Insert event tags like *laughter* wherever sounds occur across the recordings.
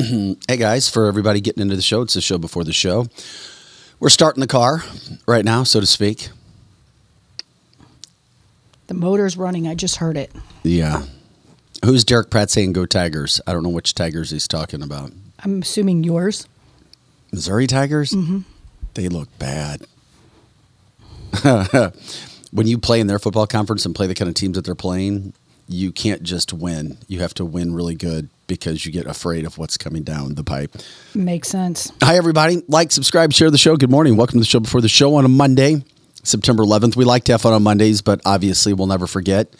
*clears throat* Hey guys, for everybody getting into the show, it's the show before the show. We're starting the car right now, so to speak. The motor's running. I just heard it. Yeah. Who's Derek Pratt saying go Tigers? I don't know which Tigers he's talking about. I'm assuming yours. Missouri Tigers? Mm-hmm. They look bad. *laughs* when you play in their football conference and play the kind of teams that they're playing, you can't just win. You have to win really good because you get afraid of what's coming down the pipe. Makes sense. Hi, everybody. Like, subscribe, share the show. Good morning. Welcome to the show before the show on a Monday, September 11th. We like to have fun on Mondays, but obviously we'll never forget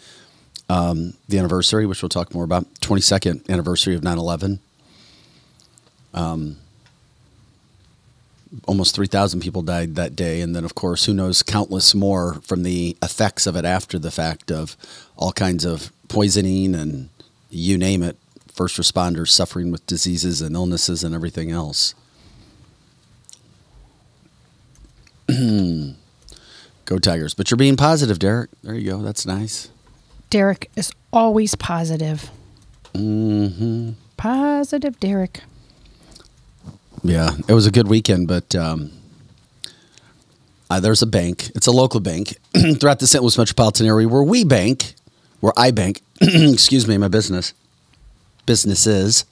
um, the anniversary, which we'll talk more about. 22nd anniversary of 9 11. Um, almost 3,000 people died that day. And then, of course, who knows, countless more from the effects of it after the fact of all kinds of poisoning and you name it, first responders suffering with diseases and illnesses and everything else. *clears throat* go Tigers. But you're being positive, Derek. There you go. That's nice. Derek is always positive. Mm-hmm. Positive, Derek. Yeah, it was a good weekend, but um, uh, there's a bank. It's a local bank *clears throat* throughout the St. Louis metropolitan area where we bank, where I bank. *clears throat* excuse me, my business businesses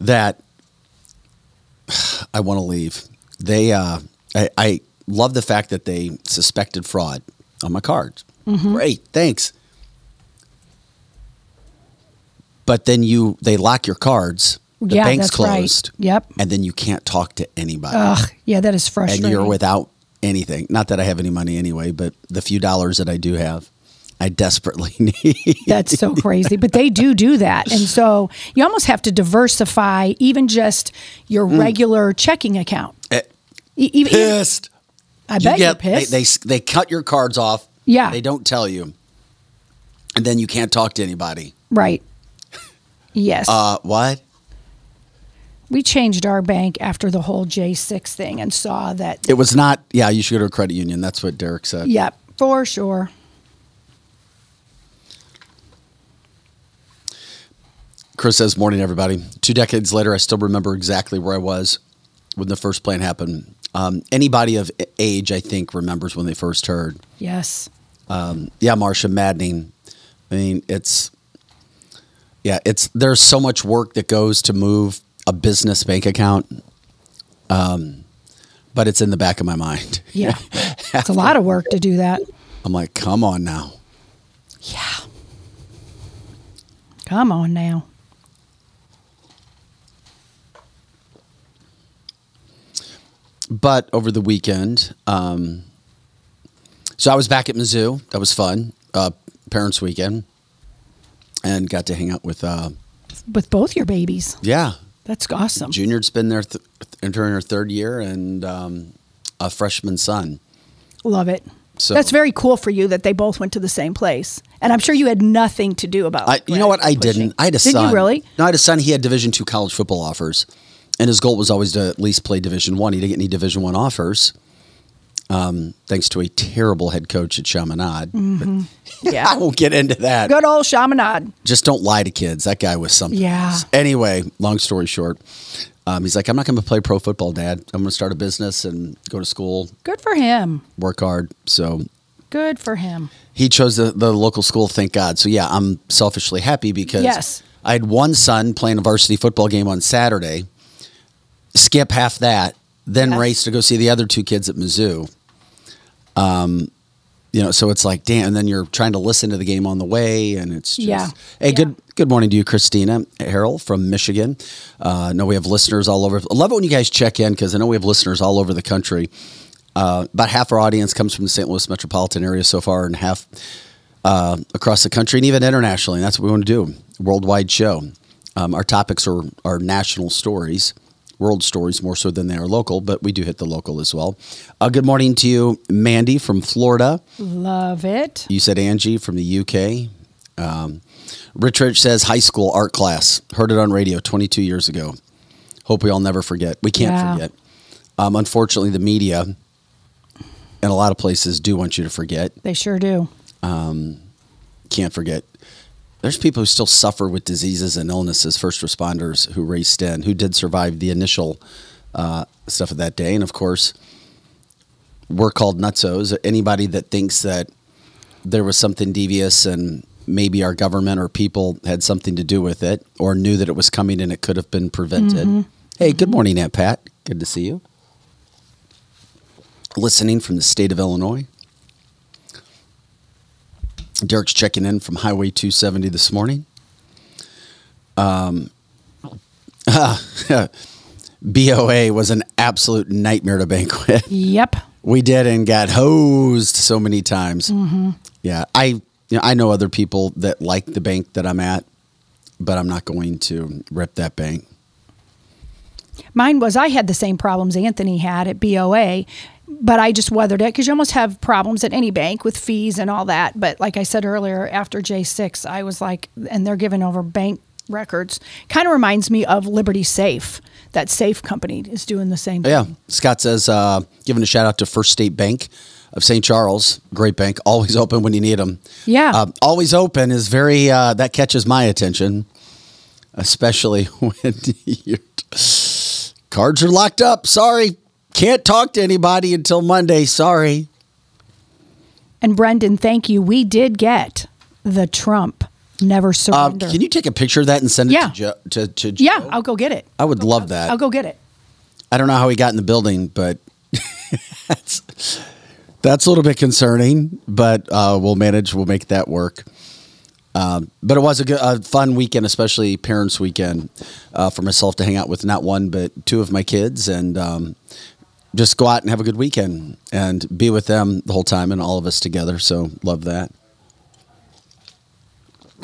that *sighs* I want to leave. They, uh, I, I love the fact that they suspected fraud on my cards. Great, thanks. But then you, they lock your cards. The Yeah, bank's that's right. closed. Yep. And then you can't talk to anybody. Ugh, yeah, that is frustrating. and you're without anything. Not that I have any money anyway, but the few dollars that I do have, I desperately *laughs* need. That's so crazy. But they do do that. And so you almost have to diversify even just your Mm. regular checking account. Eh, even, pissed. I You bet you're get- they, pissed. they they cut your cards off. Yeah. They don't tell you, and then you can't talk to anybody. right. Yes. Uh, what? we changed our bank after the whole J6 thing and saw that, It was not. Yeah, you should go to a credit union. That's what Derek said. yep, for sure. Chris says, "Morning, everybody. Two decades later, I still remember exactly where I was when the first plane happened. Um, anybody of age, I think, remembers when they first heard. Yes. yeah, Marcia, maddening. I mean, it's yeah, it's there's so much work that goes to move a business bank account, um, but it's in the back of my mind. Yeah. *laughs* it's a lot of work to do that. I'm like, come on now. Yeah. Come on now. But over the weekend, um, so I was back at Mizzou. That was fun. Uh, parents' weekend, and got to hang out with uh, With both your babies. yeah, That's awesome. Junior's been there, th- entering her third year, and um, a freshman son. Love it. So- That's very cool for you that they both went to the same place. And I'm sure you had nothing to do about I, it. you know what? I didn't. I had a son. Did son. you really? No, I had a son. He had Division two college football offers, and his goal was always to at least play Division one. He didn't get any Division one offers, um, thanks to a terrible head coach at Chaminade. Mm-hmm. *laughs* I won't get into that. Good old Chaminade. Just don't lie to kids. That guy was something. Yeah. else. Anyway, long story short, um, he's like, I'm not going to play pro football, Dad. I'm going to start a business and go to school, Good for him. work hard. So Good for him. he chose the, the local school, thank God. So yeah, I'm selfishly happy because Yes. I had one son playing a varsity football game on Saturday, skip half that, then Yes. race to go see the other two kids at Mizzou. Um, you know, so it's like, damn, and then you're trying to listen to the game on the way, and it's just, Yeah. Hey, Yeah. good good morning to you, Christina Harrell from Michigan. Uh, I know we have listeners all over. I love it when you guys check in because I know we have listeners all over the country. Uh, about half our audience comes from the St. Louis metropolitan area so far, and half uh, across the country and even internationally. And that's what we want to do worldwide show. Um, our topics are, are national stories, world stories more so than they are local, but we do hit the local as well. Uh, good morning to you, Mandy from Florida. Love it. You said Angie from the UK. Um, Rich Rich says high school art class. Heard it on radio 22 years ago. Hope we all never forget. We can't Yeah. forget. Um, unfortunately, the media and a lot of places do want you to forget. They sure do. Can't forget. There's people who still suffer with diseases and illnesses. First responders who raced in, who did survive the initial uh, stuff of that day, and of course, we're called nutsos. Anybody that thinks that there was something devious and maybe our government or people had something to do with it or knew that it was coming and it could have been prevented. Hey, good morning, Aunt Pat. Good to see you. Listening from the state of Illinois. Derek's checking in from Highway 270 this morning. Um, *laughs* BOA was an absolute nightmare to banquet. Yep. We did and got hosed so many times. Yeah, I you know, I know other people that like the bank that I'm at, but I'm not going to rip that bank. Mine was I had the same problems Anthony had at BOA, but I just weathered it because you almost have problems at any bank with fees and all that. But like I said earlier, after J6, I was like, and they're giving over bank records. Kind of reminds me of Liberty Safe. That safe company is doing the same thing. Yeah, Scott says uh, giving a shout out to First State Bank of St. Charles, great bank, always open when you need them. Yeah. uh, always open is very uh, that catches my attention, especially *laughs* when your cards are locked up. Sorry, can't talk to anybody until Monday. Sorry. And Brendan, thank you. We did get the Trump never Uh, surrender. can you take a picture of that and send it Yeah. to, Joe, to, to Joe? yeah, I'll go get it. I would love that. I'll go get it. I don't know how he got in the building, but *laughs* that's, that's a little bit concerning. But uh, we'll manage. We'll make that work. Um, but it was a, good, a fun weekend, especially parents' weekend, uh, for myself to hang out with not one but two of my kids and um, just go out and have a good weekend and be with them the whole time and all of us together. So love that.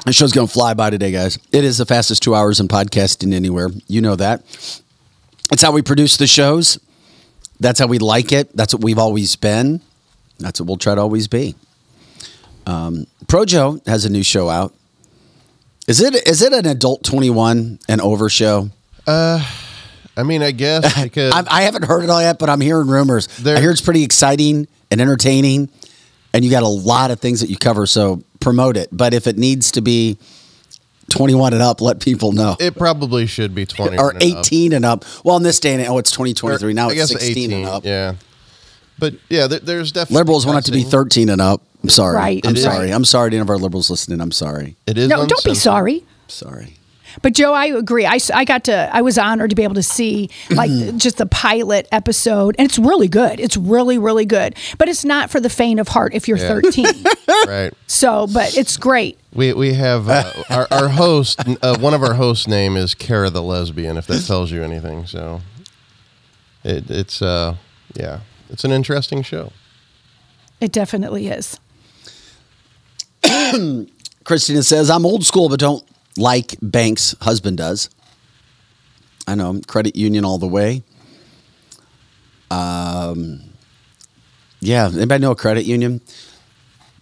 The show's going to fly by today, guys. It is the fastest two hours in podcasting anywhere. You know that. It's how we produce the shows. That's how we like it. That's what we've always been. That's what we'll try to always be. Um, Projo has a new show out. Is it is it an adult twenty one and over show? I mean, I guess *laughs* because I, I haven't heard it all yet, but I'm hearing rumors. There- I hear it's pretty exciting and entertaining, and you got a lot of things that you cover. So promote it. But if it needs to be twenty one and up, let people know. it probably should be twenty or and up. 18 and up. Well, in this day and oh, it's 2023. Or, Now I it's guess 16 and up. Yeah, but yeah, there, there's definitely Liberals want it to be testing. 13 and up. I'm sorry. Right. I'm It is. sorry. I'm sorry to any of our liberals listening. I'm sorry. It is No, don't be uncensored. sorry. Sorry. But Joe, I agree. I, I got to, I was honored to be able to see like just the pilot episode. And it's really good. It's really, really good. But it's not for the faint of heart if you're Yeah. 13. *laughs* Right. so, but it's great. We we have uh, our our host. Uh, one of our hosts' name is Kara the lesbian. If that tells you anything, so it, it's uh yeah, it's an interesting show. It definitely is. *coughs* Christina says, I'm old school, but don't like banks. Husband does. I know. Credit union all the way. Um, yeah. Anybody know a credit union?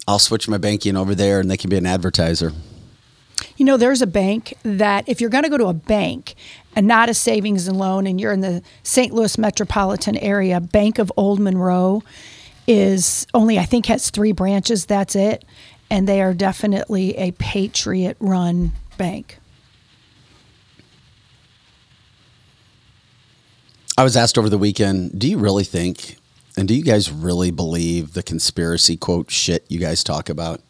I'll switch my banking over there and they can be an advertiser. You know, there's a bank that if you're going to go to a bank and not a savings and loan and you're in the St. Louis metropolitan area, Bank of Old Monroe is only, I think, has three branches. That's it. And they are definitely a patriot run bank. I was asked over the weekend, do you really think, and do you guys really believe the conspiracy quote shit you guys talk about?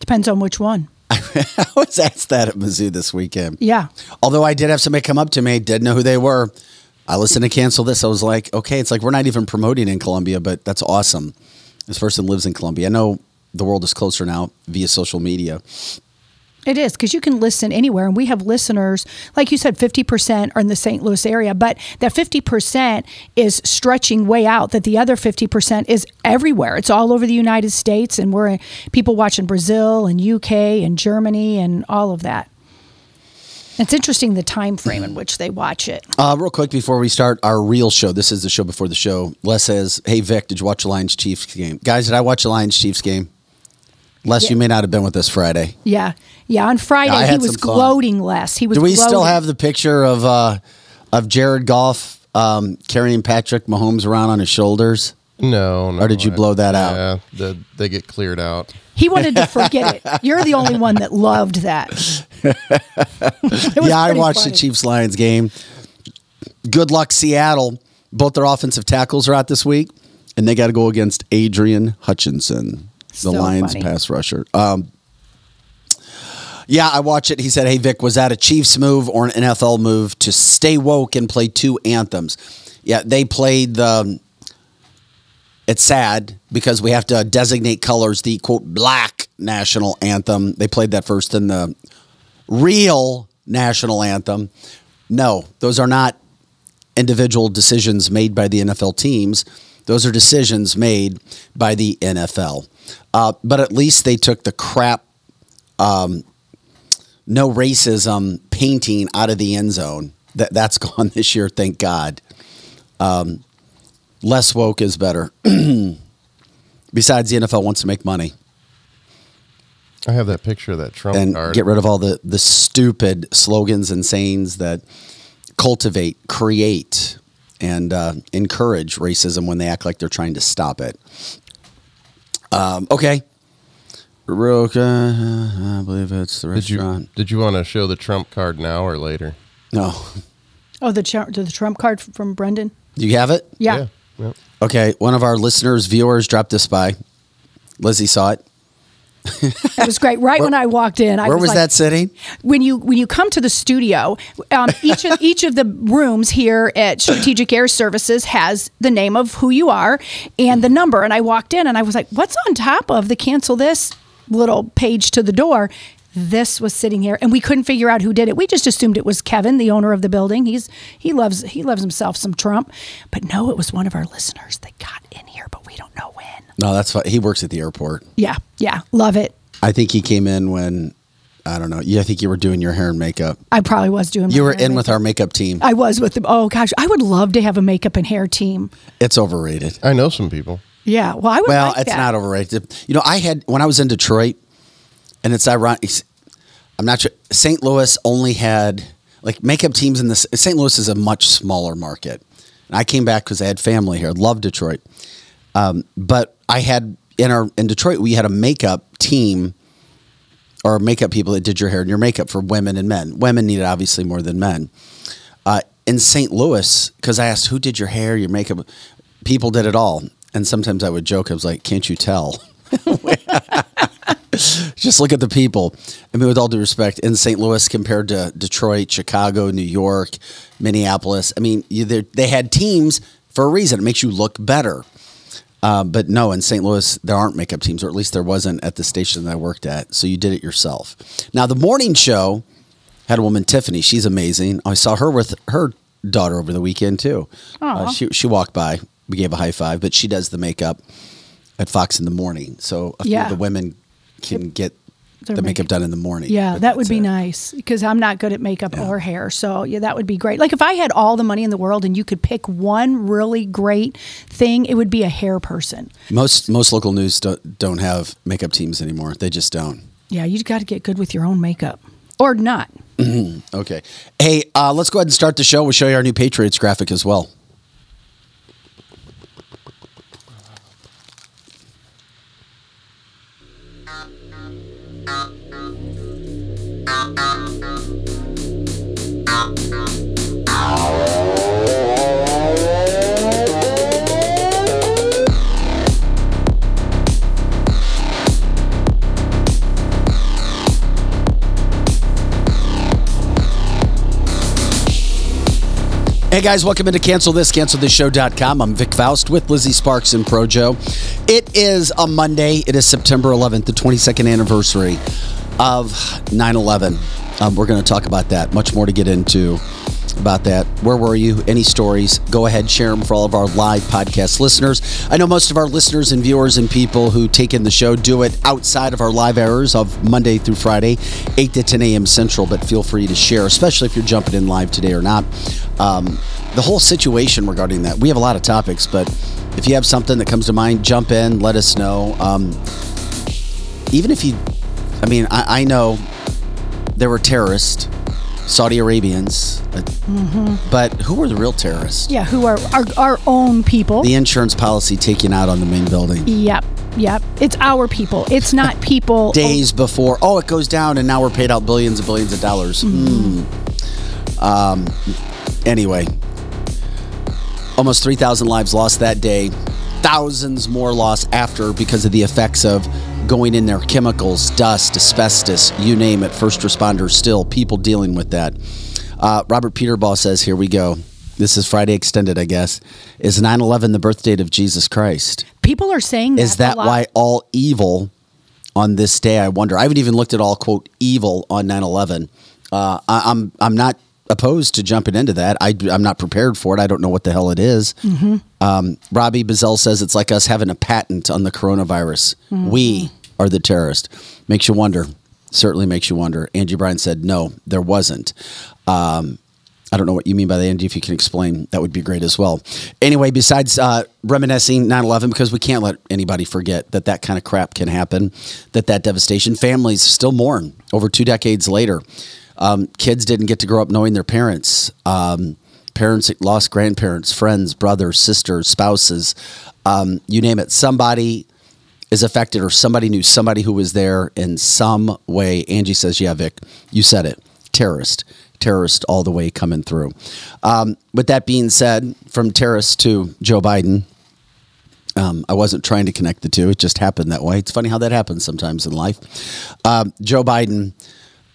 Depends on which one. *laughs* I was asked that at Mizzou this weekend. Yeah. Although I did have somebody come up to me, didn't know who they were. I listened to cancel this. I was like, okay, it's like we're not even promoting in Columbia, but that's awesome. This person lives in Columbia. I know the world is closer now via social media. It is because you can listen anywhere, and we have listeners, like you said, fifty percent are in the St. Louis area, but that fifty percent is stretching way out. That the other fifty percent is everywhere. It's all over the United States, and we're people watching Brazil and UK and Germany and all of that. It's interesting the time frame in which they watch it. Uh, real quick before we start our real show, this is the show before the show. Les says, "Hey Vic, did you watch the Lions Chiefs game? Guys, did I watch the Lions Chiefs game? Les, Yeah. you may not have been with us Friday. Yeah, yeah. On Friday, I he was gloating less. He was. Do we still have the picture of uh, of Jared Goff um, carrying Patrick Mahomes around on his shoulders? No, no Or did you I- blow that out? Yeah, the, they get cleared out. He wanted to *laughs* forget it. You're the only one that loved that. *laughs* Yeah, I watched funny. the Chiefs Lions game. Good luck, Seattle. Both their offensive tackles are out this week, and they got to go against Aidan Hutchinson, the So Lions funny. pass rusher. Um, yeah, I watch it. He said, "Hey Vic, was that a Chiefs move or an NFL move to stay woke and play two anthems?" Yeah, they played the. It's sad because we have to designate colors. The quote black national anthem. They played that first in the real national anthem. No, those are not individual decisions made by the NFL teams. Those are decisions made by the NFL. Uh, but at least they took the crap, um, no racism painting out of the end zone. That that's *laughs* gone this year, thank God. Um, less woke is better. *clears throat* Besides, the NFL wants to make money I have that picture of that Trump and card. get rid of all the the stupid slogans and sayings that cultivate, create, and uh, encourage racism when they act like they're trying to stop it. Um, okay. Roca, I believe it's the did you restaurant. did you want to show the Trump card now or later? No. Oh, the Tr- the Trump card from Brendan. Do you have it? Yeah. yeah. Okay. One of our listeners, viewers, dropped this by. Lizzie saw it. It was great. Right when I walked in, I Where was like, that sitting? when you when you come to the studio, um, each of each of the rooms here at Strategic Air Services has the name of who you are and the number. And I walked in and I was like, "What's on top of the cancel this little page to the door?" This was sitting here, and we couldn't figure out who did it. We just assumed it was Kevin, the owner of the building. He's he loves he loves himself some Trump, but no, it was one of our listeners that got in here, but we don't know when. No, that's fine. He works at the airport. Yeah, yeah, love it. I think he came in when, I don't know. Yeah, I think you were doing your hair and makeup. I probably was doing. You were hair in and with our makeup team. I was with them. Oh gosh, I would love to have a makeup and hair team. It's overrated. I know some people. Yeah, well, I would. Well, like it's that. not overrated. You know, I had when I was in Detroit, and it's ironic. I'm not sure. St. Louis only had like makeup teams in this. St. Louis is a much smaller market. And I came back because I had family here. Love Detroit, um, but I had in our in Detroit we had a makeup team or makeup people that did your hair and your makeup for women and men. Women needed obviously more than men. Uh, in St. Louis, because I asked who did your hair, your makeup, people did it all. And sometimes I would joke, I was like, "Can't you tell?" *laughs* *laughs* Just look at the people. I mean, with all due respect, in St. Louis compared to Detroit, Chicago, New York, Minneapolis, I mean, you, they- they had teams for a reason. It makes you look better. Uh, but no, in St. Louis, there aren't makeup teams, or at least there wasn't at the station that I worked at. So you did it yourself. Now, the morning show had a woman, Tiffany. She's amazing. I saw her with her daughter over the weekend, too. Uh, she, she walked by. We gave a high five, but she does the makeup at Fox in the morning. So a few Yeah. of the women can get the makeup makeup. done in the morning. Yeah, that would be it. nice because I'm not good at makeup or hair. So yeah, that would be great. Like if I had all the money in the world and you could pick one really great thing, it would be a hair person. Most most local news don't, don't have makeup teams anymore. They just don't. Yeah, you've got to get good with your own makeup or not. Okay. Hey, uh, let's go ahead and start the show. We'll show you our new Patriots graphic as well. Hey guys, welcome into Cancel This, CancelThisShow.com. I'm Vic Faust with Lizzie Sparks and Projo. It is a Monday. It is September 11th, the 22nd anniversary of 9 11. Um, we're going to talk about that. Much more to get into about that. Where were you? Any stories? Go ahead, share them for all of our live podcast listeners. I know most of our listeners and viewers and people who take in the show do it outside of our live hours of Monday through Friday, 8 to 10 a.m. Central, but feel free to share, especially if you're jumping in live today or not. Um, the whole situation regarding that, we have a lot of topics, but if you have something that comes to mind, jump in, let us know. Um, even if you, I mean, I, I know there were terrorists, Saudi Arabians, uh, but who were the real terrorists? Yeah, who are our, our own people. The insurance policy taken out on the main building. yep. Yep. It's our people. It's not *laughs* people. days before. Oh, it goes down, and now we're paid out billions and billions of dollars. Hmm. Um, anyway, almost 3,000 lives lost that day. Thousands more lost after because of the effects of going in there chemicals, dust, asbestos, you name it. First responders still, people dealing with that. Uh, Robert Peterball says, Here we go. This is Friday Extended, I guess. Is 9 11 the birth date of Jesus Christ? People are saying that. Is that why all evil on this day? I wonder. I haven't even looked at all quote evil on 9/11. Uh, I, I'm I'm not opposed to jumping into that. I I'm not prepared for it. I don't know what the hell it is. Um, Robbie Bazell says it's like us having a patent on the coronavirus. We are the terrorist. Makes you wonder. Certainly makes you wonder. Angie Bryan said no, there wasn't. Um, I don't know what you mean by that, Andy. If you can explain, that would be great as well. Anyway, besides uh, reminiscing 9 11, because we can't let anybody forget that that kind of crap can happen, that that devastation, families still mourn over two decades later. Um, kids didn't get to grow up knowing their parents. Um, parents lost grandparents, friends, brothers, sisters, spouses, um, you name it. Somebody is affected or somebody knew somebody who was there in some way. Angie says, Yeah, Vic, you said it. Terrorist. Terrorist all the way coming through. Um, with that being said, from terrorist to Joe Biden, um, I wasn't trying to connect the two. It just happened that way. It's funny how that happens sometimes in life. Um, Joe Biden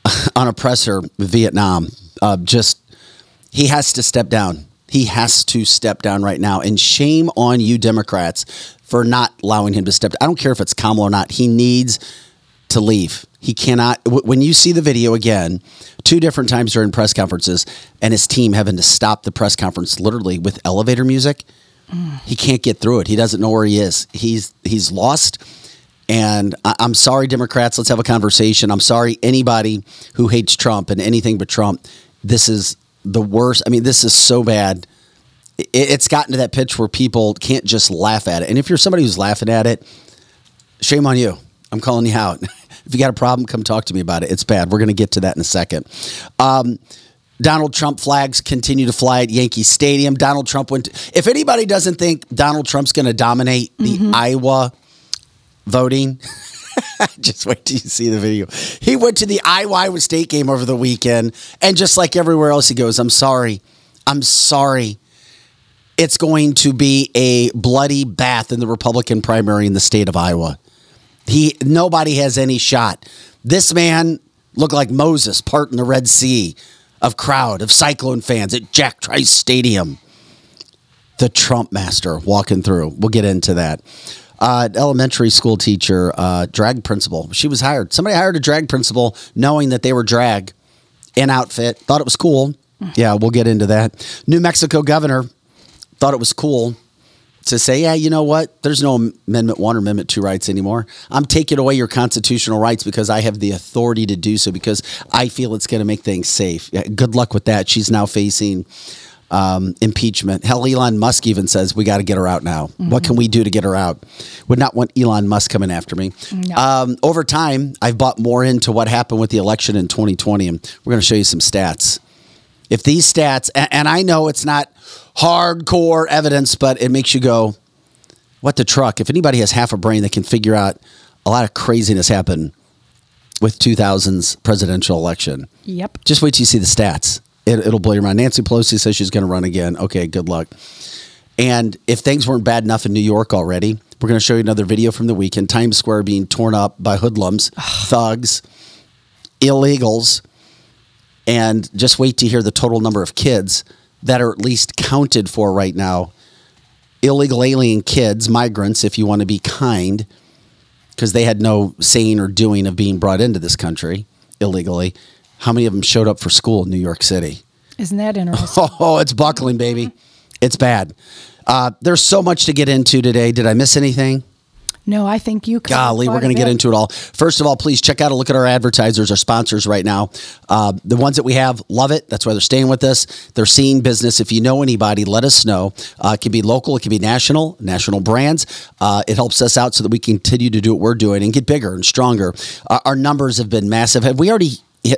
*laughs* on a presser Vietnam, uh, just he has to step down. He has to step down right now. And shame on you, Democrats, for not allowing him to step. Down. I don't care if it's Kamala or not. He needs to leave. He cannot. w- When you see the video again, two different times during press conferences, and his team having to stop the press conference literally with elevator music, mm. he can't get through it. He doesn't know where he is. He's he's lost. And I, I'm sorry, Democrats. Let's have a conversation. I'm sorry, anybody who hates Trump and anything but Trump. This is the worst. I mean, this is so bad. It, it's gotten to that pitch where people can't just laugh at it. And if you're somebody who's laughing at it, shame on you. I'm calling you out. *laughs* if you got a problem, come talk to me about it. It's bad. We're going to get to that in a second. Um, Donald Trump flags continue to fly at Yankee Stadium. Donald Trump went. To, if anybody doesn't think Donald Trump's going to dominate the Iowa voting, *laughs* *laughs* just wait till you see the video. He went to the Iowa State game over the weekend, and just like everywhere else, he goes, "I'm sorry, I'm sorry." It's going to be a bloody bath in the Republican primary in the state of Iowa. He nobody has any shot. This man looked like Moses parting the Red Sea of crowd of Cyclone fans at Jack Trice Stadium. The Trump master walking through. We'll get into that. Uh, elementary school teacher, uh, drag principal. She was hired. Somebody hired a drag principal knowing that they were drag in outfit. Thought it was cool. Yeah, we'll get into that. New Mexico governor thought it was cool to say, yeah, you know what? There's no Amendment 1 or Amendment 2 rights anymore. I'm taking away your constitutional rights because I have the authority to do so because I feel it's going to make things safe. Yeah, good luck with that. She's now facing um, impeachment. Hell, Elon Musk even says we got to get her out now. What can we do to get her out? Would not want Elon Musk coming after me. No. Um, over time, I've bought more into what happened with the election in 2020, and we're going to show you some stats if these stats, and, and I know it's not hardcore evidence, but it makes you go, what the truck? If anybody has half a brain that can figure out a lot of craziness happened with 2000's presidential election, Yep. just wait till you see the stats. It, it'll blow your mind. Nancy Pelosi says she's going to run again. Okay, good luck. And if things weren't bad enough in New York already, we're going to show you another video from the weekend. Times Square being torn up by hoodlums, *sighs* thugs, illegals, and just wait to hear the total number of kids that are at least counted for right now. Illegal alien kids, migrants, if you want to be kind, because they had no saying or doing of being brought into this country illegally. How many of them showed up for school in New York City? Isn't that interesting? *laughs* Oh, it's buckling, baby. It's bad. Uh, there's so much to get into today. Did I miss anything? no, I think you. Golly, we're going to get into it all. First of all, please check out a look at our advertisers, our sponsors right now. Uh, the ones that we have, love it. That's why they're staying with us. They're seeing business. If you know anybody, let us know. Uh, it can be local, it can be national, national brands. Uh, it helps us out so that we continue to do what we're doing and get bigger and stronger. Uh, our numbers have been massive. Have we already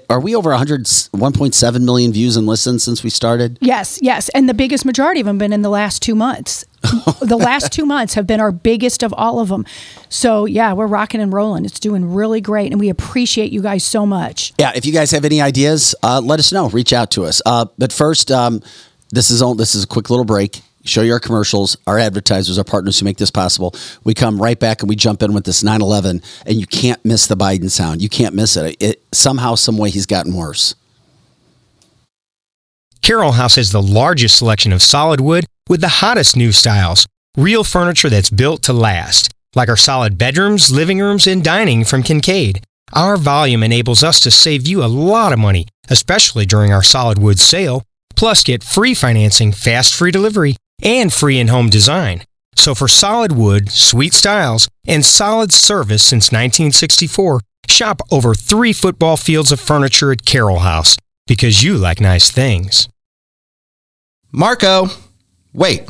are we over 100, 1.7 million views and listens since we started? Yes, yes, and the biggest majority of them been in the last two months. *laughs* the last two months have been our biggest of all of them. So yeah, we're rocking and rolling. It's doing really great, and we appreciate you guys so much. Yeah, if you guys have any ideas, uh, let us know. Reach out to us. Uh, but first, um, this is all, this is a quick little break. Show you our commercials, our advertisers, our partners who make this possible. We come right back and we jump in with this 9/11, and you can't miss the Biden sound. You can't miss it. it somehow, some way, he's gotten worse. Carol House has the largest selection of solid wood with the hottest new styles. Real furniture that's built to last, like our solid bedrooms, living rooms, and dining from Kincaid. Our volume enables us to save you a lot of money, especially during our solid wood sale. Plus, get free financing, fast free delivery, and free in home design. So, for solid wood, sweet styles, and solid service since 1964, shop over three football fields of furniture at Carol House because you like nice things. Marco, wait.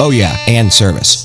Oh, yeah, and service.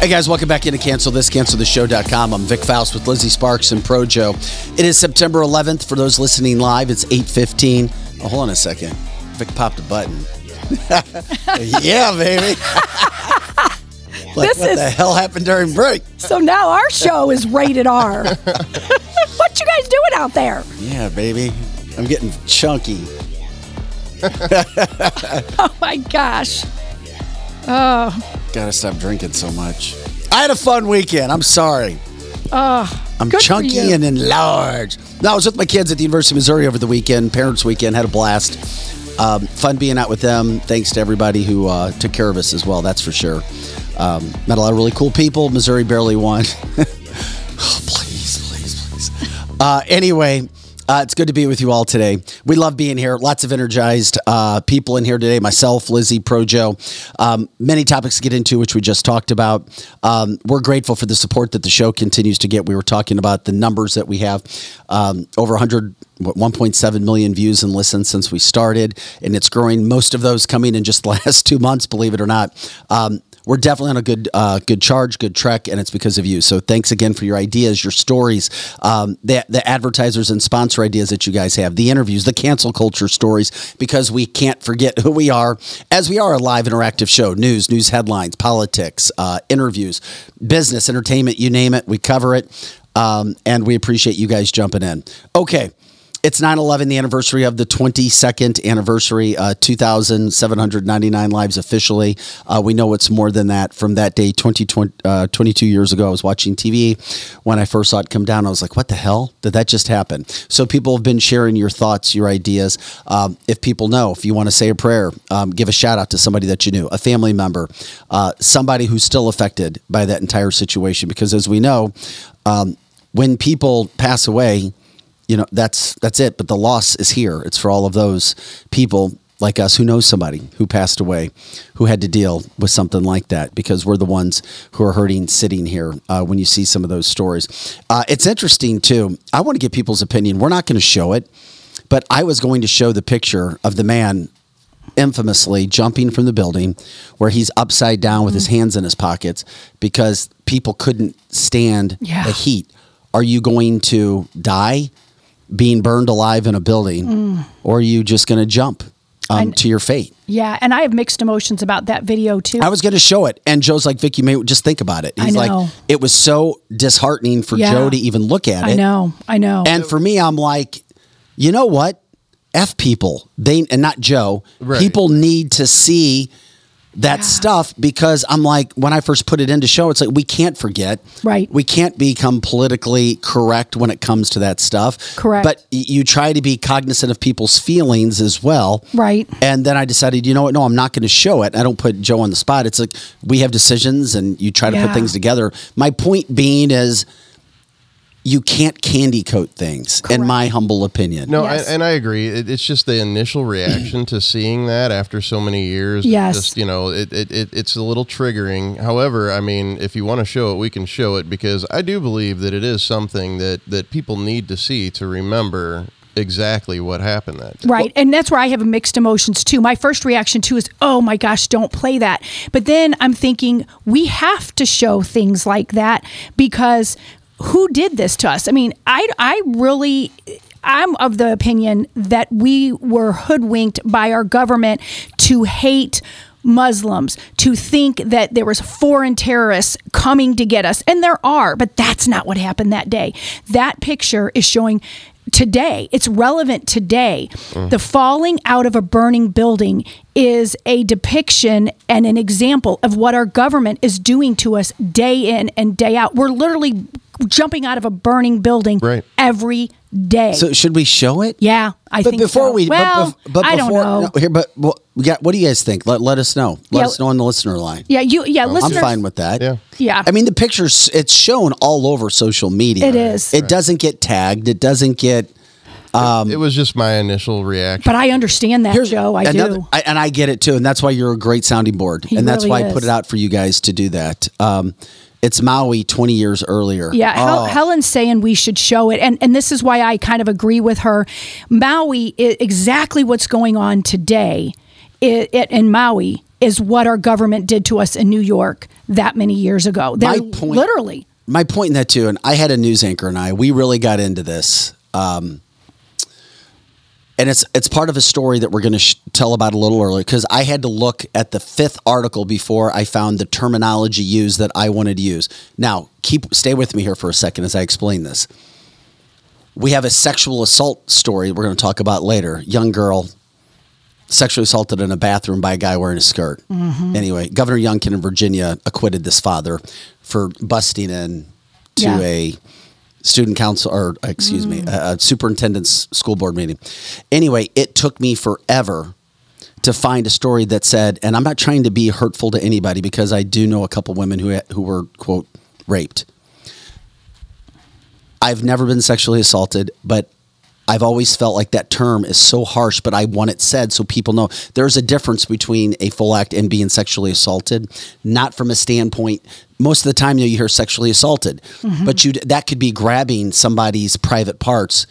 Hey guys, welcome back into Cancel This, CancelThisShow.com. I'm Vic Faust with Lizzie Sparks and Projo. It is September 11th. For those listening live, it's 8.15. Oh, hold on a second. Vic popped a button. yeah, *laughs* baby. *laughs* like, This what is- the hell happened during break? So now our show is rated R. *laughs* what you guys doing out there? Yeah, baby. I'm getting chunky. Oh my gosh. Oh, Gotta stop drinking so much. I had a fun weekend. I'm sorry. oh. I'm chunky and enlarged. No, I was with my kids at the University of Missouri over the weekend, parents' weekend, had a blast. Um, fun being out with them. Thanks to everybody who uh, took care of us as well, that's for sure. Um, met a lot of really cool people. Missouri barely won. *laughs* oh, please, please, please. Uh, anyway, uh, it's good to be with you all today. We love being here. Lots of energized uh, people in here today. Myself, Lizzie, Projo. Um, many topics to get into, which we just talked about. Um, we're grateful for the support that the show continues to get. We were talking about the numbers that we have um, over 100. 1.7 million views and listens since we started, and it's growing. Most of those coming in just the *laughs* last two months, believe it or not. Um, we're definitely on a good uh, good charge, good trek, and it's because of you. So thanks again for your ideas, your stories, um, the, the advertisers and sponsor ideas that you guys have, the interviews, the cancel culture stories, because we can't forget who we are, as we are a live interactive show. News, news headlines, politics, uh, interviews, business, entertainment, you name it, we cover it. Um, and we appreciate you guys jumping in. Okay. It's 9 11, the anniversary of the 22nd anniversary, uh, 2,799 lives officially. Uh, we know it's more than that from that day, 20, 20, uh, 22 years ago. I was watching TV when I first saw it come down. I was like, what the hell? Did that just happen? So people have been sharing your thoughts, your ideas. Um, if people know, if you want to say a prayer, um, give a shout out to somebody that you knew, a family member, uh, somebody who's still affected by that entire situation. Because as we know, um, when people pass away, you know that's that's it. But the loss is here. It's for all of those people like us who know somebody who passed away who had to deal with something like that because we're the ones who are hurting sitting here uh, when you see some of those stories. Uh, it's interesting too. I want to get people's opinion. We're not going to show it but i was going to show the picture of the man infamously jumping from the building where he's upside down with his hands in his pockets because people couldn't stand Yeah. the heat. Are you going to die being burned alive in a building, or are you just going to jump um, I- to your fate? Yeah, and I have mixed emotions about that video too. I was going to show it, and Joe's like, "Vic, you may just think about it." I He's know. like, "It was so disheartening for Yeah. Joe to even look at it." I know, I know. And for me, I'm like, you know what? F people. They and not Joe. Right. People need to see that stuff because I'm like, when I first put it into show, it's like we can't forget. Right. We can't become politically correct when it comes to that stuff. Correct. But you try to be cognizant of people's feelings as well. Right. And then I decided, you know what? No, I'm not going to show it. I don't put Joe on the spot. It's like we have decisions and you try to put things together. My point being is you can't candy coat things, in my humble opinion. No, Yes. I, and I agree. It, it's just the initial reaction to seeing that after so many years. Yes. Just, you know, it, it, it, it's a little triggering. However, I mean, if you want to show it, we can show it because I do believe that it is something that, that people need to see to remember exactly what happened that day. Right. and that's where I have mixed emotions too. My first reaction too is, oh my gosh, don't play that. But then I'm thinking, we have to show things like that because who did this to us? I mean, I, I really. I'm of the opinion that we were hoodwinked by our government to hate Muslims, to think that there was foreign terrorists coming to get us. And there are, but that's not what happened that day. That picture is showing today. It's relevant today. The falling out of a burning building is a depiction and an example of what our government is doing to us day in and day out. We're literally jumping out of a burning building Right. every day. So should we show it? yeah, I but think before so. we, but well, bef- but, I don't before, know. no, here, but well, we got, what do you guys think? Let, let us know. Let Yeah. us know on the listener line. yeah, you. Yeah, I'm fine with that. Yeah. Yeah. I mean, the pictures, it's shown all over social media. It is. It doesn't get tagged. It doesn't get. it was just my initial reaction. But I understand that, Here's Joe. I another- do. I, and I get it too. And that's why you're a great sounding board. He and that's really why I put it out for you guys to do that. Um, it's Maui 20 years earlier. Yeah, Hel- Oh. Helen's saying we should show it, and and this is why I kind of agree with her. Maui, exactly what's going on today, it, it in Maui is what our government did to us in New York that many years ago. They're My point- literally. my point in that too, and I had a news anchor and I, we really got into this. Um, and it's it's part of a story that we're going to sh- tell about a little earlier because I had to look at the fifth article before I found the terminology used that I wanted to use. Now, keep stay with me here for a second as I explain this. We have a sexual assault story we're going to talk about later. Young girl sexually assaulted in a bathroom by a guy wearing a skirt. Mm-hmm. Anyway, Governor Youngkin in Virginia acquitted this father for busting in to Yeah. a student council or excuse me, mm. a, a superintendent's school board meeting. Anyway, it took me forever to find a story that said, and I'm not trying to be hurtful to anybody because I do know a couple women who who were quote raped. I've never been sexually assaulted, but I've always felt like that term is so harsh, but I want it said so people know there's a difference between a full act and being sexually assaulted. Not from a standpoint. Most of the time, you, know, you hear sexually assaulted, mm-hmm. but you that could be grabbing somebody's private parts,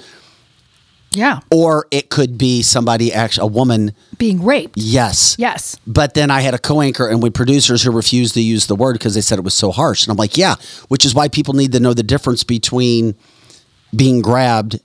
Yeah. or it could be somebody actually a woman. Being raped. Yes. Yes. But then I had a co-anchor and with producers who refused to use the word because they said it was so harsh. And I'm like, yeah, which is why people need to know the difference between being grabbed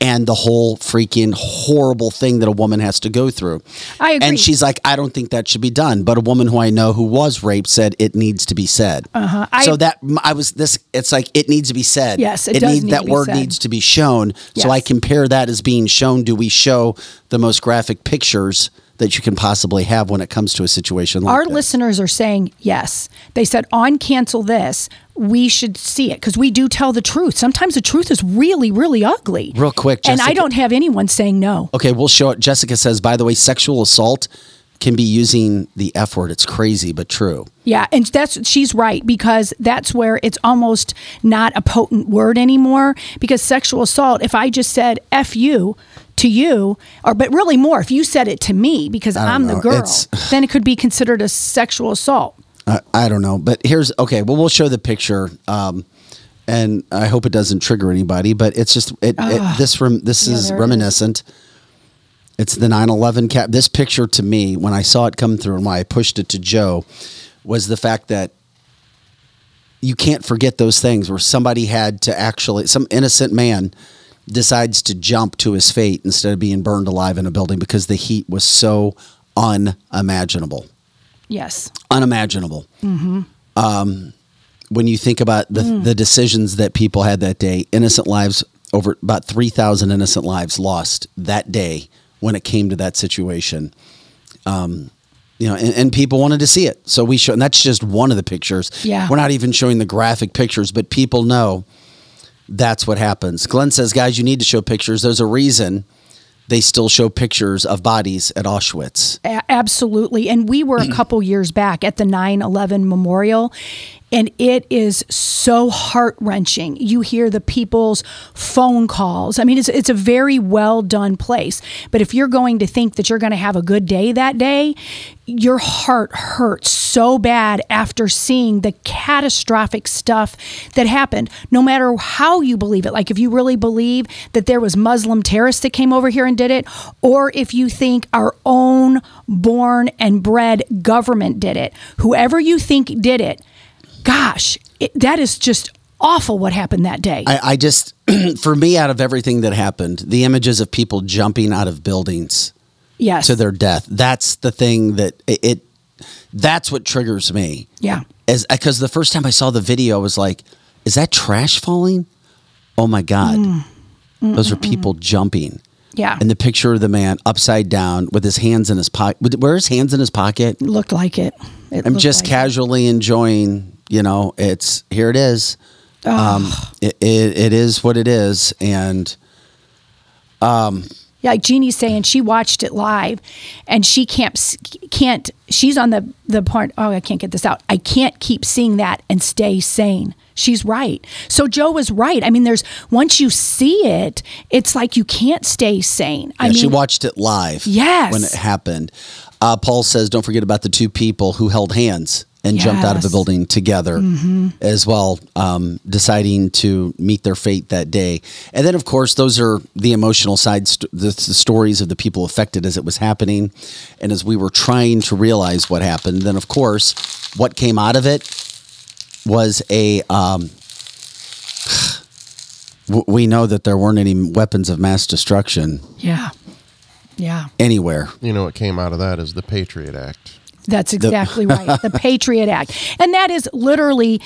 and the whole freaking horrible thing that a woman has to go through. I agree. And she's like, I don't think that should be done. But a woman who I know who was raped said it needs to be said. Uh-huh. I- so that I was this. It's like it needs to be said. Yes, it does needs need that word said. needs to be shown. So I compare that as being shown. Do we show the most graphic pictures? That you can possibly have when it comes to a situation like Our that. listeners are saying yes. They said on cancel this, we should see it because we do tell the truth. Sometimes the truth is really, really ugly. Real quick, and I don't have anyone saying no. Okay, we'll show it. Jessica says, by the way, sexual assault can be using the F word. It's crazy, but true. Yeah, and that's she's right because that's where it's almost not a potent word anymore. Because sexual assault, if I just said "f you" to you, or but really more, if you said it to me because I'm the girl, It's- then it could be considered a sexual assault. I, I don't know, but here's okay. Well, we'll show the picture, um, and I hope it doesn't trigger anybody. But it's just it, it this rem, this Yeah, is there it reminiscent. It's the 9/11 cap. This picture to me, when I saw it come through, and why I pushed it to Joe, was the fact that you can't forget those things where somebody had to actually some innocent man decides to jump to his fate instead of being burned alive in a building because the heat was so unimaginable Yes. unimaginable. Um, when you think about the, the decisions that people had that day, innocent lives, over about 3,000 innocent lives lost that day when it came to that situation. Um, you know, and, and people wanted to see it. So we show, and that's just one of the pictures. Yeah. We're not even showing the graphic pictures, but people know that's what happens. Glenn says, guys, you need to show pictures. There's a reason they still show pictures of bodies at Auschwitz. A- absolutely. And we were a *clears throat* couple years back at the 9 11 memorial, and it is so heart wrenching. You hear the people's phone calls. I mean, it's, it's a very well done place. But if you're going to think that you're going to have a good day that day, your heart hurts so bad after seeing the catastrophic stuff that happened, no matter how you believe it. Like if you really believe that there was Muslim terrorists that came over here and did it, or if you think our own born and bred government did it, whoever you think did it, gosh, it, that is just awful what happened that day. I, I just, *clears throat* for me, out of everything that happened, the images of people jumping out of buildings yes. to their death, that's the thing that it, it that's what triggers me. yeah. As because the first time I saw the video, I was like, is that trash falling? Oh my God. Mm. Those are people jumping. Yeah. And the picture of the man upside down with his hands in his pocket. Were his hands in his pocket? looked like it. It I'm just like it. casually enjoying, you know, it's here it is. Um, it, it, it is what it is. And um, Yeah, like Jeannie's saying, she watched it live, and she can't can't. She's on the the part. Oh, I can't get this out. I can't keep seeing that and stay sane. She's right. So Joe was right. I mean, there's once you see it, it's like you can't stay sane. I Yeah, mean, she watched it live. Yes. When it happened. Uh, Paul says, don't forget about the two people who held hands and jumped out of the Yes. Mm-hmm. building together as well, um, deciding to meet their fate that day. And then, of course, those are the emotional side, st- the, the stories of the people affected as it was happening. And as we were trying to realize what happened, then, of course, what came out of it was a. Um, *sighs* we know that there weren't any weapons of mass destruction yeah, yeah. anywhere. You know what came out of that is the Patriot Act. That's exactly right. The *laughs* Patriot Act. And that is literally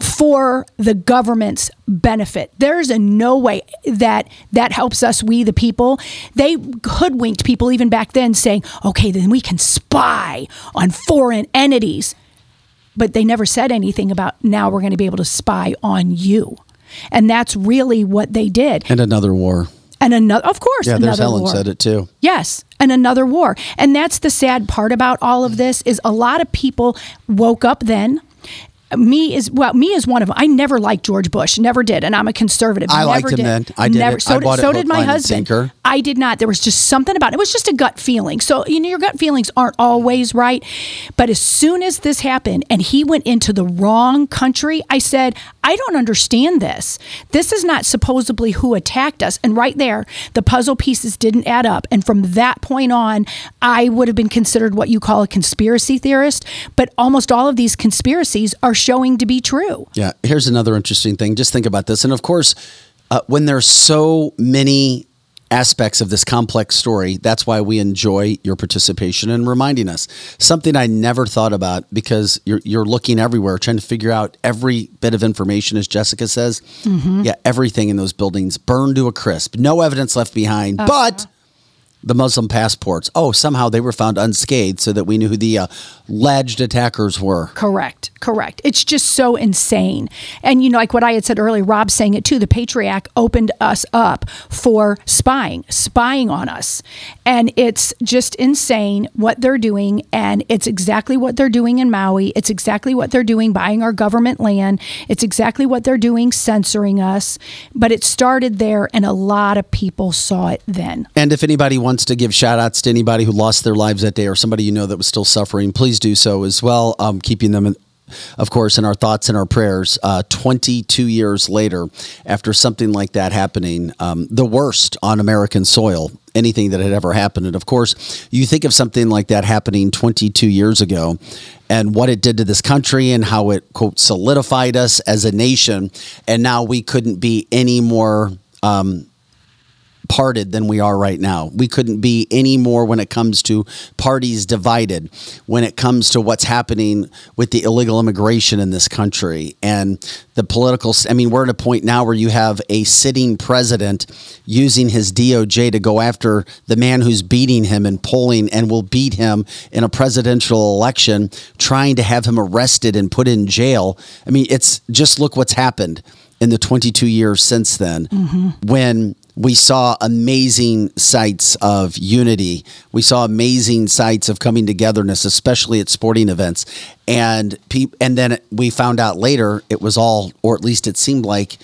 for the government's benefit. There's a no way that that helps us, we the people. They hoodwinked people even back then saying, okay, then we can spy on foreign entities. But they never said anything about now we're going to be able to spy on you. And that's really what they did. And another war. And another, of course, Yeah, there's Helen war. said it too. Yes, and another war. And that's the sad part about all of this is a lot of people woke up then. Me is well, me is one of them. I never liked George Bush, never did, and I'm a conservative. I never liked him did. then. I did Never. it. So I did, so did my husband. sinker. I did not. There was just something about it. It was just a gut feeling. So you know, your gut feelings aren't always right. But as soon as this happened and he went into the wrong country, I said, I don't understand this. This is not supposedly who attacked us. And right there, the puzzle pieces didn't add up. And from that point on, I would have been considered what you call a conspiracy theorist. But almost all of these conspiracies are showing to be true. Yeah, here's another interesting thing. Just think about this. And of course, uh, when there's so many aspects of this complex story, that's why we enjoy your participation and reminding us. Something I never thought about because you're, you're looking everywhere, trying to figure out every bit of information, as Jessica says. Yeah, everything in those buildings burned to a crisp, no evidence left behind. But the Muslim passports, oh, somehow they were found unscathed so that we knew who the uh, alleged attackers were. Correct, correct. It's just so insane. And, you know, like what I had said earlier, Rob saying it too, the Patriot Act opened us up for spying, spying on us. And it's just insane what they're doing. And it's exactly what they're doing in Maui. It's exactly what they're doing buying our government land. It's exactly what they're doing censoring us. But it started there, and a lot of people saw it then. And if anybody wants to give shout outs to anybody who lost their lives that day or somebody you know that was still suffering, please do so as well. Um, keeping them, in, of course, in our thoughts and our prayers. Uh, 22 years later, after something like that happening, um, the worst on American soil, anything that had ever happened. And of course, you think of something like that happening 22 years ago and what it did to this country and how it, quote, solidified us as a nation. And now we couldn't be any more. Um, parted than we are right now. We couldn't be any more when it comes to parties divided, when it comes to what's happening with the illegal immigration in this country and the political. I mean, we're at a point now where you have a sitting president using his DOJ to go after the man who's beating him in polling and will beat him in a presidential election, trying to have him arrested and put in jail. I mean, it's just look what's happened in the 22 years since then mm-hmm. when we saw amazing sights of unity. We saw amazing sights of coming togetherness, especially at sporting events. And pe- and then we found out later it was all, or at least it seemed like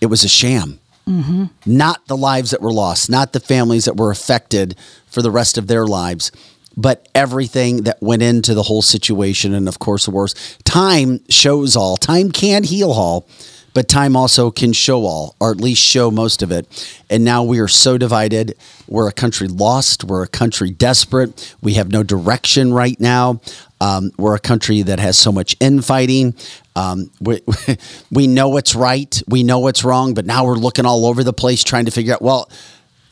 it was a sham. Mm-hmm. Not the lives that were lost, not the families that were affected for the rest of their lives, but everything that went into the whole situation. And of course, the worst. Time shows all. Time can heal all, but time also can show all, or at least show most of it. And now we are so divided. We're a country lost. We're a country desperate. We have no direction right now. Um, we're a country that has so much infighting. Um, we, *laughs* we know what's right. We know what's wrong, but now we're looking all over the place trying to figure out, well,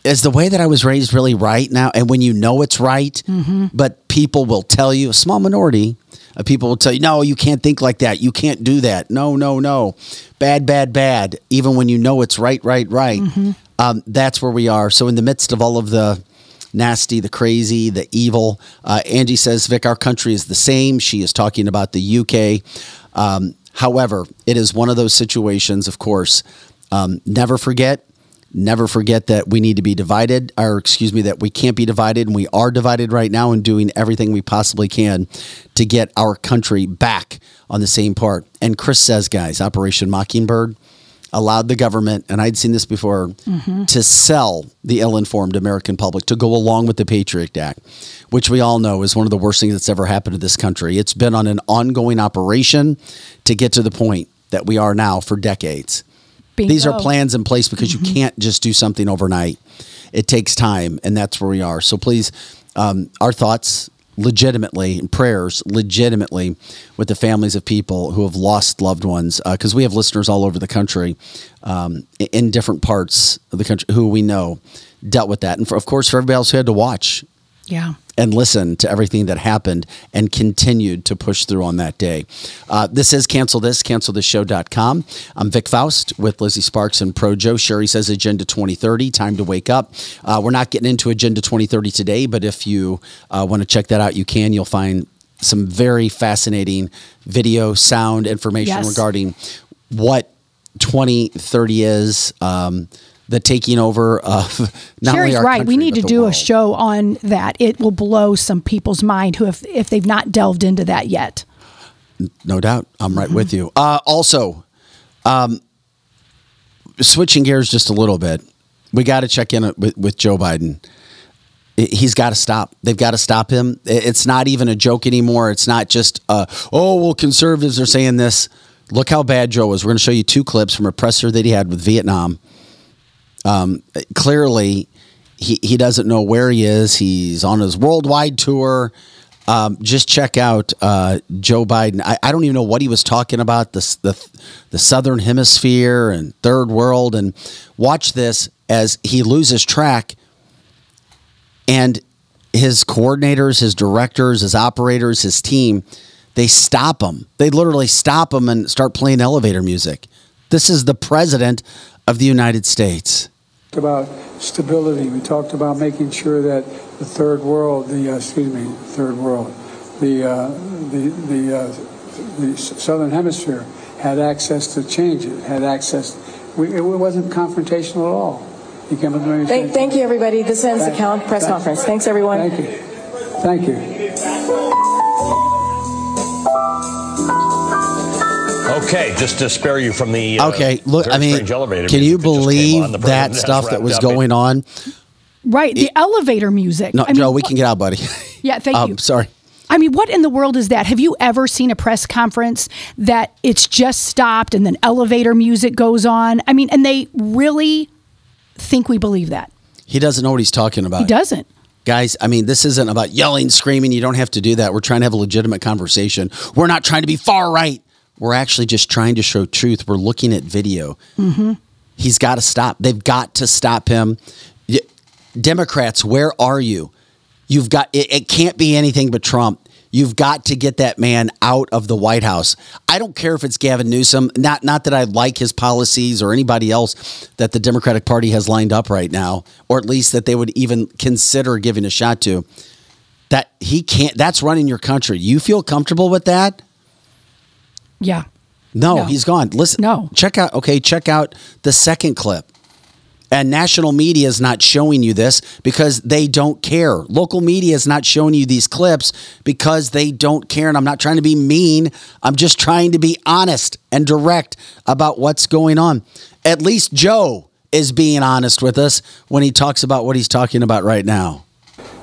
is the way that I was raised really right now? And when you know it's right, but people will tell you, a small minority of people will tell you, no, you can't think like that. You can't do that. No, no, no. Bad, bad, bad. Even when you know it's right, right, right. Um, that's where we are. So, in the midst of all of the nasty, the crazy, the evil, uh, Angie says, Vic, our country is the same. She is talking about the UK. Um, however, it is one of those situations, of course. Um, never forget never forget that we need to be divided, or excuse me, that we can't be divided, and we are divided right now and doing everything we possibly can to get our country back on the same part. And Chris says, guys, Operation Mockingbird allowed the government, and I'd seen this before, mm-hmm. to sell the ill informed American public to go along with the Patriot Act, which we all know is one of the worst things that's ever happened to this country. It's been on an ongoing operation to get to the point that we are now for decades. These are plans in place because you can't just do something overnight. It takes time, and that's where we are. So please, um, our thoughts legitimately and prayers legitimately with the families of people who have lost loved ones because we have listeners all over the country um, in different parts of the country who we know dealt with that and for, of course for everybody else who had to watch Yeah. and listen to everything that happened and continued to push through on that day. Uh, this is Cancel This, cancelthisshow.com. I'm Vic Faust with Lizzie Sparks and Pro Joe. Sherry says Agenda 2030, time to wake up. Uh, we're not getting into Agenda 2030 today, but if you uh, want to check that out, you can. You'll find some very fascinating video, sound information Yes. regarding what 2030 is. Um, the taking over of *laughs* not Sherry's right. We need to do a show on that. It will blow some people's mind who have if they've not delved into that yet. No doubt. I'm right Mm-hmm. with you. Uh, also, um, switching gears just a little bit, we got to check in with, with Joe Biden. He's got to stop. They've got to stop him. It's not even a joke anymore. It's not just, uh, oh, well, conservatives are saying this. Look how bad Joe was. We're going to show you two clips from a presser that he had with Vietnam. Um, clearly, he, he doesn't know where he is. He's on his worldwide tour. Um, just check out uh, Joe Biden. I, I don't even know what he was talking about the, the the Southern Hemisphere and Third World, and watch this as he loses track, and his coordinators, his directors, his operators, his team, they stop him. They literally stop him and start playing elevator music. This is the president of the United States. About stability. We talked about making sure that the third world, the uh, excuse me, third world, the uh, the the, uh, the southern hemisphere had access to change it. Had access. We, it wasn't confrontational at all. You came with Thank, thank you, everybody. This ends the count press Thank- conference. Thanks, everyone. Thank you. Thank you. Okay, just to spare you from the uh, Okay, look, very I mean, elevator can you that just came believe on. That stuff that was up. going on? Right, the elevator music. No, I mean, Joe, we what- can get out, buddy. *laughs* Yeah, thank um, you. Sorry. I mean, what in the world is that? Have you ever seen a press conference that it's just stopped and then elevator music goes on? I mean, and they really think we believe that. He doesn't know what he's talking about. He doesn't. Guys, I mean, this isn't about yelling, screaming. You don't have to do that. We're trying to have a legitimate conversation. We're not trying to be far right. We're actually just trying to show truth. We're looking at video. Mm-hmm. He's got to stop. They've got to stop him. Y- Democrats, where are you? You've got it, it can't be anything but Trump. You've got to get that man out of the White House. I don't care if it's Gavin Newsom. Not not that I like his policies or anybody else that the Democratic Party has lined up right now, or at least that they would even consider giving a shot to. That he can't. That's running your country. You feel comfortable with that? Yeah. No, No. he's gone. Listen, No. Check out. Okay, check out the second clip. And national media is not showing you this because they don't care. Local media is not showing you these clips because they don't care. And I'm not trying to be mean. I'm just trying to be honest and direct about what's going on. At least Joe is being honest with us when he talks about what he's talking about right now.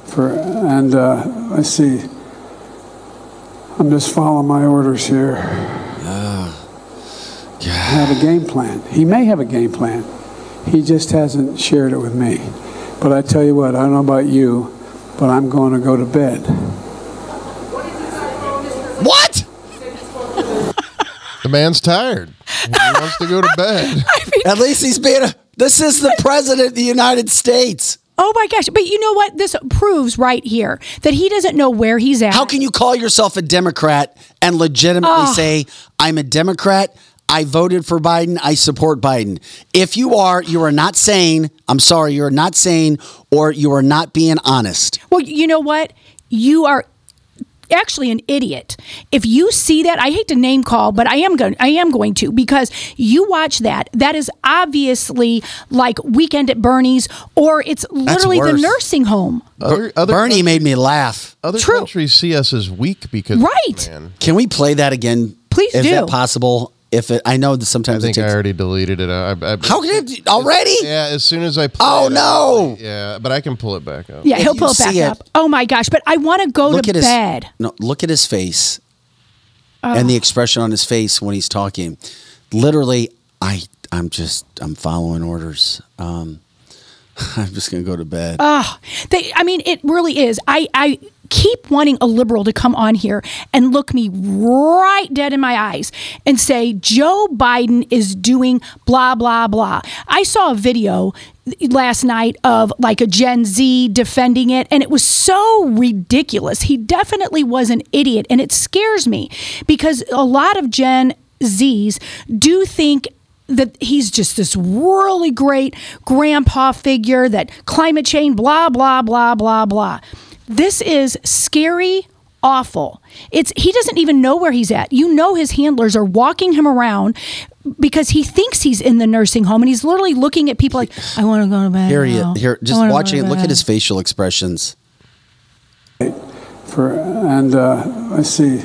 For and uh, let's see. I'm just following my orders here. Have a game plan. He may have a game plan. He just hasn't shared it with me. But I tell you what, I don't know about you, but I'm going to go to bed. What? The man's tired. He wants to go to bed. *laughs* At least he's being a. This is the president of the United States. Oh my gosh. But you know what? This proves right here that he doesn't know where he's at. How can you call yourself a Democrat and legitimately Oh. say, I'm a Democrat? I voted for Biden. I support Biden. If you are, you are not saying, I'm sorry, you're not saying, or you are not being honest. Well, you know what? You are actually an idiot. If you see that, I hate to name call, but I am going I am going to because you watch that. That is obviously like Weekend at Bernie's or it's literally the nursing home. Other, other Bernie made me laugh. Other True. countries see us as weak because Right. this man. Can we play that again? Please Is do. that possible? If it, I know that I sometimes think it I already deleted it. I, I, How can it already? Yeah, as soon as I play Oh, it, no. I- yeah, but I can pull it back up. Yeah, If he'll pull it back it- up. Oh my gosh, but I want to go look to at his bed. no. Look at his face and the expression on his face when he's talking. Literally, I I'm just I'm following orders. Um, *laughs* I'm just gonna go to bed. Oh, they, I mean, it really is. I, I keep wanting a liberal to come on here and look me right dead in my eyes and say, Joe Biden is doing blah, blah, blah. I saw a video last night of like a Gen Z defending it, and it was so ridiculous. He definitely was an idiot, and it scares me because a lot of Gen Zs do think that he's just this really great grandpa figure that climate change blah blah blah blah blah this is scary awful. It's he doesn't even know where he's at. You know his handlers are walking him around because he thinks he's in the nursing home and he's literally looking at people like, I want to go to bed. Here he now. here just watching it. Look at his facial expressions. For and uh, let's see.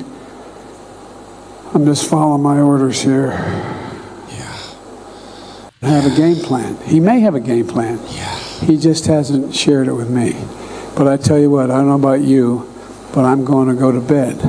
I'm just following my orders here. Yeah. I have a game plan. He may have a game plan. Yeah. He just hasn't shared it with me. But I tell you what, I don't know about you, but I'm going to go to bed.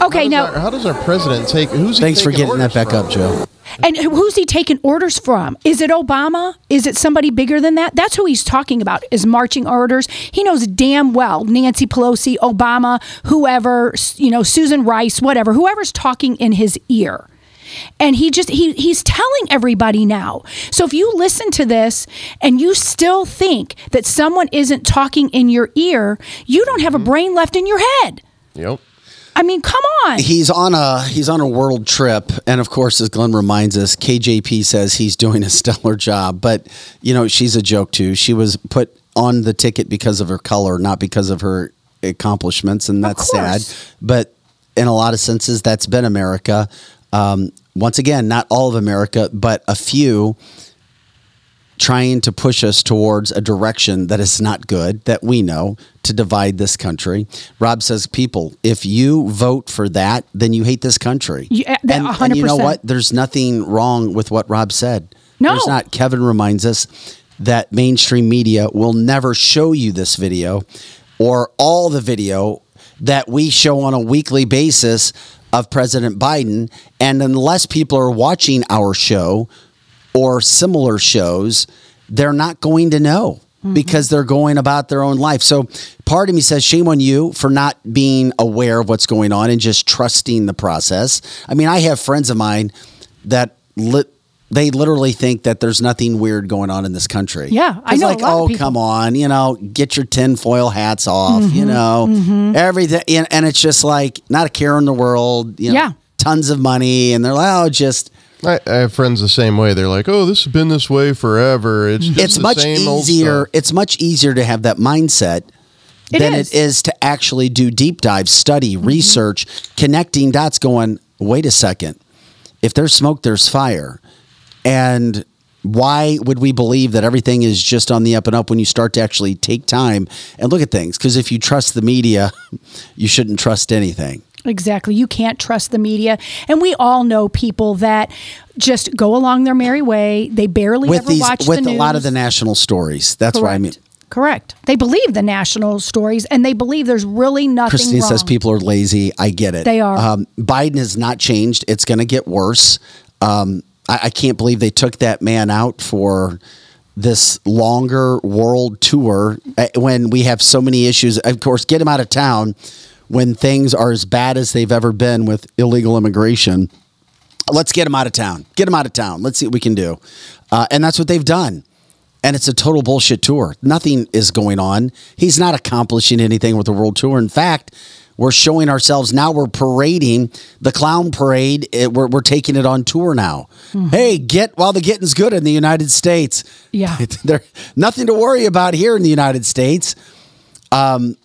Okay, now How does our president take? Who's Thanks for getting that back from? up, Joe. And who's he taking orders from? Is it Obama? Is it somebody bigger than that? That's who he's talking about. Is marching orders. He knows damn well Nancy Pelosi, Obama, whoever, you know, Susan Rice, whatever, whoever's talking in his ear. And he just he he's telling everybody now. So if you listen to this and you still think that someone isn't talking in your ear, you don't have a mm-hmm. brain left in your head. Yep. I mean, come on. He's on a he's on a world trip, and of course, as Glenn reminds us, KJP says he's doing a *laughs* stellar job. But you know, she's a joke too. She was put on the ticket because of her color, not because of her accomplishments, and that's sad. But in a lot of senses, that's been America. Um, once again, not all of America, but a few trying to push us towards a direction that is not good, that we know, to divide this country. Rob says, people, if you vote for that, then you hate this country. Yeah, that- and, and you know what? There's nothing wrong with what Rob said. No. There's not. Kevin reminds us that mainstream media will never show you this video or all the video that we show on a weekly basis of President Biden. And unless people are watching our show or similar shows, they're not going to know mm-hmm. because they're going about their own life. So part of me says, shame on you for not being aware of what's going on and just trusting the process. I mean, I have friends of mine that lit. They literally think that there's nothing weird going on in this country. Yeah, I know a Like, lot oh, people. come on, you know, get your tinfoil hats off. Mm-hmm, You know, everything, and, and it's just like not a care in the world. You know, Yeah. tons of money, and they're like, oh, just I, I have friends the same way. They're like, "Oh, this has been this way forever." It's just it's the much same easier. stuff." It's much easier to have that mindset It than is. it is to actually do deep dive, study, Mm-hmm. research, connecting dots. Going, wait a second. If there's smoke, there's fire, and why would we believe that everything is just on the up and up when you start to actually take time and look at things? Because if you trust the media, *laughs* you shouldn't trust anything. Exactly. You can't trust the media. And we all know people that just go along their merry way. They barely With ever these, watch with the a lot of the national stories, that's what I mean. Correct. They believe the national stories and they believe there's really nothing Christine wrong. says people are lazy. I get it. They are. Um, Biden has not changed. It's going to get worse. Um, I, I can't believe they took that man out for this longer world tour uh, when we have so many issues. Of course, get him out of town when things are as bad as they've ever been with illegal immigration. Let's get him out of town. Get him out of town. Let's see what we can do. Uh, and that's what they've done. And it's a total bullshit tour. Nothing is going on. He's not accomplishing anything with the world tour. In fact, we're showing ourselves now. We're parading the clown parade. It, we're, we're taking it on tour now. Hey, get while the getting's good in the United States. Yeah. *laughs* There nothing to worry about here in the United States. Um,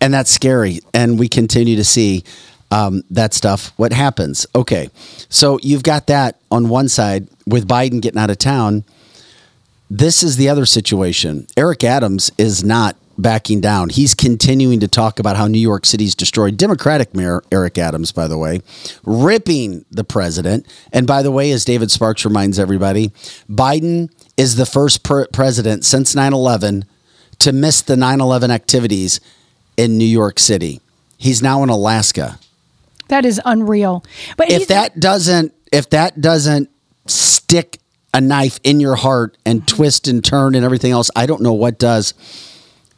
and that's scary. And we continue to see um, that stuff. What happens? Okay, so you've got that on one side with Biden getting out of town. This is the other situation. Eric Adams is not backing down. He's continuing to talk about how New York City's destroyed. Democratic Mayor Eric Adams, by the way, ripping the president. And by the way, as David Sparks reminds everybody, Biden is the first president since 9 11 to miss the 9 11 activities in New York City. He's now in Alaska. That is unreal. But If that doesn't if that doesn't stick a knife in your heart and twist and turn and everything else, I don't know what does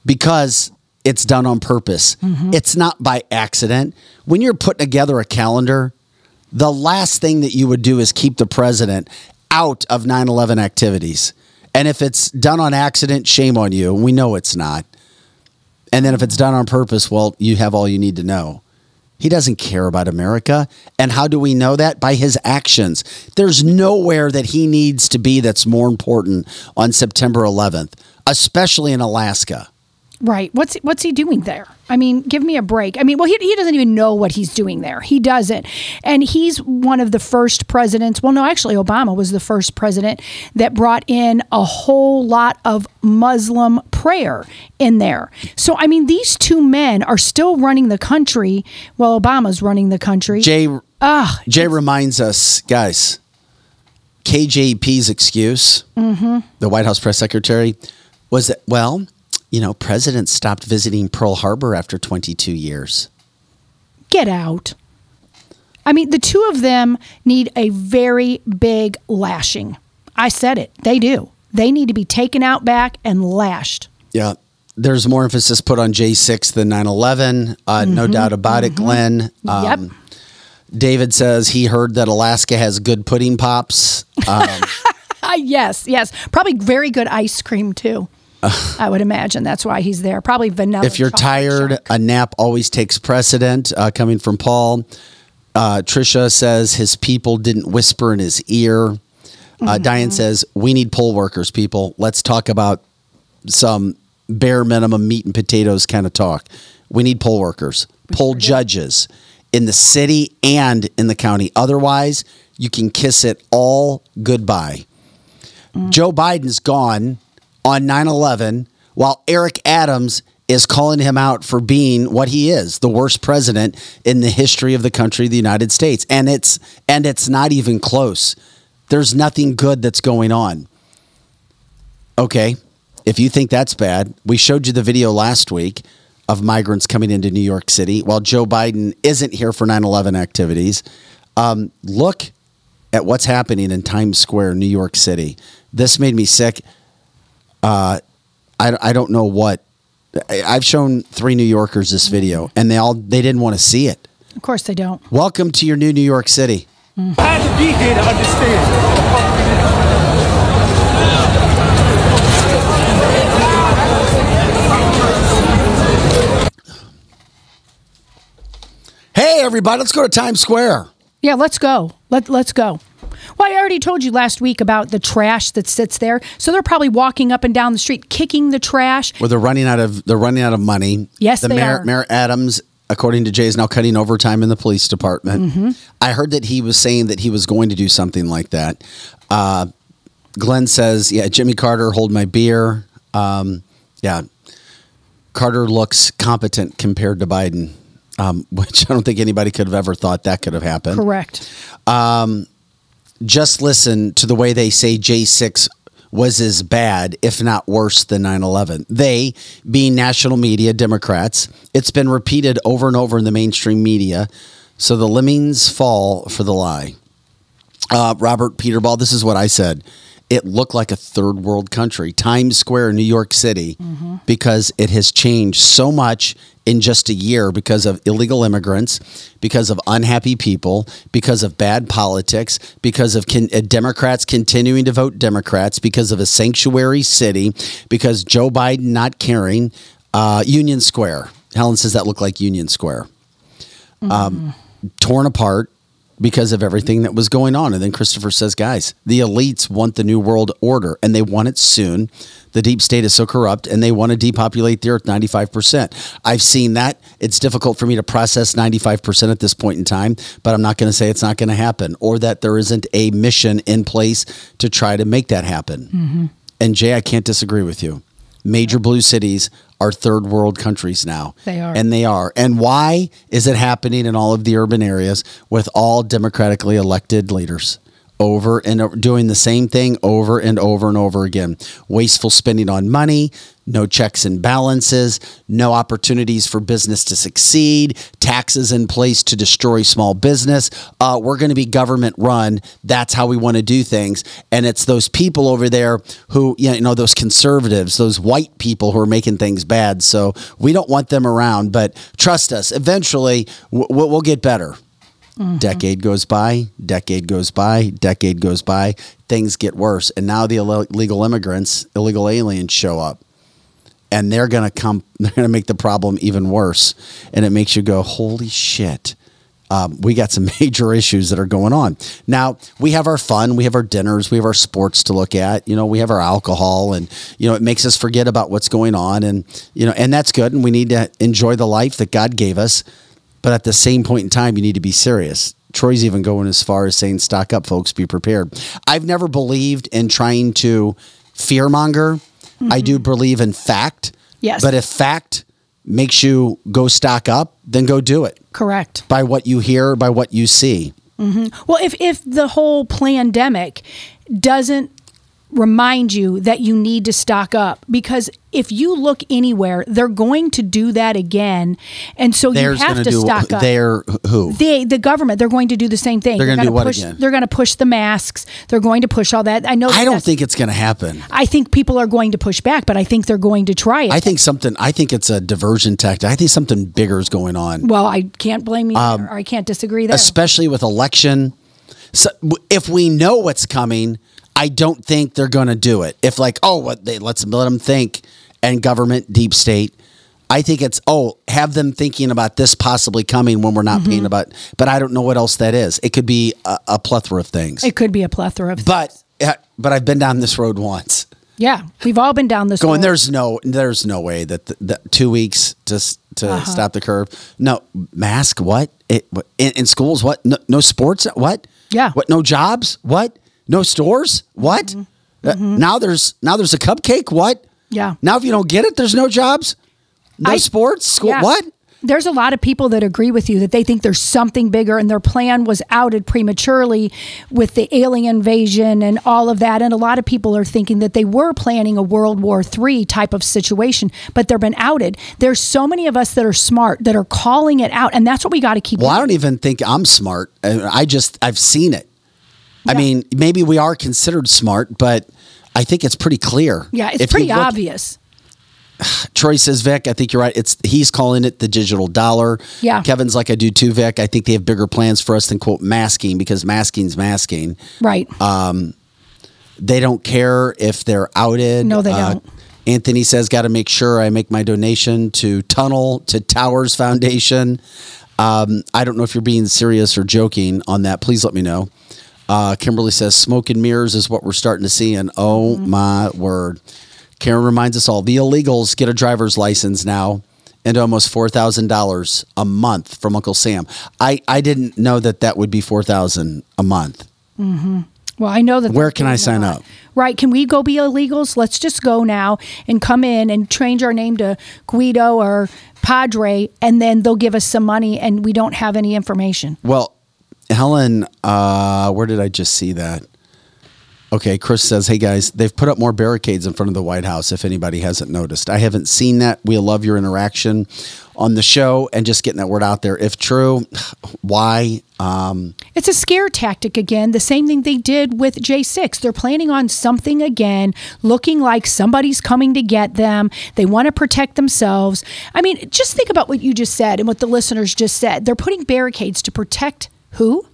because it's done on purpose. Mm-hmm. It's not by accident. When you're putting together a calendar, the last thing that you would do is keep the president out of 9 11 activities. And if it's done on accident, shame on you. We know it's not. And then if it's done on purpose, well, you have all you need to know. He doesn't care about America. And how do we know that? By his actions. There's nowhere that he needs to be that's more important on September 11th, especially in Alaska. Right. What's what's he doing there? I mean, give me a break. I mean, well, he, he doesn't even know what he's doing there. He doesn't. And he's one of the first presidents. Well, no, actually, Obama was the first president that brought in a whole lot of Muslim prayer in there. So, I mean, these two men are still running the country. Well, Obama's running the country. Jay Ah, Jay reminds us, guys, KJP's excuse, Mhm. the White House press secretary, was that, well, you know, presidents stopped visiting Pearl Harbor after 22 years. get out. I mean, the two of them need a very big lashing. I said it. They do. They need to be taken out back and lashed. Yeah. There's more emphasis put on J6 than 9 11. Uh, No Mhm, doubt about it, Glenn. Um, Yep. David says he heard that Alaska has good pudding pops. *laughs* Um, *laughs* yes, yes. Probably very good ice cream, too. I would imagine that's why he's there. Probably vanilla. if you're tired, chunk. a nap always takes precedent. Uh, coming from Paul, uh, Trisha says his people didn't whisper in his ear. Uh, Diane says we need poll workers. People, let's talk about some bare minimum meat and potatoes kind of talk. We need poll workers, poll judges in the city and in the county. Otherwise, you can kiss it all goodbye. Joe Biden's gone on 9 11 while Eric Adams is calling him out for being what he is the worst president in the history of the country the United States and it's and it's not even close there's nothing good that's going on okay if you think that's bad we showed you the video last week of migrants coming into New York City while Joe Biden isn't here for 9/11 activities um, look at what's happening in Times Square, New York City. This made me sick. Uh, I, I don't know what. I- I've shown three New Yorkers this video, and they all they didn't want to see it. Of course they don't. Welcome to your new New York City. I had to be here to understand. Hey, everybody, let's go to Times Square. Yeah, let's go. Let Let's go. Well, I already told you last week about the trash that sits there. So they're probably walking up and down the street, kicking the trash. Where they're running out of they're running out of money. Yes, the they mayor, are. Mayor Adams, according to Jay, is now cutting overtime in the police department. Mhm. I heard that he was saying that he was going to do something like that. Uh, Glenn says, "Yeah, Jimmy Carter, hold my beer." Um, yeah, Carter looks competent compared to Biden, um, *laughs* which I don't think anybody could have ever thought that could have happened. Correct. Um, just listen to the way they say J6 was as bad, if not worse, than 9 11. They, being national media Democrats, it's been repeated over and over in the mainstream media. So the lemmings fall for the lie. Uh, Robert Peterball, this is what I said. It looked like a third world country, Times Square, New York City, because it has changed so much in just a year because of illegal immigrants, because of unhappy people, because of bad politics, because of con- uh, Democrats continuing to vote Democrats, because of a sanctuary city, because Joe Biden not caring. Uh, Union Square. Helen says that looked like Union Square um, torn apart because of everything that was going on. And then Christopher says, guys, the elites want the new world order and they want it soon. The deep state is so corrupt and they want to depopulate the earth 95%. I've seen that. It's difficult for me to process 95% at this point in time, but I'm not going to say it's not going to happen or that there isn't a mission in place to try to make that happen. Mm-hmm. And Jay, I can't disagree with you. Major blue cities are third world countries now. They are. And they are. And why is it happening in all of the urban areas with all democratically elected leaders? Over and doing the same thing over and over and over again. Wasteful spending on money, no checks and balances, no opportunities for business to succeed, taxes in place to destroy small business. Uh, we're going to be government run. That's how we want to do things. And it's those people over there who, you know, those conservatives, those white people who are making things bad. So we don't want them around. But trust us, eventually we'll get better. Decade goes by, decade goes by, decade goes by. Things get worse, and now the illegal immigrants, illegal aliens show up, and they're gonna come. *laughs* They're gonna make the problem even worse, and it makes you go, "Holy shit!" Um, we got some *laughs* major issues that are going on. Now, we have our fun, we have our dinners, we have our sports to look at, you know, we have our alcohol, and, you know, it makes us forget about what's going on. And, you know, and that's good. And we need to enjoy the life that God gave us. But at the same point in time, you need to be serious. Troy's even going as far as saying, stock up, folks, be prepared. I've never believed in trying to fearmonger. I do mm-hmm. believe in fact. Yes. But if fact makes you go stock up, then go do it Correct. by what you hear, by what you see. Mm-hmm. Well, if if the whole pandemic doesn't remind you that you need to stock up because if you look anywhere they're going to do that again and so you have to do stock up They're who? they, the government, they're going to do the same thing. They're gonna do what push, again? They're going to push the masks. They're going to push all that. I know. I don't think it's going to happen. I think people are going to push back, but I think they're going to try it. I think something. I think it's a diversion tactic. I think something bigger is going on. well, I can't blame you. Um, or I can't disagree there. especially with election. So if we know what's coming, I don't think they're going to do it. If like, oh, what they let's let them think, and government, deep state. I think it's oh, have them thinking about this possibly coming when we're not Mm-hmm. paying about. But I don't know what else that is. It could be a, a plethora of things. it could be a plethora of. but uh, but I've been down this road once. yeah, we've all been down this. Road. Going road. there's no there's no way that the, the two weeks to s- to Uh-huh. stop the curve. No mask. What it in, in schools? What no, no sports? What? Yeah. What? No jobs? What? No stores? What? Mm-hmm. Uh, now there's now there's a cupcake. What? Yeah. Now if you don't get it, there's no jobs. No I- sports. School. Yeah. What? There's a lot of people that agree with you that they think there's something bigger and their plan was outed prematurely with the alien invasion and all of that. And a lot of people are thinking that they were planning a World War III type of situation, but they've been outed. There's so many of us that are smart that are calling it out. And that's what we got to keep Well, I don't even think I'm smart. I just I've seen it. I Yeah. mean, maybe we are considered smart, but I think it's pretty clear. Yeah, it's If pretty look- obvious. *sighs* Troy says, Vic, I think you're right. It's he's calling it the digital dollar. Yeah. Kevin's like I do too, Vic. I think they have bigger plans for us than quote masking because masking's masking. Right. Um, They don't care if they're outed. No, they Uh, don't. Anthony says, got to make sure I make my donation to Tunnel to Towers Foundation. Um, I don't know if you're being serious or joking on that. Please let me know. Uh, Kimberly says, smoke and mirrors is what we're starting to see. And oh Mm-hmm. my word. Karen reminds us all the illegals get a driver's license now and almost $4,000 a month from Uncle Sam. I, I didn't know that that would be 4000 a month. Well, I know that. Where can I sign up? Right. Can we go be illegals? Let's just go now and come in and change our name to Guido or Padre, and then they'll give us some money and we don't have any information. Well, Helen, uh, where did I just see that? Okay, Chris says, "Hey guys, they've put up more barricades in front of the White House. If anybody hasn't noticed, I haven't seen that. We love your interaction on the show and just getting that word out there. If true, *sighs* why? Um, It's a scare tactic again, the same thing they did with J6. They're planning on something again, looking like somebody's coming to get them. They want to protect themselves. I mean, just think about what you just said and what the listeners just said. They're putting barricades to protect who?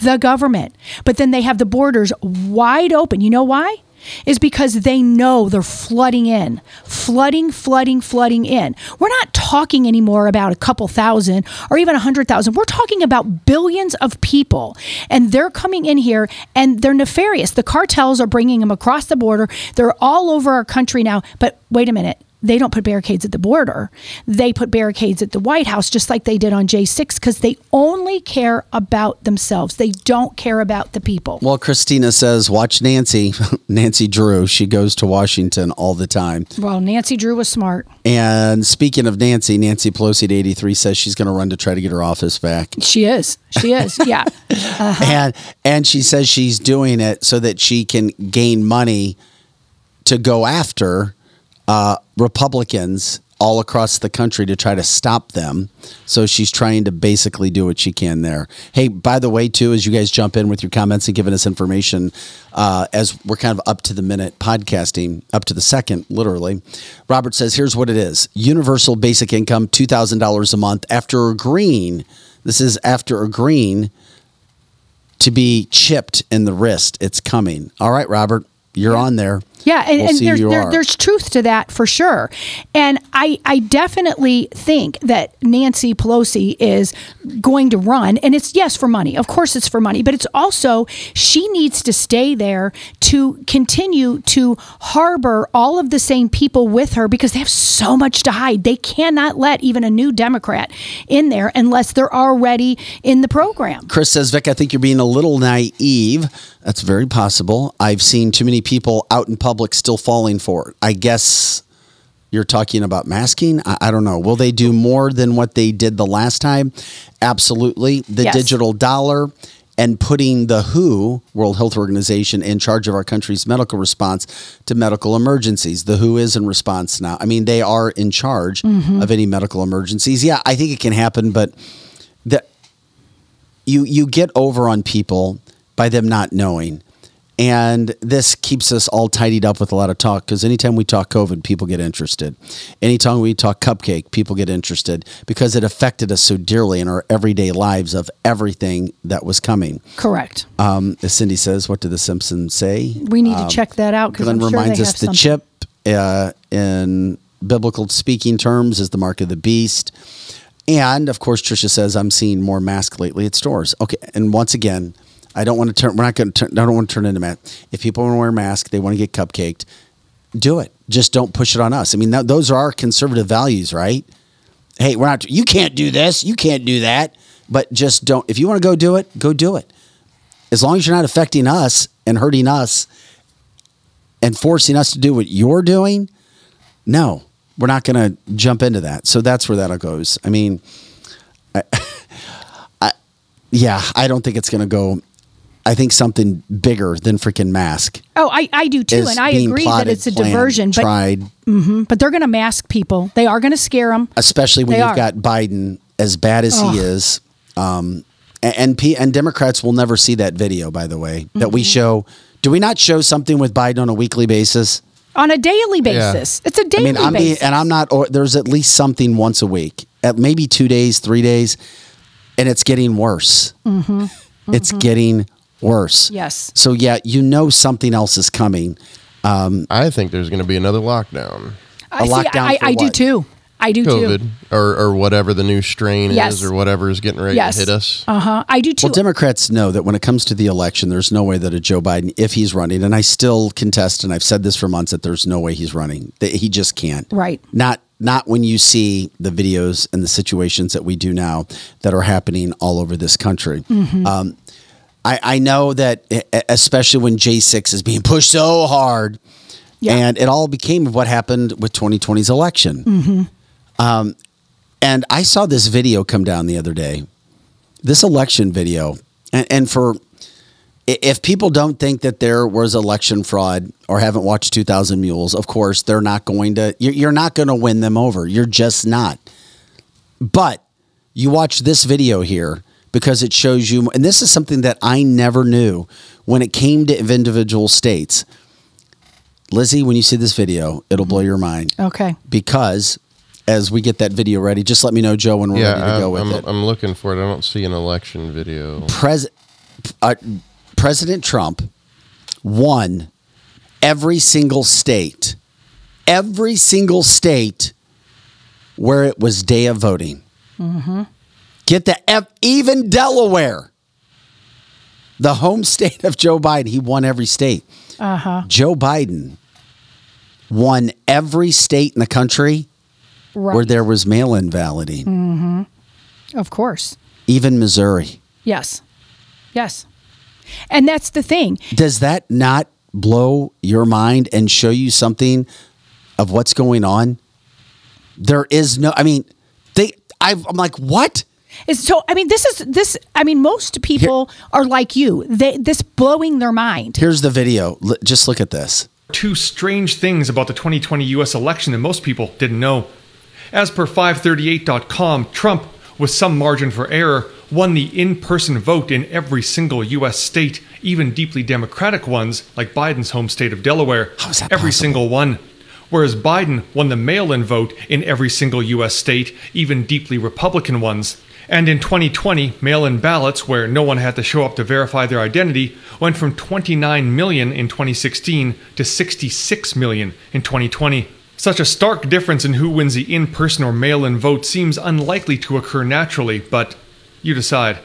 The government. But then they have the borders wide open. You know why? Is because they know they're flooding in, flooding, flooding, flooding in. We're not talking anymore about a couple thousand or even a hundred thousand. We're talking about billions of people, and they're coming in here and they're nefarious. The cartels are bringing them across the border. They're all over our country now. But wait a minute they don't put barricades at the border. They put barricades at the White House, just like they did on J6, because they only care about themselves. They don't care about the people. well, Christina says, watch Nancy, *laughs* Nancy Drew. She goes to Washington all the time. Well, Nancy Drew was smart. And speaking of Nancy, Nancy Pelosi at 83 says she's going to run to try to get her office back. She is. She is. *laughs* Yeah. Uh-huh. and and she says she's doing it so that she can gain money to go after uh, Republicans all across the country to try to stop them. So she's trying to basically do what she can there. Hey, by the way, too, as you guys jump in with your comments and giving us information, uh, as we're kind of up to the minute podcasting, up to the second, literally. Robert says, "Here's what it is: universal basic income, two thousand dollars a month. After agreeing, this is after agreeing." to be chipped in the wrist. It's coming. All right, Robert, you're on there. Yeah, and, We'll and there's there, there's truth to that for sure. And I I definitely think that Nancy Pelosi is going to run and it's yes for money. Of course it's for money, but it's also she needs to stay there to continue to harbor all of the same people with her because they have so much to hide. They cannot let even a new Democrat in there unless they're already in the program. Chris says, Vic, I think you're being a little naive. That's very possible. I've seen too many people out in public still falling for it. I guess you're talking about masking. I, I don't know. Will they do more than what they did the last time? Absolutely. The Yes. digital dollar and putting the WHO, World Health Organization, in charge of our country's medical response to medical emergencies. The WHO is in response now. I mean, they are in charge mm-hmm. of any medical emergencies. Yeah, I think it can happen, but the you you get over on people by them not knowing. And this keeps us all tidied up with a lot of talk because anytime we talk COVID, people get interested. Anytime we talk cupcake, people get interested because it affected us so dearly in our everyday lives of everything that was coming. Correct. Um, as Cindy says, what did the Simpsons say? We need Um, to check that out because Glenn sure reminds us the chip uh, in biblical speaking terms is the mark of the beast. And of course, Trisha says, I'm seeing more masks lately at stores. Okay. And once again, I don't want to turn, we're not going to turn, I don't want to turn into Matt. If people want to wear a mask, they want to get cupcaked, do it. Just don't push it on us. I mean, those are our conservative values, right? Hey, we're not, you can't do this, you can't do that. But just don't, if you want to go do it, go do it. As long as you're not affecting us and hurting us and forcing us to do what you're doing, no, we're not going to jump into that. So that's where that goes. I mean, I, *laughs* I, yeah, I don't think it's going to go. I think something bigger than freaking mask. Oh, I, I do too, and I being agree that it's a planned, diversion. But tried, Mhm, but they're going to mask people. They are going to scare them. especially when They you've are. got Biden as bad as Ugh. he is. Um, and and, P, and Democrats will never see that video. By the way, that Mm-hmm. we show. Do we not show something with Biden on a weekly basis? on a daily basis. It's a daily I mean, I'm being, basis. and I'm not. Or there's at least something once a week, at maybe two days, three days, and it's getting worse. mm-hmm. It's getting worse. Yes. So yeah, you know something else is coming. Um, I think there's going to be another lockdown. I see, lockdown I, for I do too. I do COVID too. or, or whatever the new strain Yes. is or whatever is getting ready Yes. to hit us. Uh huh. I do too. Well, Democrats know that when it comes to the election, there's no way that a Joe Biden, if he's running, and I still contest, and I've said this for months, that there's no way he's running. That he just can't. Right. Not not when you see the videos and the situations that we do now that are happening all over this country. Mm-hmm. Um, I, I know that, especially when J6 is being pushed so hard, Yeah. and it all became what happened with 2020's election. Mm-hmm. Um, and I saw this video come down the other day, this election video, and, and for if people don't think that there was election fraud or haven't watched 2000 Mules, of course, they're not going to, you're not going to win them over. You're just not. But you watch this video here because it shows you, and this is something that I never knew when it came to individual states. Lizzie, when you see this video, it'll blow your mind okay. because as we get that video ready, just let me know, Joe, when we're yeah, ready to I'm, go with I'm, it. I'm looking for it. I don't see an election video. Pres- uh, President Trump won every single state, every single state where it was day of voting. Get the F, even Delaware, the home *laughs* state of Joe Biden, he won every state. Uh huh. Joe Biden won every state in the country Right. where there was mail-in balloting, Mm-hmm. Of course. even Missouri. Yes. Yes. And that's the thing. Does that not blow your mind and show you something of what's going on? There is no. I mean, they. I've, I'm like, what? Is so I mean this is this I mean most people are like you. They this blowing their mind. Here's the video. L- just look at this. Two strange things about the 2020 US election that most people didn't know. As per 538.com, Trump, with some margin for error, won the in person vote in every single US state, even deeply Democratic ones like Biden's home state of Delaware. How is that every possible? single one. Whereas Biden won the mail in vote in every single US state, even deeply Republican ones. And in 2020, mail in ballots, where no one had to show up to verify their identity, went from 29 million in 2016 to 66 million in 2020. Such a stark difference in who wins the in person or mail in vote seems unlikely to occur naturally, but you decide.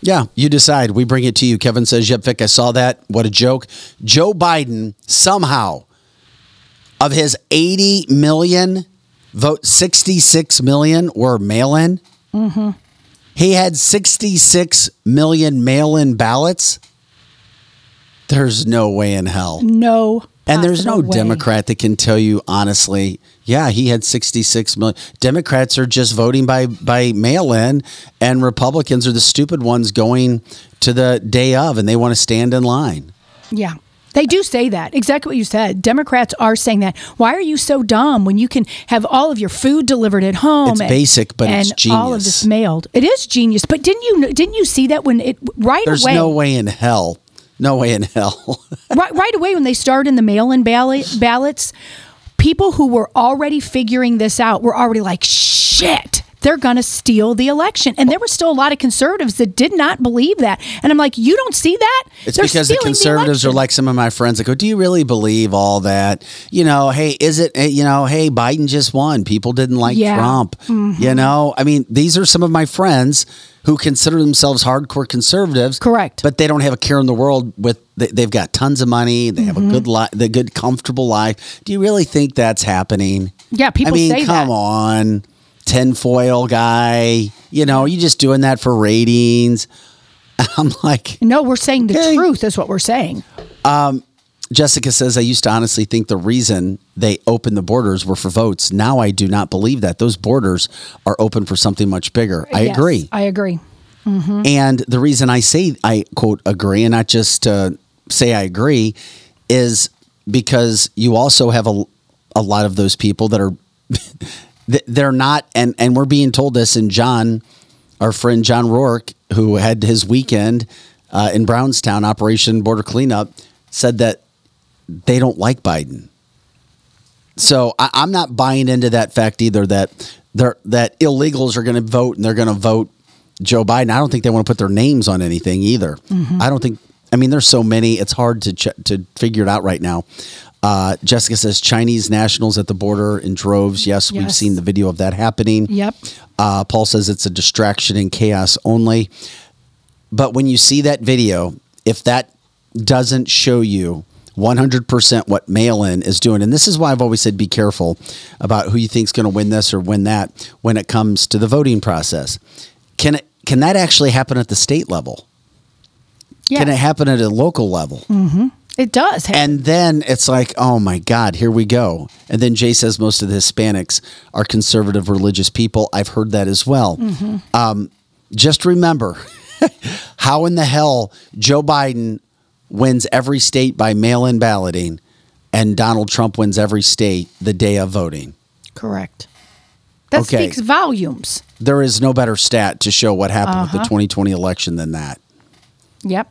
Yeah, you decide. We bring it to you. Kevin says, Yep, Vic, I saw that. What a joke. Joe Biden somehow, of his 80 million vote, 66 million were mail in. Mm-hmm. He had 66 million mail in ballots. There's no way in hell. No. And there's no way. Democrat that can tell you honestly, yeah, he had 66 million. Democrats are just voting by by mail in, and Republicans are the stupid ones going to the day of, and they want to stand in line. Yeah. They do say that. Exactly what you said. Democrats are saying that. Why are you so dumb when you can have all of your food delivered at home? It's basic, but and it's all of genius. this mailed. It is genius. But didn't you didn't you see that when it right There's away? no way in hell. No way in hell. *laughs* right, right away when they started in the mail-in ballot, ballots, people who were already figuring this out were already like, "Shit, they're going to steal the election." And there were still a lot of conservatives that did not believe that. And I'm like, "You don't see that?" It's They're because the conservatives are like some of my friends that go, "Do you really believe all that? You know, hey, is it? eh, You know, hey, Biden just won. People didn't like Yeah. Trump. Mhm. You know, I mean, these are some of my friends who consider themselves hardcore conservatives. Correct. But they don't have a care in the world. With they, they've got tons of money. They have a Mhm. good life, the good comfortable life. Do you really think that's happening? Yeah, people I mean, come that. on, tinfoil guy. You know, you just doing that for ratings. *laughs* I'm like, No, we're saying the truth is what we're saying. um, Jessica says, I used to honestly think the reason they opened the borders were for votes. Now I do not believe that. Those borders are open for something much bigger. I Yes, agree. I agree. hmm And the reason I say I quote agree and not just uh, say I agree is because you also have a, a lot of those people that are *laughs* they're not and and we're being told this and John our friend John Rourke who had his weekend uh, in Brownstown Operation Border Cleanup said that they don't like Biden. So I, I'm not buying into that fact either that they're, that illegals are going to vote and they're going to vote Joe Biden. I don't think they want to put their names on anything either. Mhm. I don't think. I mean, there's so many. It's hard to ch- to figure it out right now. Uh, Jessica says Chinese nationals at the border in droves. Yes, we've seen the video of that happening. Yep. Uh, Paul says it's a distraction and chaos only. But when you see that video, if that doesn't show you 100% what mail in is doing, and this is why I've always said be careful about who you think's going to win this or win that when it comes to the voting process. Can it can that actually happen at the state level? Yeah. Can it happen at a local level? hmm It does. And then it's like, oh my God, here we go. And then Jay says most of the Hispanics are conservative religious people. I've heard that as well. Mhm. Um, just remember *laughs* how in the hell Joe Biden wins every state by mail in balloting and Donald Trump wins every state the day of voting. Correct. That Okay. speaks volumes. There is no better stat to show what happened with the Uh-huh. 2020 election than that. Yep.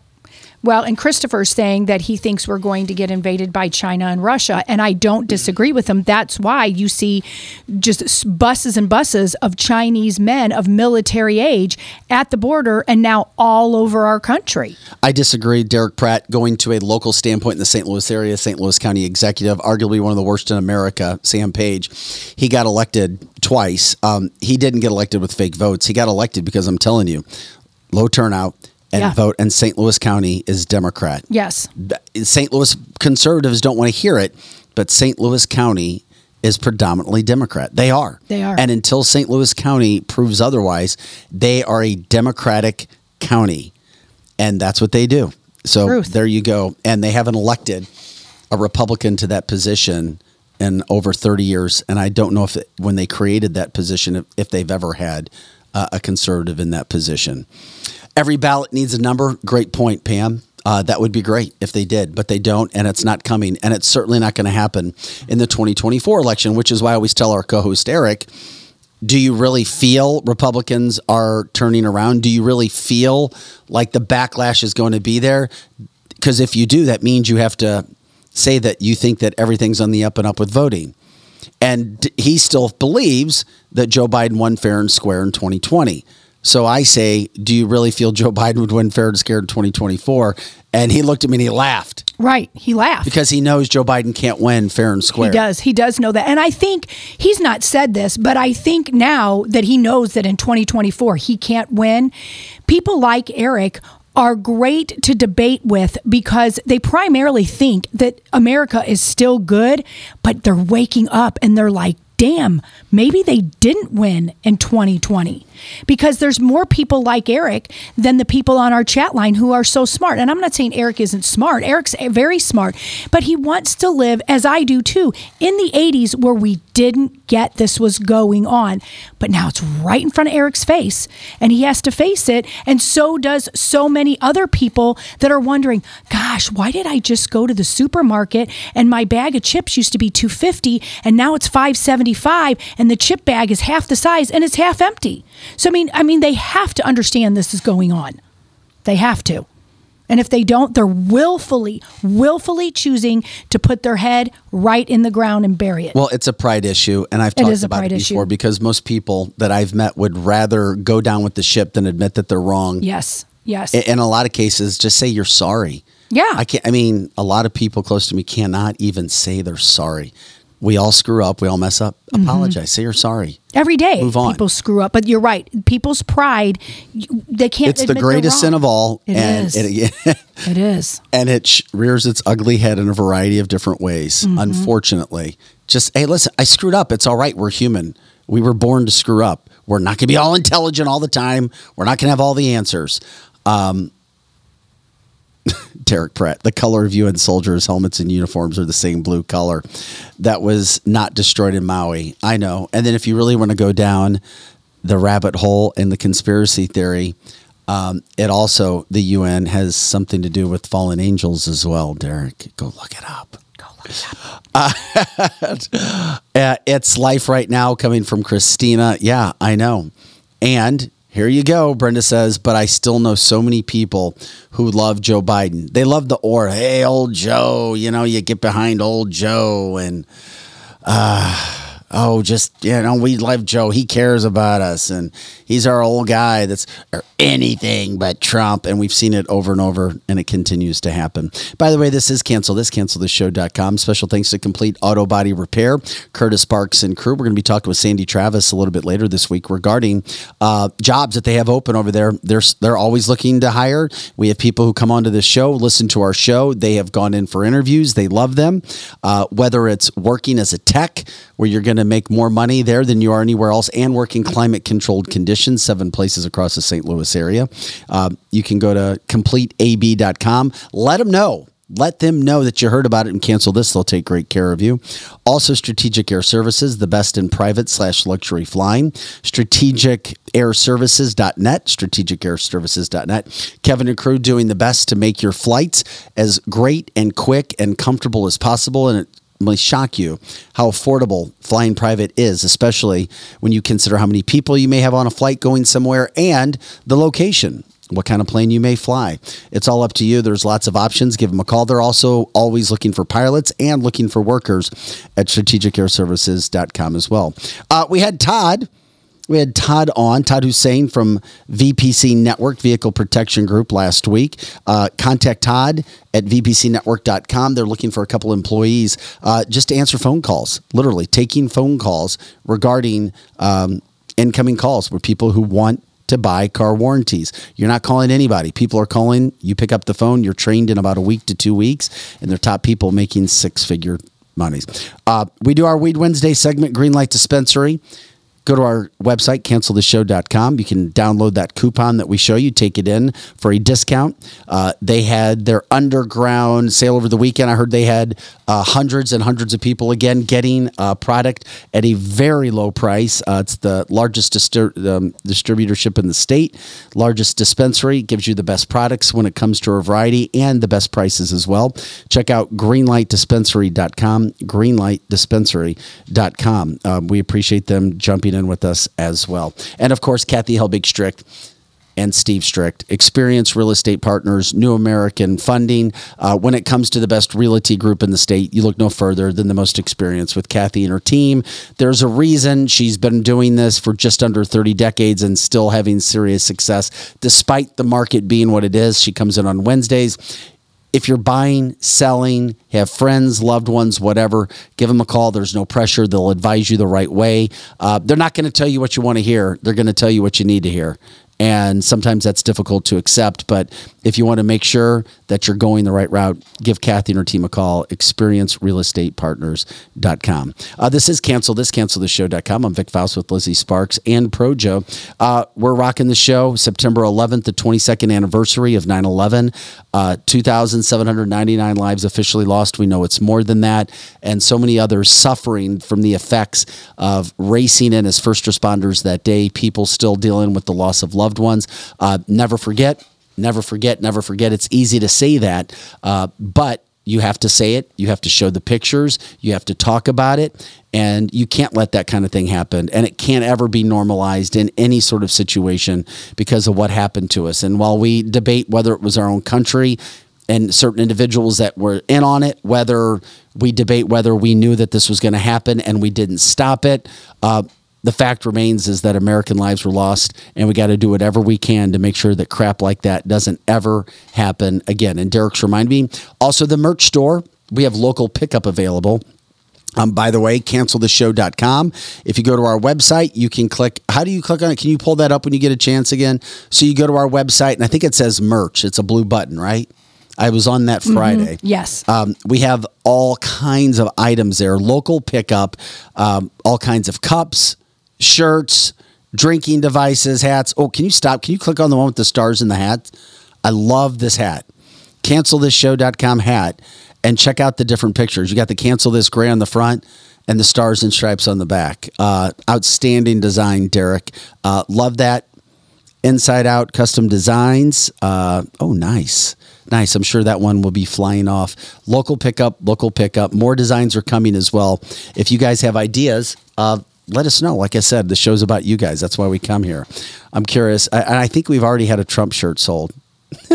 Well, and Christopher's saying that he thinks we're going to get invaded by China and Russia, and I don't disagree with him. That's why you see just buses and buses of Chinese men of military age at the border and now all over our country. I disagree. Derek Pratt, going to a local standpoint in the St. Louis area, St. Louis County executive, arguably one of the worst in America, Sam Page. He got elected twice. Um, he didn't get elected with fake votes. He got elected because I'm telling you, low turnout and Yeah. vote, and St. Louis County is Democrat. Yes. St. Louis conservatives don't want to hear it, but St. Louis County is predominantly Democrat. They are. They are. And until St. Louis County proves otherwise, they are a Democratic county. And that's what they do. So Truth. there you go. And they haven't elected a Republican to that position in over 30 years. And I don't know if it, when they created that position, if, if they've ever had uh, a conservative in that position. Every ballot needs a number. Great point, Pam. Uh, that would be great if they did, but they don't, and it's not coming, and it's certainly not going to happen in the 2024 election. Which is why I always tell our co-host Eric, do you really feel Republicans are turning around? Do you really feel like the backlash is going to be there? Because if you do, that means you have to say that you think that everything's on the up and up with voting. And he still believes that Joe Biden won fair and square in 2020. So I say, do you really feel Joe Biden would win fair and square in 2024? And he looked at me and he laughed Right. He laughed. because he knows Joe Biden can't win fair and square. He does. He does know that. And I think he's not said this, but I think now that he knows that in 2024 he can't win, people like Eric are great to debate with because they primarily think that America is still good, but they're waking up and they're like, damn, maybe they didn't win in 2020 because there's more people like Eric than the people on our chat line who are so smart. And I'm not saying Eric isn't smart, Eric's very smart, but he wants to live, as I do too, in the 80s where we didn't get this was going on. But now it's right in front of Eric's face and he has to face it. And so does so many other people that are wondering, gosh, why did I just go to the supermarket and my bag of chips used to be 250 and now it's 575 and the chip bag is half the size and it's half empty. So I mean, I mean they have to understand this is going on. They have to. And if they don't, they're willfully, willfully choosing to put their head right in the ground and bury it. Well, it's a pride issue, and I've talked a about it before issue. because most people that I've met would rather go down with the ship than admit that they're wrong. yes, yes. In a lot of cases, just say you're sorry. yeah. I can't. I mean, a lot of people close to me cannot even say they're sorry. We all screw up. We all mess up. Apologize. Say you're sorry. Every day, Move on. people screw up. But you're right. People's pride, they can't. It's the greatest sin of all, It and is. It, *laughs* It is. and it sh- rears its ugly head in a variety of different ways. Mm-hmm. Unfortunately, just hey, listen, I screwed up. It's all right. We're human. We were born to screw up. We're not going to be all intelligent all the time. We're not going to have all the answers. Um, *laughs* Derek Pratt, the color of UN soldiers' helmets and uniforms are the same blue color that was not destroyed in Maui. I know. And then if you really want to go down the rabbit hole in the conspiracy theory, um, it also, the UN has something to do with fallen angels as well, Derek. Go look it up. Go look it up. *laughs* Uh, it's life right now coming from Christina. Yeah, I know. And here you go, Brenda says, but I still know so many people who love Joe Biden. They love the aura. Hey, old Joe, you know, you get behind old Joe and uh oh, just you know, we love Joe. He cares about us and he's our old guy that's anything but Trump. And we've seen it over and over and it continues to happen. By the way, this is cancel this, cancelthisshow.com. Special thanks to Complete Auto Body Repair, Curtis Sparks and crew. We're going to be talking with Sandy Travis a little bit later this week regarding uh, jobs that they have open over there. They're, they're always looking to hire. We have people who come onto the show, listen to our show. They have gone in for interviews. They love them. Uh, whether it's working as a tech, where you're going to make more money there than you are anywhere else, and working climate controlled conditions, seven places across the St. Louis area. Uh, you can go to completeab.com. Let them know. Let them know that you heard about it and cancel this. They'll take great care of you. Also, Strategic Air Services, the best in private slash luxury flying. StrategicAirServices.net, StrategicAirServices.net. Kevin and crew doing the best to make your flights as great and quick and comfortable as possible. And it may shock you how affordable flying private is, especially when you consider how many people you may have on a flight going somewhere and the location. What kind of plane you may fly. It's all up to you. There's lots of options. Give them a call. They're also always looking for pilots and looking for workers at strategicairservices.com as well. Uh, we had Todd. We had Todd on, Todd Hussein from VPC Network Vehicle Protection Group last week. Uh, contact Todd at vpcnetwork.com. They're looking for a couple employees uh, just to answer phone calls, literally taking phone calls regarding um, incoming calls with people who want to buy car warranties. You're not calling anybody. People are calling. You pick up the phone. You're trained in about a week to two weeks, and they're top people making six figure monies. Uh, we do our Weed Wednesday segment, Green Light Dispensary. Go to our website, cancelthisshow.com. You can download that coupon that we show you, take it in for a discount. Uh, they had their underground sale over the weekend. I heard they had uh, hundreds and hundreds of people again getting uh, product at a very low price. Uh, it's the largest um, distributorship in the state, largest dispensary, gives you the best products when it comes to a variety and the best prices as well. Check out greenlightdispensary.com, greenlightdispensary.com. Um, we appreciate them jumping in with us as well. And of course, Kathy Helbig Strict and Steve Strict. experienced Real Estate Partners, New American Funding. Uh, when it comes to the best realty group in the state, you look no further than the most experienced with Kathy and her team. There's a reason she's been doing this for just under 30 decades and still having serious success, despite the market being what it is. She comes in on Wednesdays if you're buying, selling, have friends, loved ones, whatever, give them a call. There's no pressure. They'll advise you the right way. Uh, they're not going to tell you what you want to hear. They're going to tell you what you need to hear. And sometimes that's difficult to accept. But if you want to make sure that you're going the right route, give Kathy and her team a call. ExperienceRealEstatePartners.com. Uh, this is cancel this, cancel this show.com. I'm Vic Faust with Lizzie Sparks and Projo. Uh, we're rocking the show September 11th, the 22nd anniversary of 9 11. Uh, 2,799 lives officially lost. We know it's more than that. And so many others suffering from the effects of racing in as first responders that day. People still dealing with the loss of loved ones. Uh, never forget, never forget, never forget. It's easy to say that, uh, but you have to say it. You have to show the pictures. You have to talk about it. And you can't let that kind of thing happen. And it can't ever be normalized in any sort of situation because of what happened to us. And while we debate whether it was our own country, and certain individuals that were in on it, whether we debate whether we knew that this was going to happen and we didn't stop it. Uh, the fact remains is that American lives were lost, and we got to do whatever we can to make sure that crap like that doesn't ever happen again. And Derek's remind me also the merch store. We have local pickup available. Um, by the way, cancelthisshow.com. If you go to our website, you can click. How do you click on it? Can you pull that up when you get a chance again? So you go to our website, and I think it says merch. It's a blue button, right? I was on that Friday. Mm-hmm. Yes. Um, we have all kinds of items there, local pickup, um, all kinds of cups, shirts, drinking devices, hats. Oh, can you stop? Can you click on the one with the stars in the hat? I love this hat. CancelThisShow.com hat and check out the different pictures. You got the cancel this gray on the front and the stars and stripes on the back. Uh, outstanding design, Derek. Uh, love that. Inside Out Custom Designs. Uh, oh, nice. Nice. I'm sure that one will be flying off. Local pickup, local pickup. More designs are coming as well. If you guys have ideas, uh, let us know. Like I said, the show's about you guys. That's why we come here. I'm curious. I, and I think we've already had a Trump shirt sold. *laughs*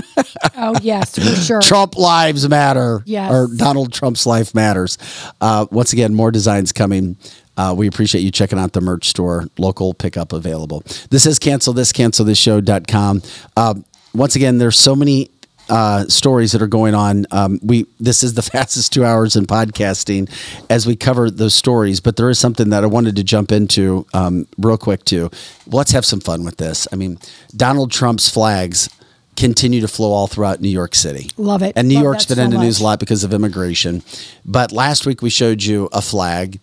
Oh yes, for *laughs* sure. Trump lives matter. Yes. Or Donald Trump's life matters. Uh, once again, more designs coming. Uh, we appreciate you checking out the merch store, local pickup available. This is cancel this, cancel this show.com. Uh, once again, there's so many uh, stories that are going on. Um, we this is the *laughs* fastest two hours in podcasting as we cover those stories. But there is something that I wanted to jump into um, real quick too. Let's have some fun with this. I mean, Donald Trump's flags continue to flow all throughout New York City. Love it. And New Love York's been in so the news a lot because of immigration. But last week we showed you a flag,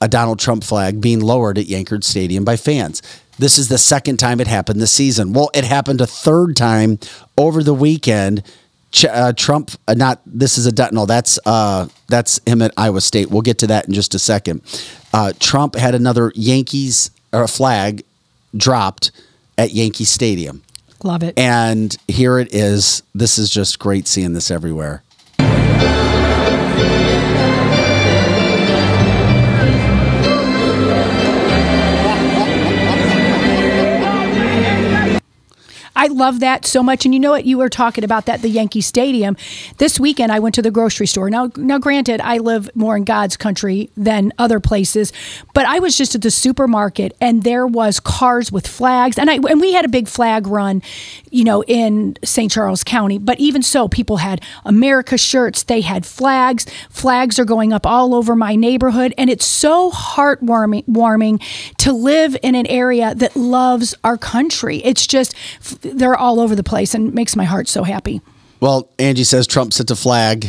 a Donald Trump flag being lowered at Yankee Stadium by fans. This is the second time it happened this season. Well, it happened a third time over the weekend. Ch- uh, Trump, uh, not this is a du- no. That's uh, that's him at Iowa State. We'll get to that in just a second. Uh, Trump had another Yankees or a flag dropped at Yankee Stadium. Love it. And here it is. This is just great seeing this everywhere. I love that so much. And you know what? You were talking about that, the Yankee Stadium. This weekend, I went to the grocery store. Now, now, granted, I live more in God's country than other places, but I was just at the supermarket and there was cars with flags. And I, and we had a big flag run, you know, in St. Charles County. But even so, people had America shirts. They had flags. Flags are going up all over my neighborhood. And it's so heartwarming warming to live in an area that loves our country. It's just, they're all over the place and makes my heart so happy. Well, Angie says Trump sent a flag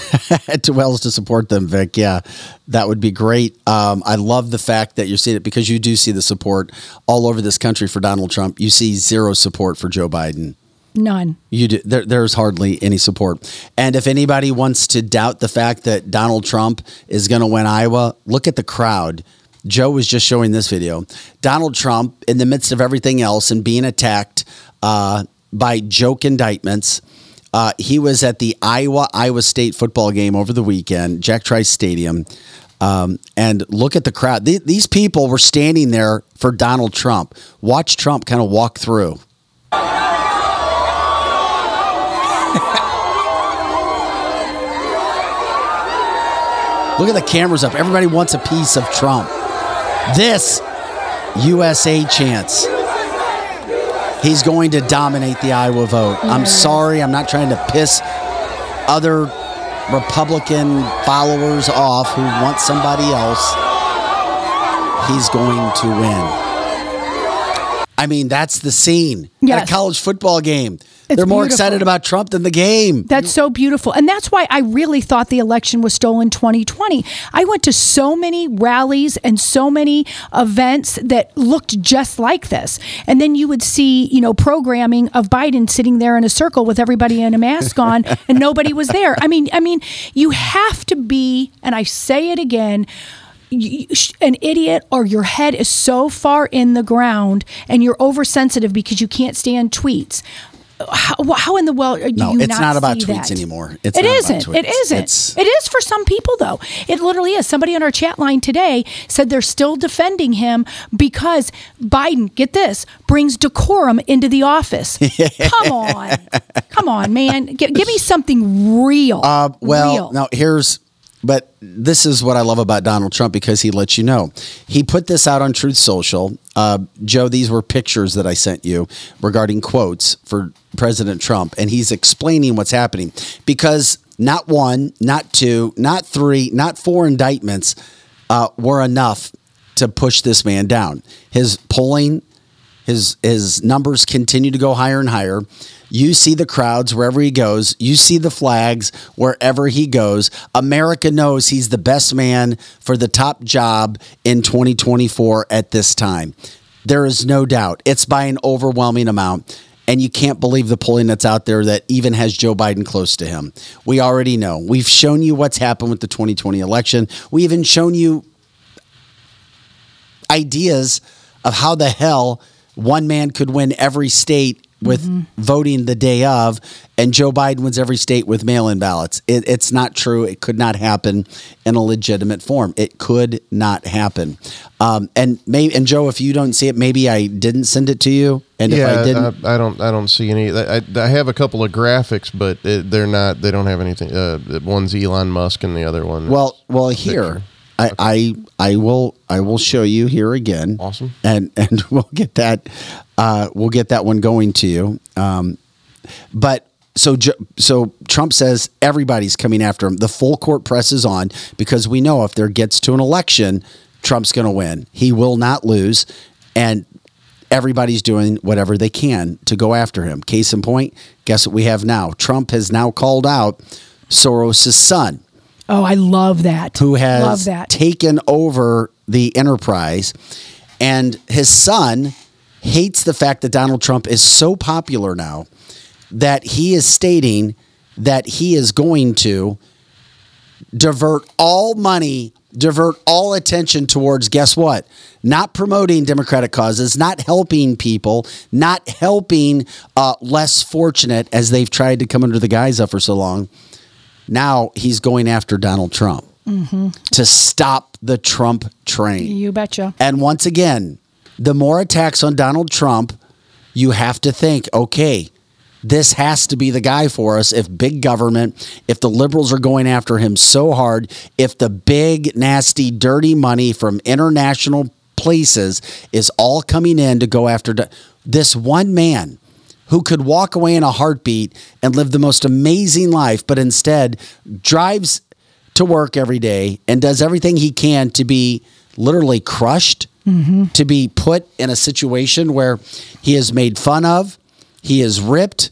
*laughs* to Wells to support them, Vic. Yeah, that would be great. Um, I love the fact that you're seeing it because you do see the support all over this country for Donald Trump. You see zero support for Joe Biden. None. You do, there, there's hardly any support. And if anybody wants to doubt the fact that Donald Trump is going to win Iowa, look at the crowd. Joe was just showing this video. Donald Trump, in the midst of everything else and being attacked uh, by joke indictments, uh, he was at the Iowa Iowa State football game over the weekend, Jack Trice Stadium. Um, and look at the crowd. Th- these people were standing there for Donald Trump. Watch Trump kind of walk through. *laughs* Look at the cameras up. Everybody wants a piece of Trump. This USA chance. He's going to dominate the Iowa vote. I'm sorry, I'm not trying to piss other Republican followers off who want somebody else. He's going to win. I mean, that's the scene at a college football game. It's They're more beautiful. excited about Trump than the game. That's so beautiful. And that's why I really thought the election was stolen 2020. I went to so many rallies and so many events that looked just like this. And then you would see, you know, programming of Biden sitting there in a circle with everybody in a mask on and nobody was there. I mean, I mean, you have to be, and I say it again, an idiot or your head is so far in the ground and you're oversensitive because you can't stand tweets. How, how in the world do No, you it's not about see tweets that? anymore. It's It not about isn't. It isn't. It's- it is for some people though. It literally is. Somebody on our chat line today said they're still defending him because Biden, get this, brings decorum into the office. *laughs* Come on, come on, man. G- give me something real. Uh, well, real. now here's, but this is what I love about Donald Trump because he lets you know. He put this out on Truth Social. Uh, Joe, these were pictures that I sent you regarding quotes for President Trump, and he's explaining what's happening because not one, not two, not three, not four indictments uh, were enough to push this man down. His polling his his numbers continue to go higher and higher. You see the crowds wherever he goes. You see the flags wherever he goes. America knows he's the best man for the top job in 2024 at this time. There is no doubt. It's by an overwhelming amount. And you can't believe the polling that's out there that even has Joe Biden close to him. We already know. We've shown you what's happened with the 2020 election. We even shown you ideas of how the hell one man could win every state with voting the day of, and Joe Biden wins every state with mail in ballots. It, it's not true. It could not happen in a legitimate form. It could not happen. Um, and maybe, and Joe, if you don't see it, maybe I didn't send it to you. And yeah, if I didn't, I, I don't. I don't see any. I, I have a couple of graphics, but it, they're not. They don't have anything. Uh, one's Elon Musk, and the other one. Well, well, here I, I I will I will show you here again. Awesome. and *laughs* and we'll get that uh, we'll get that one going to you. Um, but so so Trump says everybody's coming after him. The full court press is on because we know if there gets to an election, Trump's going to win. He will not lose, and everybody's doing whatever they can to go after him. Case in point, guess what we have now? Trump has now called out Soros' son oh, I love that. who has love that. taken over the enterprise. And his son hates the fact that Donald Trump is so popular now that he is stating that he is going to divert all money, divert all attention towards guess what? Not promoting Democratic causes, not helping people, not helping uh, less fortunate as they've tried to come under the guise of for so long. Now he's going after Donald Trump mm-hmm. to stop the Trump train. you betcha. And once again, the more attacks on Donald Trump, you have to think, okay, this has to be the guy for us. If big government, if the liberals are going after him so hard, if the big, nasty, dirty money from international places is all coming in to go after Do- this one man who could walk away in a heartbeat and live the most amazing life, but instead drives to work every day and does everything he can to be literally crushed, mm-hmm. to be put in a situation where he is made fun of, he is ripped,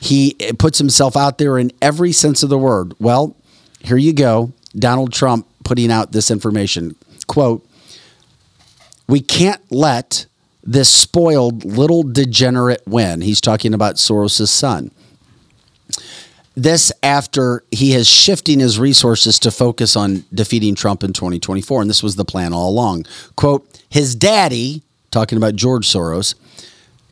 he puts himself out there in every sense of the word. Well, here you go. Donald Trump putting out this information. Quote, we can't let this spoiled little degenerate win. He's talking about Soros' son. This after he is shifting his resources to focus on defeating Trump in 2024. And this was the plan all along. Quote, his daddy, talking about George Soros,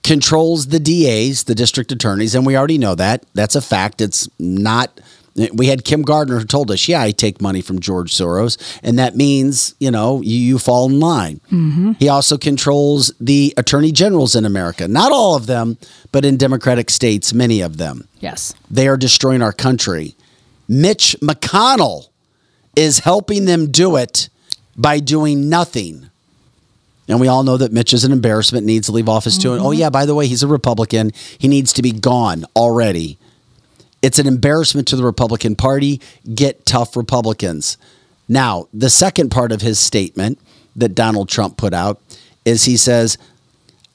controls the DAs, the district attorneys, and we already know that. That's a fact. It's not. We had Kim Gardner who told us, "Yeah, I take money from George Soros, and that means you know you, you fall in line." Mm-hmm. He also controls the attorney generals in America. Not all of them, but in Democratic states, many of them. Yes. They are destroying our country. Mitch McConnell is helping them do it by doing nothing. And we all know that Mitch is an embarrassment, needs to leave office too. And oh, mm-hmm. yeah, by the way, he's a Republican. He needs to be gone already. It's an embarrassment to the Republican Party. Get tough Republicans. Now, the second part of his statement that Donald Trump put out is he says,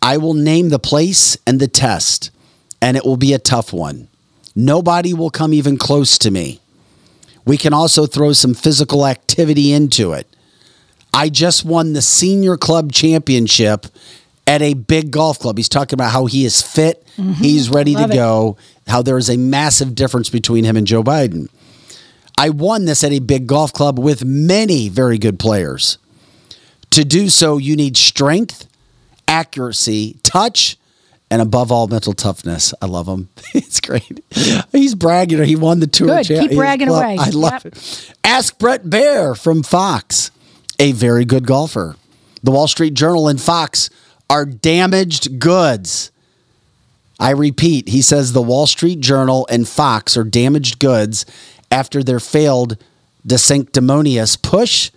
I will name the place and the test, and it will be a tough one. Nobody will come even close to me. We can also throw some physical activity into it. I just won the senior club championship at a big golf club. He's talking about how he is fit, mm-hmm. he's ready Love to it. go, how there is a massive difference between him and Joe Biden. I won this at a big golf club with many very good players. To do so, you need strength, accuracy, touch, and above all, mental toughness. I love him. *laughs* it's great. He's bragging. He won the tour. Good. cha- Keep bragging club. away. I love Yep. it. Ask Bret Baier from Fox, a very good golfer. The Wall Street Journal and Fox are damaged goods. I repeat, he says the Wall Street Journal and Fox are damaged goods after their failed, sanctimonious push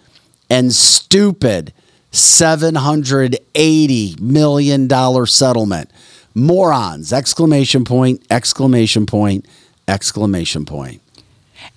and stupid $780 million settlement. Morons! Exclamation point, exclamation point, exclamation point.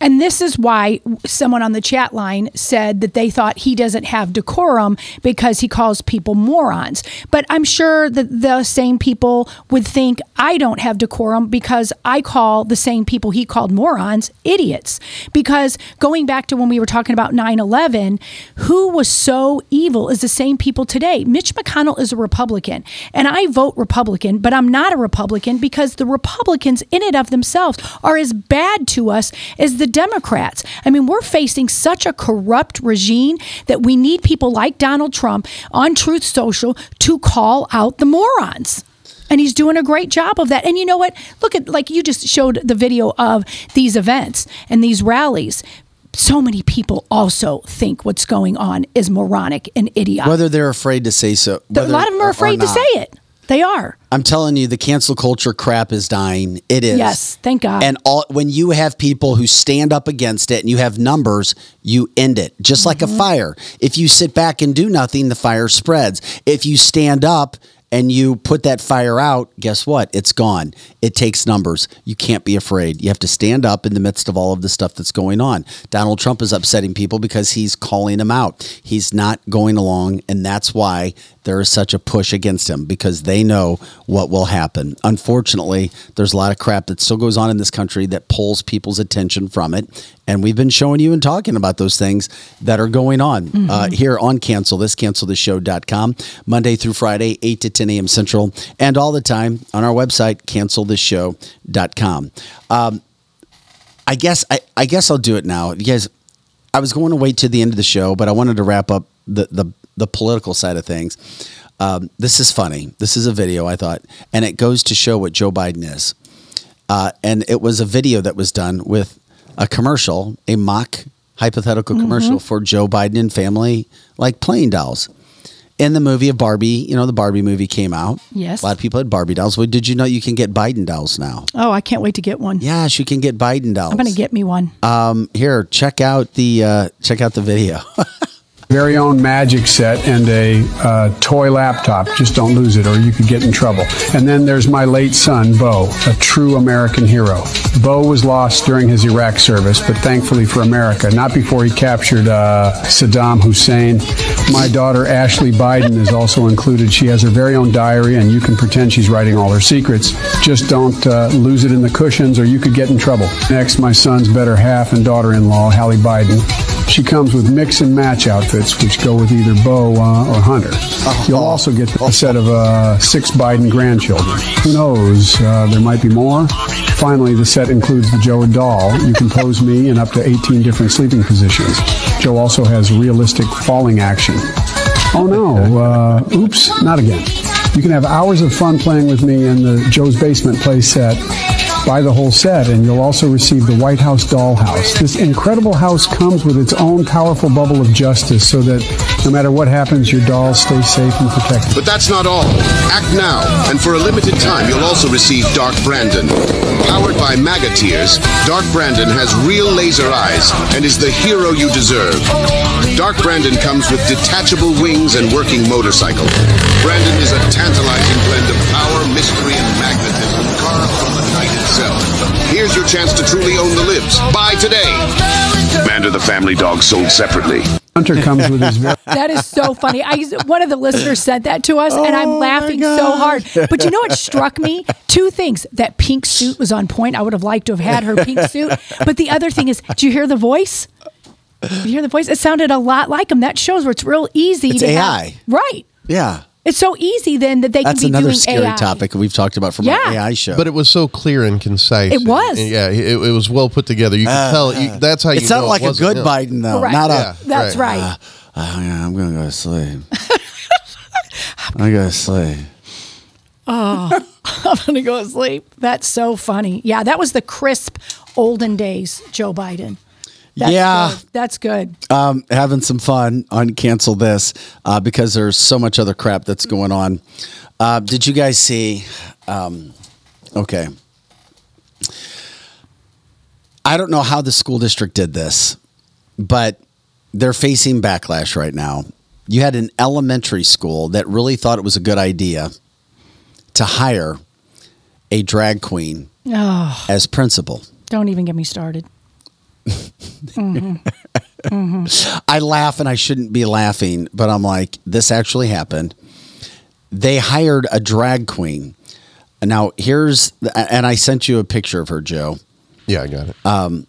And this is why someone on the chat line said that they thought he doesn't have decorum because he calls people morons. But I'm sure that the same people would think I don't have decorum because I call the same people he called morons idiots. Because going back to when we were talking about 9 11, who was so evil is the same people today. Mitch McConnell is a Republican, and I vote Republican, but I'm not a Republican because the Republicans, in and of themselves, are as bad to us as the Democrats. I mean, we're facing such a corrupt regime that we need people like Donald Trump on Truth Social to call out the morons. And he's doing a great job of that. And you know what? Look at, like you just showed the video of these events and these rallies. So many people also think what's going on is moronic and idiotic. Whether they're afraid to say so. a lot of them are afraid to say it. They are. I'm telling you, the cancel culture crap is dying. It is. Yes, thank God. And all when you have people who stand up against it and you have numbers, you end it. Just like a Mm-hmm. fire. If you sit back and do nothing, the fire spreads. If you stand up and you put that fire out, guess what? It's gone. It takes numbers. You can't be afraid. You have to stand up in the midst of all of the stuff that's going on. Donald Trump is upsetting people because he's calling them out. He's not going along, and that's why there is such a push against him because they know what will happen. Unfortunately, there's a lot of crap that still goes on in this country that pulls people's attention from it. And we've been showing you and talking about those things that are going on uh, here on Cancel This, cancelthisshow.com, Monday through Friday, 8 to 10 a.m. Central, and all the time on our website, cancelthisshow.com. Um, I guess I, I guess I'll do it now. You guys, I was going to wait to the end of the show, but I wanted to wrap up the the, the political side of things. Um, this is funny. This is a video I thought, and it goes to show what Joe Biden is. Uh, and it was a video that was done with a commercial, a mock hypothetical commercial for Joe Biden and family, like playing dolls. In the movie of Barbie, you know, the Barbie movie came out. Yes. A lot of people had Barbie dolls. Well, did you know you can get Biden dolls now? Oh, I can't wait to get one. Yes, you can get Biden dolls. I'm going to get me one. Um, here, check out the uh, check out the video. *laughs* very own magic set and a uh, toy laptop. Just don't lose it, or you could get in trouble. And then there's my late son, Bo, a true American hero. Bo was lost during his Iraq service, but thankfully for America, not before he captured uh, Saddam Hussein. My daughter, Ashley Biden, is also included. She has her very own diary, and you can pretend she's writing all her secrets. Just don't uh, lose it in the cushions, or you could get in trouble. Next, my son's better half and daughter in law, Hallie Biden. She comes with mix and match outfits, which go with either Bo uh, or Hunter. You'll also get a set of uh, six Biden grandchildren. Who knows? Uh, there might be more. Finally, the set includes the Joe doll. You can pose me in up to 18 different sleeping positions. Joe also has realistic falling action. Oh no, uh, oops, not again. You can have hours of fun playing with me in the Joe's Basement play set. Buy the whole set, and you'll also receive the White House Dollhouse. This incredible house comes with its own powerful bubble of justice so that no matter what happens, your dolls stay safe and protected. But that's not all. Act now, and for a limited time, you'll also receive Dark Brandon. Powered by MAGA tears, Dark Brandon has real laser eyes and is the hero you deserve. Dark Brandon comes with detachable wings and working motorcycle. Brandon is a tantalizing blend of power, mystery, and magnetism carved from the night itself. Here's your chance to truly own the libs. Buy today. Bander the Family Dog sold separately. Hunter comes with his *laughs* very That is so funny. I one of the listeners sent that to us, and I'm oh laughing so hard. But you know what struck me? Two things. That pink suit was on point. I would have liked to have had her pink suit. But the other thing is, do you hear the voice? Did you hear the voice? It sounded a lot like him. That shows where it's real easy. It's to have- AI. right? Yeah. It's so easy then that they That's can be That's another doing scary AI. topic we've talked about from Yeah. our AI show. But it was so clear and concise. It was. And, yeah, it, it was well put together. You could Uh, tell. You, that's how you. it sounded know like a wasn't good him. Biden though, Correct. not a. That's right. Uh, oh, yeah, I'm gonna go to sleep. *laughs* I gotta sleep. Oh, *laughs* I'm gonna go to sleep. That's so funny. Yeah, that was the crisp olden days Joe Biden. That's Yeah. good. that's good. um, having some fun on cancel this uh, because there's so much other crap that's going on. Uh, did you guys see? Um, okay, I don't know how the school district did this, but they're facing backlash right now. You had an elementary school that really thought it was a good idea to hire a drag queen Oh, as principal. don't even get me started. Mhm. Mhm. I laugh and I shouldn't be laughing, but I'm like, this actually happened. They hired a drag queen. Now, here's, and I sent you a picture of her, Joe. Yeah, I got it. Um,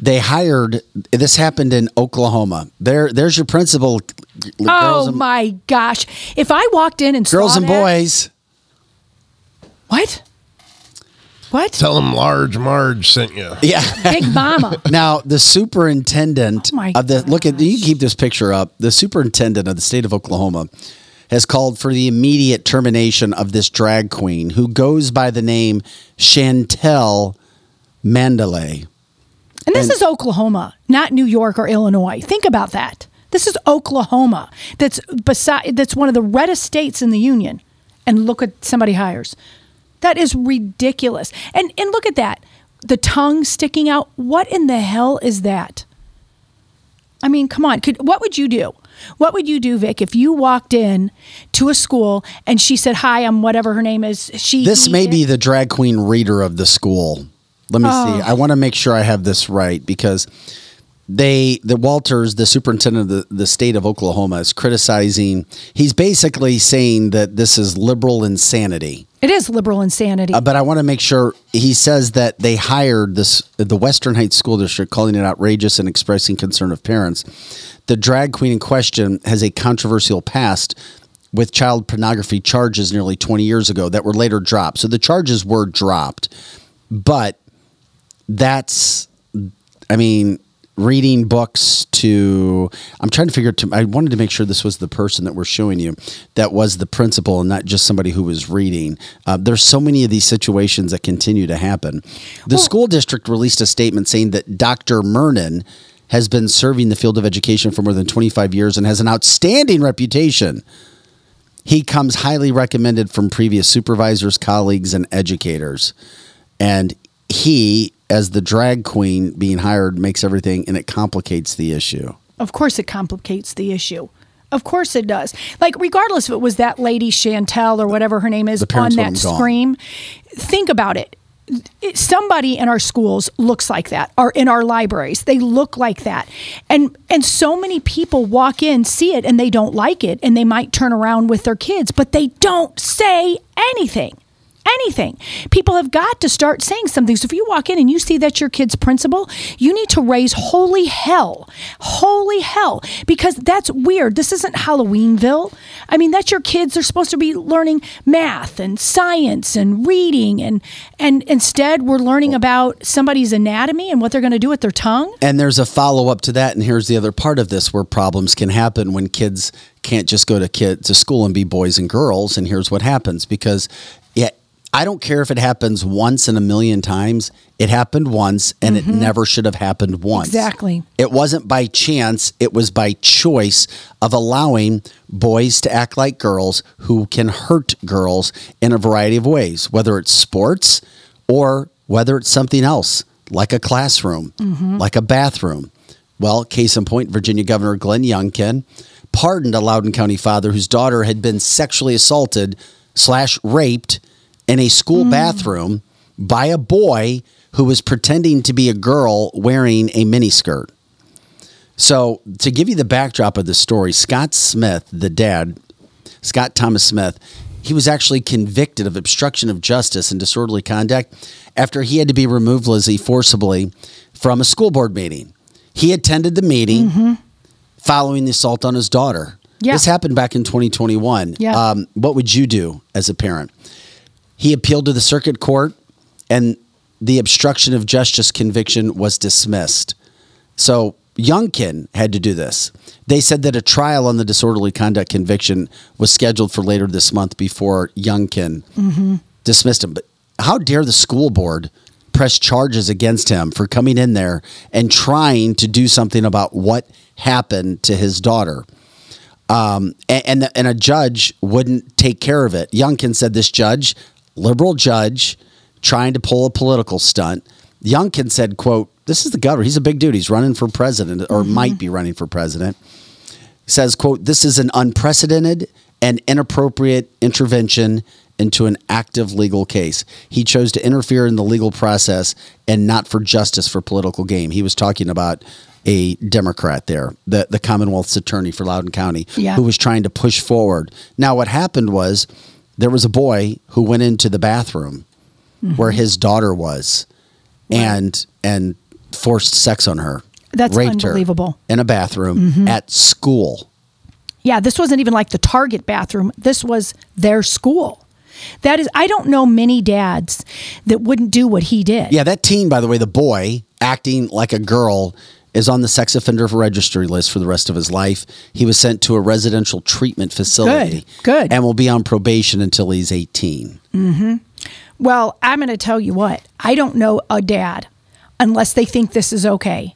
they hired, this happened in Oklahoma. There, there's your principal. Oh and, my gosh! If I walked in and girls saw and that- boys. what? What? Tell them large Marge sent you. Yeah. Big Mama. *laughs* Now, the superintendent Oh of the look at you can keep this picture up. The superintendent of the state of Oklahoma has called for the immediate termination of this drag queen who goes by the name Shantel Mandalay. And this And- is Oklahoma, not New York or Illinois. Think about that. This is Oklahoma. That's beside that's one of the reddest states in the union. And look at somebody hires. That is ridiculous. And and look at that. The tongue sticking out. What in the hell is that? I mean, come on. Could what would you do? What would you do, Vic, if you walked in to a school and she said, "Hi, I'm whatever her name is." She This may be the drag queen reader of the school. Let me Oh. see. I want to make sure I have this right because they, the Walters, the superintendent of the, the state of Oklahoma, is criticizing. He's basically saying that this is liberal insanity. It is liberal insanity. Uh, but I want to make sure he says that they hired this the Western Heights School District, calling it outrageous and expressing concern of parents. The drag queen in question has a controversial past with child pornography charges nearly 20 years ago that were later dropped. So the charges were dropped, but that's, I mean, reading books to i'm trying to figure to i wanted to make sure this was the person that we're showing you that was the principal and not just somebody who was reading. Uh, there's so many of these situations that continue to happen. The school district released a statement saying that dr Murnan has been serving the field of education for more than 25 years and has an outstanding reputation. He comes highly recommended from previous supervisors colleagues and educators. And he as the drag queen being hired makes everything and it complicates the issue Of course, it complicates the issue. Of course, it does. Like, regardless if it was that lady Shantel or whatever her name is on that scream, think about it. It- Somebody in our schools looks like that, or in our libraries, they look like that, and and so many people walk in, see it, and they don't like it, and they might turn around with their kids, but they don't say anything anything. People have got to start saying something. So if you walk in and you see that your kid's principal, you need to raise holy hell. Holy hell. Because that's weird. This isn't Halloweenville. I mean, that's your kids. They're supposed to be learning math and science and reading and and instead we're learning about somebody's anatomy and what they're going to do with their tongue. and there's a follow-up to that and here's the other part of this where problems can happen when kids can't just go to kid to school and be boys and girls and here's what happens because yeah I don't care if it happens once in a million times. It happened once and it mm-hmm. never should have happened once. Exactly. It wasn't by chance, it was by choice of allowing boys to act like girls who can hurt girls in a variety of ways, whether it's sports or whether it's something else, like a classroom, mm-hmm. like a bathroom. Well, case in point, Virginia Governor Glenn Youngkin pardoned a Loudoun County father whose daughter had been sexually assaulted slash raped in a school bathroom by a boy who was pretending to be a girl wearing a miniskirt. So, to give you the backdrop of the story, Scott Smith, the dad, Scott Thomas Smith, he was actually convicted of obstruction of justice and disorderly conduct after he had to be removed, Lizzie, forcibly from a school board meeting. He attended the meeting following the assault on his daughter. Yeah. This happened back in 2021. Yeah. Um, what would you do as a parent? He appealed to the circuit court, and the obstruction of justice conviction was dismissed. So Youngkin had to do this. They said that a trial on the disorderly conduct conviction was scheduled for later this month before Youngkin dismissed him. But how dare the school board press charges against him for coming in there and trying to do something about what happened to his daughter? um, and and, the, and a judge wouldn't take care of it. Youngkin said this judge, liberal judge, trying to pull a political stunt. Youngkin said, "quote This is the governor. He's a big dude. He's running for president, or mm-hmm. might be running for president." Says, "quote This is an unprecedented and inappropriate intervention." Into an active legal case. He chose to interfere in the legal process and not for justice for political gain. He was talking about a Democrat there, the, the Commonwealth's attorney for Loudoun County, Yeah. who was trying to push forward. Now, what happened was there was a boy who went into the bathroom Mm-hmm. where his daughter was and and forced sex on her. That's raped her unbelievable. in a bathroom Mhm. at school. Yeah, this wasn't even like the Target bathroom. This was their school. That is, I don't know many dads that wouldn't do what he did. Yeah, that teen, by the way, the boy acting like a girl is on the sex offender registry list for the rest of his life. He was sent to a residential treatment facility. Good, good. And will be on probation until he's 18. Mm-hmm. Well, I'm going to tell you what. I don't know a dad, unless they think this is okay,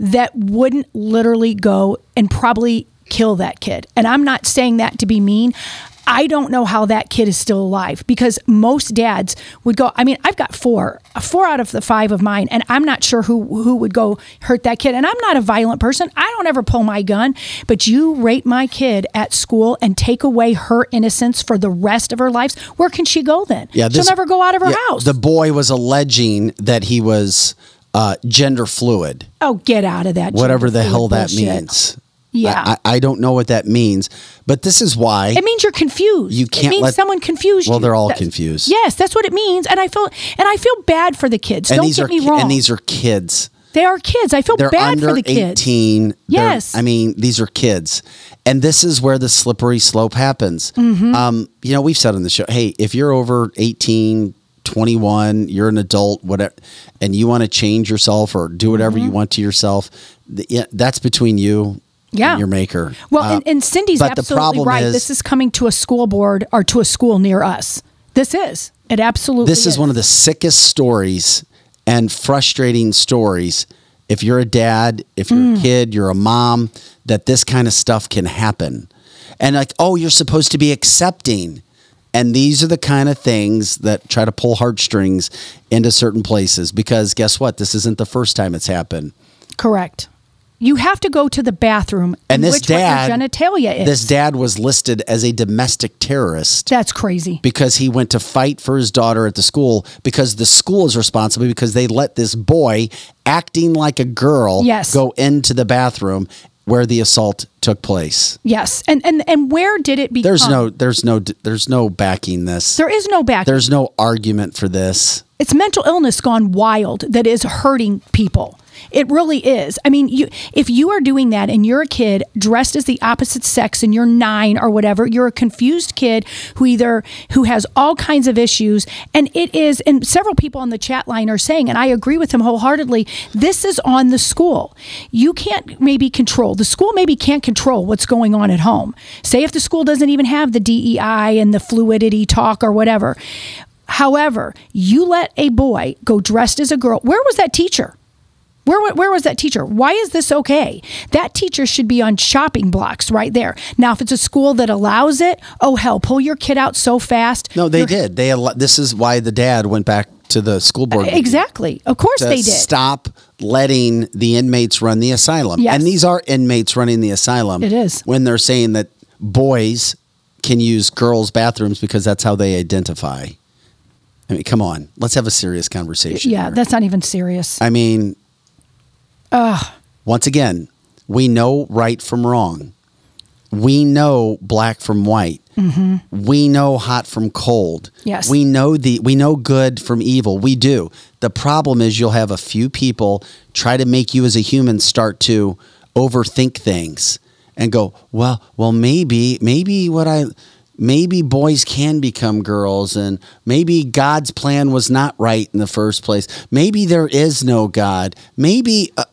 that wouldn't literally go and probably kill that kid. And I'm not saying that to be mean. I don't know how that kid is still alive because most dads would go. I mean, I've got four, four out of the five of mine, and I'm not sure who who would go hurt that kid. And I'm not a violent person. I don't ever pull my gun. But you rape my kid at school and take away her innocence for the rest of her life. Where can she go then? Yeah, she'll never go out of her Yeah, house. The boy was alleging that he was uh, gender fluid, oh, get out of that. whatever the hell that bullshit. means. Yeah. I, I I don't know what that means, but this is why. It means you're confused. You can't It means let- someone confused Well, you. they're all That's- confused. Yes, that's what it means, and I feel and I feel bad for the kids. and Don't these get are me wrong. and these are kids. they are kids. I feel They're bad for the kids. 18. They're- Yes. I mean, these are kids. And this is where the slippery slope happens. Mhm. Um, you know, we've said on the show, hey, if you're over 18, 21, you're an adult, whatever, and you want to change yourself or do whatever you want to yourself, that's between you Mm-hmm. Yeah. your maker. Well, Uh, and, and Cindy's absolutely right. is- this is coming to a school board or to a school near us. This is. It absolutely this is one of the sickest stories and frustrating stories. If you're a dad, if you're Mm. a kid, you're a mom, that this kind of stuff can happen. And like, oh, you're supposed to be accepting. And these are the kind of things that try to pull heartstrings into certain places because guess what? This isn't the first time it's happened. correct. You have to go to the bathroom And this which what your dad, genitalia is. this dad was listed as a domestic terrorist. That's crazy. because he went to fight for his daughter at the school because the school is responsible because they let this boy acting like a girl Yes. go into the bathroom where the assault took place. Yes, and and and where did it become? There's no there's no there's no backing this. There is no back. There's no argument for this. it's mental illness gone wild that is hurting people. It really is. I mean, you if you are doing that and you're a kid dressed as the opposite sex and you're 9 or whatever, you're a confused kid who either who has all kinds of issues and it is and several people on the chat line are saying and I agree with them wholeheartedly, this is on the school. You can't maybe control. The school maybe can't control what's going on at home. Say if the school doesn't even have the DEI and the fluidity talk or whatever However, you let a boy go dressed as a girl. Where was that teacher? Where, where was that teacher? Why is this okay? That teacher should be on chopping blocks right there. Now, if it's a school that allows it, oh hell, pull your kid out so fast. No, they You're- did. They this is why the dad went back to the school board. Exactly. Of course they did. Stop letting the inmates run the asylum. Yes. And these are inmates running the asylum. It is. When they're saying that boys can use girls' bathrooms because that's how they identify. I mean, come on. Let's have a serious conversation. Yeah, here. that's not even serious. I mean, Ugh. once again, we know right from wrong. We know black from white. Mhm. We know hot from cold. Yes. We know the we know good from evil. We do. The problem is you'll have a few people try to make you as a human start to overthink things and go, "Well, well maybe maybe what I maybe boys can become girls and maybe God's plan was not right in the first place. Maybe there is no God. Maybe uh,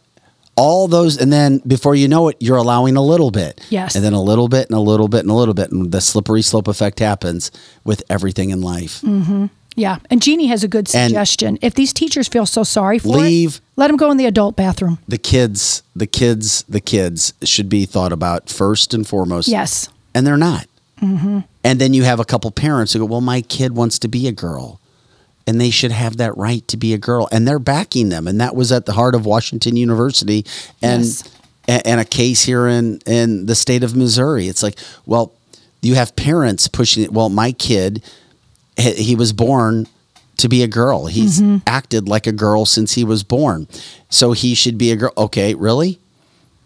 all those and then before you know it you're allowing a little bit Yes. and then a little bit and a little bit and a little bit and the slippery slope effect happens with everything in life hmm Yeah. And Jeannie has a good And- suggestion. if these teachers feel so sorry for Leave- it, let them go in the adult bathroom. the kids the kids the kids should be thought about first and foremost Yes. and they're not hmm and then you have a couple parents who go well my kid wants to be a girl and they should have that right to be a girl. And they're backing them. And that was at the heart of washington university and Yes. and a case here in in the state of missouri. It's like well you have parents pushing it. Well my kid he was born to be a girl. He's Mhm. acted like a girl since he was born. So he should be a girl. Okay really?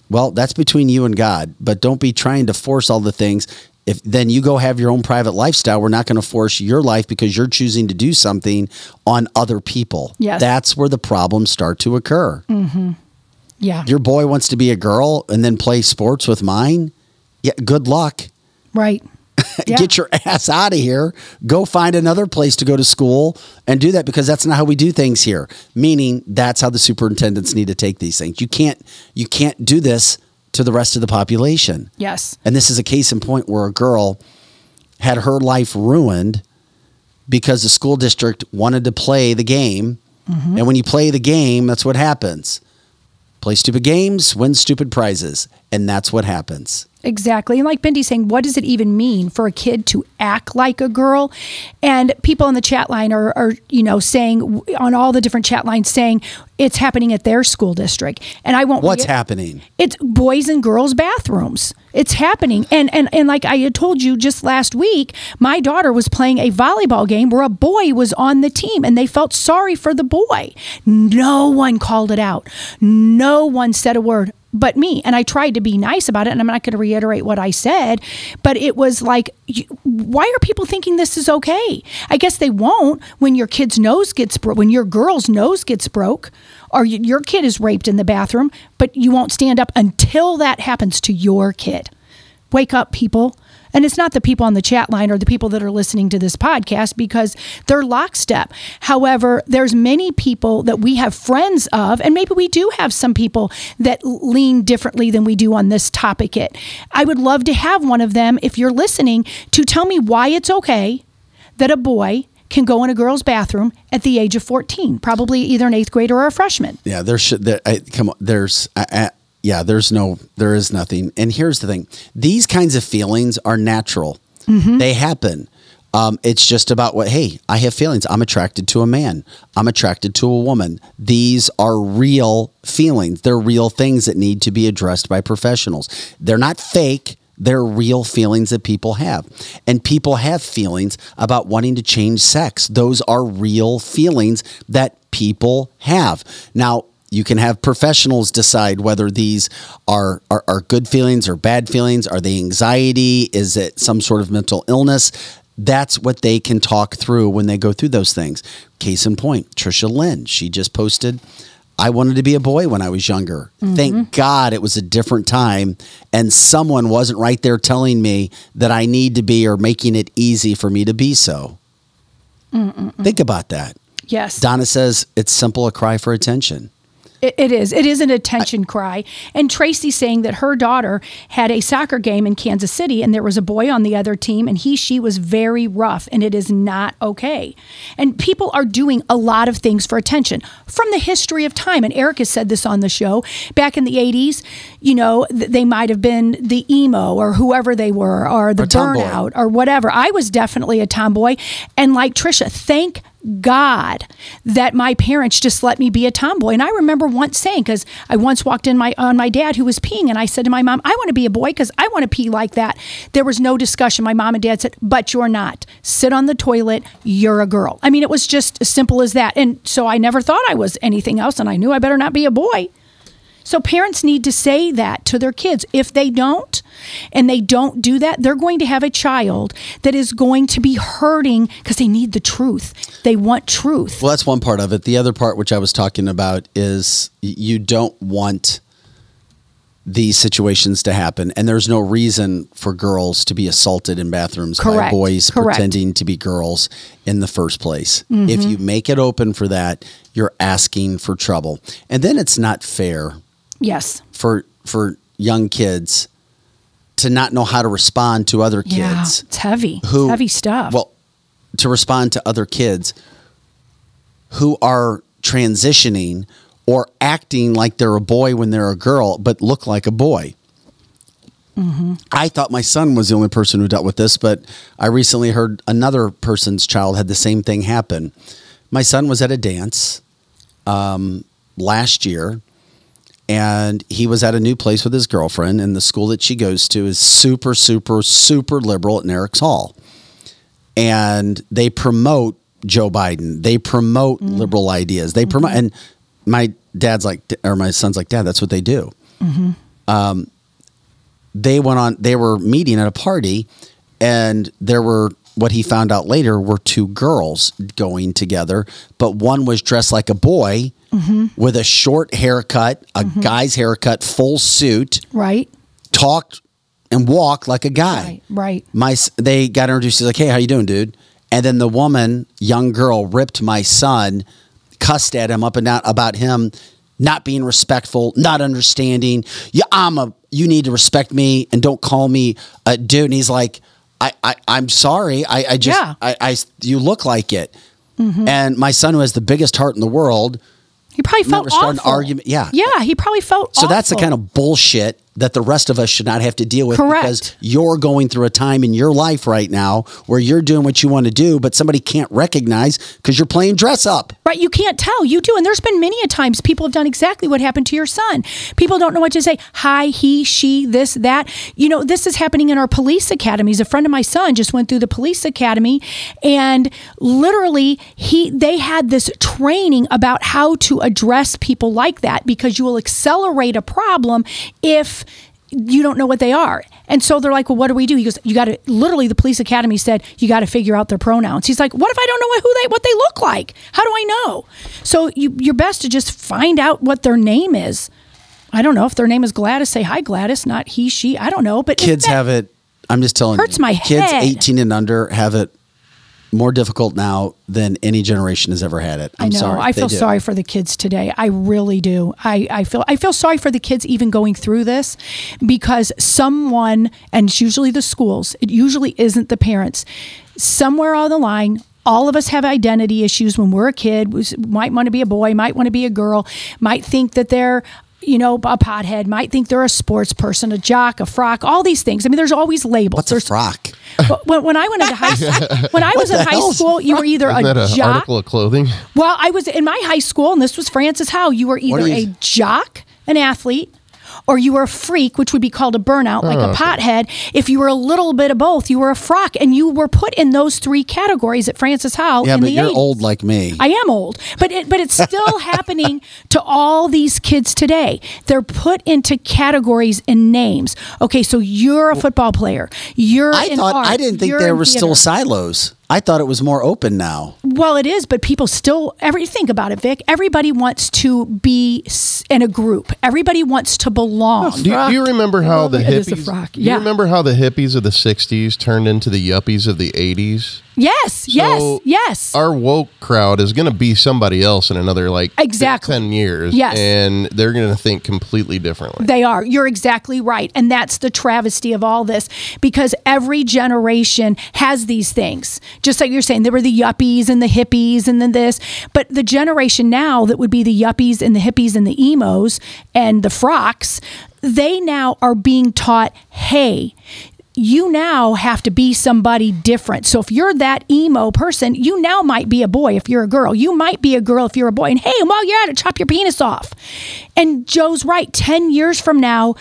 Well, that's between you and God, but don't be trying to force all the things. If then you go have your own private lifestyle, we're not going to force your life because you're choosing to do something on other people. Yes. That's where the problems start to occur. hmm Yeah. Your boy wants to be a girl and then play sports with mine. Yeah, good luck. Right. Yeah. *laughs* Get your ass out of here. Go find another place to go to school and do that because that's not how we do things here. Meaning that's how the superintendents need to take these things. You can't you can't do this to the rest of the population. Yes. And this is a case in point where a girl had her life ruined because the school district wanted to play the game. Mhm. And when you play the game, that's what happens. Play stupid games, win stupid prizes. And that's what happens. Exactly. And like Bendy's saying, what does it even mean for a kid to act like a girl? And people on the chat line are, are, you know, saying on all the different chat lines saying it's happening at their school district. And I won't. What's re- happening? It's boys and girls bathrooms. It's happening. And and and like I had told you just last week, my daughter was playing a volleyball game where a boy was on the team and they felt sorry for the boy. No one called it out. No one said a word but me. And I tried to be nice about it and I'm not going to reiterate what I said, but it was like why are people thinking this is okay? I guess they won't when your kid's nose gets broke, when your girl's nose gets broke or your kid is raped in the bathroom, but you won't stand up until that happens to your kid. Wake up, people. And it's not the people on the chat line or the people that are listening to this podcast because they're lockstep. However, there's many people that we have friends of, and maybe we do have some people that lean differently than we do on this topic. It. I would love to have one of them, if you're listening, to tell me why it's okay that a boy can go in a girl's bathroom at the age of 14, probably either an eighth grader or a freshman. Yeah, there should. There, I, come on, there's. I, yeah, there's no. There is nothing. And here's the thing: these kinds of feelings are natural. Mhm. They happen. Um, it's just about what. Hey, I have feelings. I'm attracted to a man. I'm attracted to a woman. These are real feelings. They're real things that need to be addressed by professionals. They're not fake. They're real feelings that people have. And people have feelings about wanting to change sex. Those are real feelings that people have. Now, you can have professionals decide whether these are, are, are good feelings or bad feelings. Are they anxiety? Is it some sort of mental illness? That's what they can talk through when they go through those things. Case in point, Trisha Lynn, she just posted, I wanted to be a boy when I was younger. Mm-hmm. Thank God it was a different time and someone wasn't right there telling me that I need to be or making it easy for me to be so. Mm-mm-mm. Think about that. Yes. Donna says it's simple a cry for attention. It, it is. It is an attention cry. And Tracy saying that her daughter had a soccer game in Kansas City and there was a boy on the other team and he, she was very rough and it is not okay. And people are doing a lot of things for attention from the history of time. And Eric has said this on the show. Back in the 80s, you know, th- they might have been the emo or whoever they were or the Or burnout or whatever. I was definitely a tomboy. And like Trisha, thank God that my parents just let me be a tomboy. And I remember once saying, because I once walked in my on my dad who was peeing, and I said to my mom, I want to be a boy because I want to pee like that. There was no discussion. My mom and dad said, But you're not. Sit on the toilet. You're a girl. I mean, it was just as simple as that. And so I never thought I was anything else, and I knew I better not be a boy. So parents need to say that to their kids. If they don't, and they don't do that, they're going to have a child that is going to be hurting because they need the truth. They want truth. Well, that's one part of it. The other part, which I was talking about, is you don't want these situations to happen, and there's no reason for girls to be assaulted in bathrooms by boys Correct. pretending to be girls in the first place. Mhm. If you make it open for that, you're asking for trouble, and then it's not fair Yes. for for young kids to not know how to respond to other kids. Yeah. It's heavy. Who- it's heavy stuff. Well, to respond to other kids who are transitioning or acting like they're a boy when they're a girl, but look like a boy. mm-hmm. I thought my son was the only person who dealt with this, but I recently heard another person's child had the same thing happen. My son was at a dance um, last year, and he was at a new place with his girlfriend, and the school that she goes to is super, super, super liberal at Eric's Hall. And they promote Joe Biden. They promote liberal ideas. They promote, and my dad's like, or my son's like, Dad, that's what they do Mm-hmm. um, they went on they were meeting at a party and there were what he found out later were two girls going together but one was dressed like a boy Mhm. with a short haircut a guy's haircut full suit Right. talked and walked like a guy Right. my they got introduced. He's like, "Hey, how you doing, dude?" And then the woman, young girl, ripped my son, cussed at him up and down about him not being respectful, not understanding. Yeah, I'm a. You need to respect me and don't call me a dude. And he's like, "I, I I'm sorry. I, I just, Yeah. I, I, you look like it." Mhm. And my son, who has the biggest heart in the world, He probably felt never started an argument. Yeah, Yeah, he probably felt so that's the kind of bullshit that the rest of us should not have to deal with Correct. because you're going through a time in your life right now where you're doing what you want to do, but somebody can't recognize because you're playing dress up. Right, you can't tell. You do. And there's been many a times people have done exactly what happened to your son. People don't know what to say. Hi, he, she, this, that. You know, this is happening in our police academies. A friend of my son just went through the police academy and literally he they had this training about how to address people like that because you will accelerate a problem if you don't know what they are. And so they're like, well, what do we do? He goes, you got to, literally, the police academy said, you got to figure out their pronouns. He's like, what if I don't know what, who they, what they look like? How do I know? So you, you're best to just find out what their name is. I don't know if their name is Gladys, say hi, Gladys, not he, she. I don't know. But Kids that- have it, I'm just telling Hurts you, my kids head. 18 and under have it more difficult now than any generation has ever had it. I'm I know. sorry. I feel sorry for the kids today. I really do. I, I feel I feel sorry for the kids even going through this because someone, and it's usually the schools, it usually isn't the parents. Somewhere on the line, all of us have identity issues when we're a kid. We might want to be a boy, might want to be a girl, might think that they're you know, a pothead might think they're a sports person, a jock, a frock, all these things. I mean, there's always labels. What's a frock? *laughs* when, when I went into high *laughs* school, when I was in high school, you were either Isn't a that jock article of clothing? well, I was in my high school, and this was Francis Howell. You were either you- a jock, an athlete, or you were a freak, which would be called a burnout, like Oh, a okay. pothead. If you were a little bit of both, you were a frock, and you were put in those three categories at Francis Howell Yeah, but the you're 80s. old like me. I am old, but it, but it's still *laughs* happening to all these kids today. They're put into categories and names. Okay, so you're a football player. You're I thought art, I didn't think there were still silos. I thought it was more open now. Well, it is, but people still every think about it, Vic. Everybody wants to be in a group. Everybody wants to belong. Oh, do you, do you remember how the It is a hippies? frock, Do you yeah. remember how the hippies of the '60s turned into the yuppies of the '80s? Yes, yes, So, yes. Our woke crowd is going to be somebody else in another like Exactly. 10 years. Yes. And they're going to think completely differently. They are. You're exactly right. And that's the travesty of all this because every generation has these things. Just like you're saying, there were the yuppies and the hippies and then this. But the generation now that would be the yuppies and the hippies and the emos and the frocks, they now are being taught, hey, you now have to be somebody different. So if you're that emo person, you now might be a boy if you're a girl. You might be a girl if you're a boy. And hey, while you're at it, chop your penis off. And Joe's right. 10 years from now,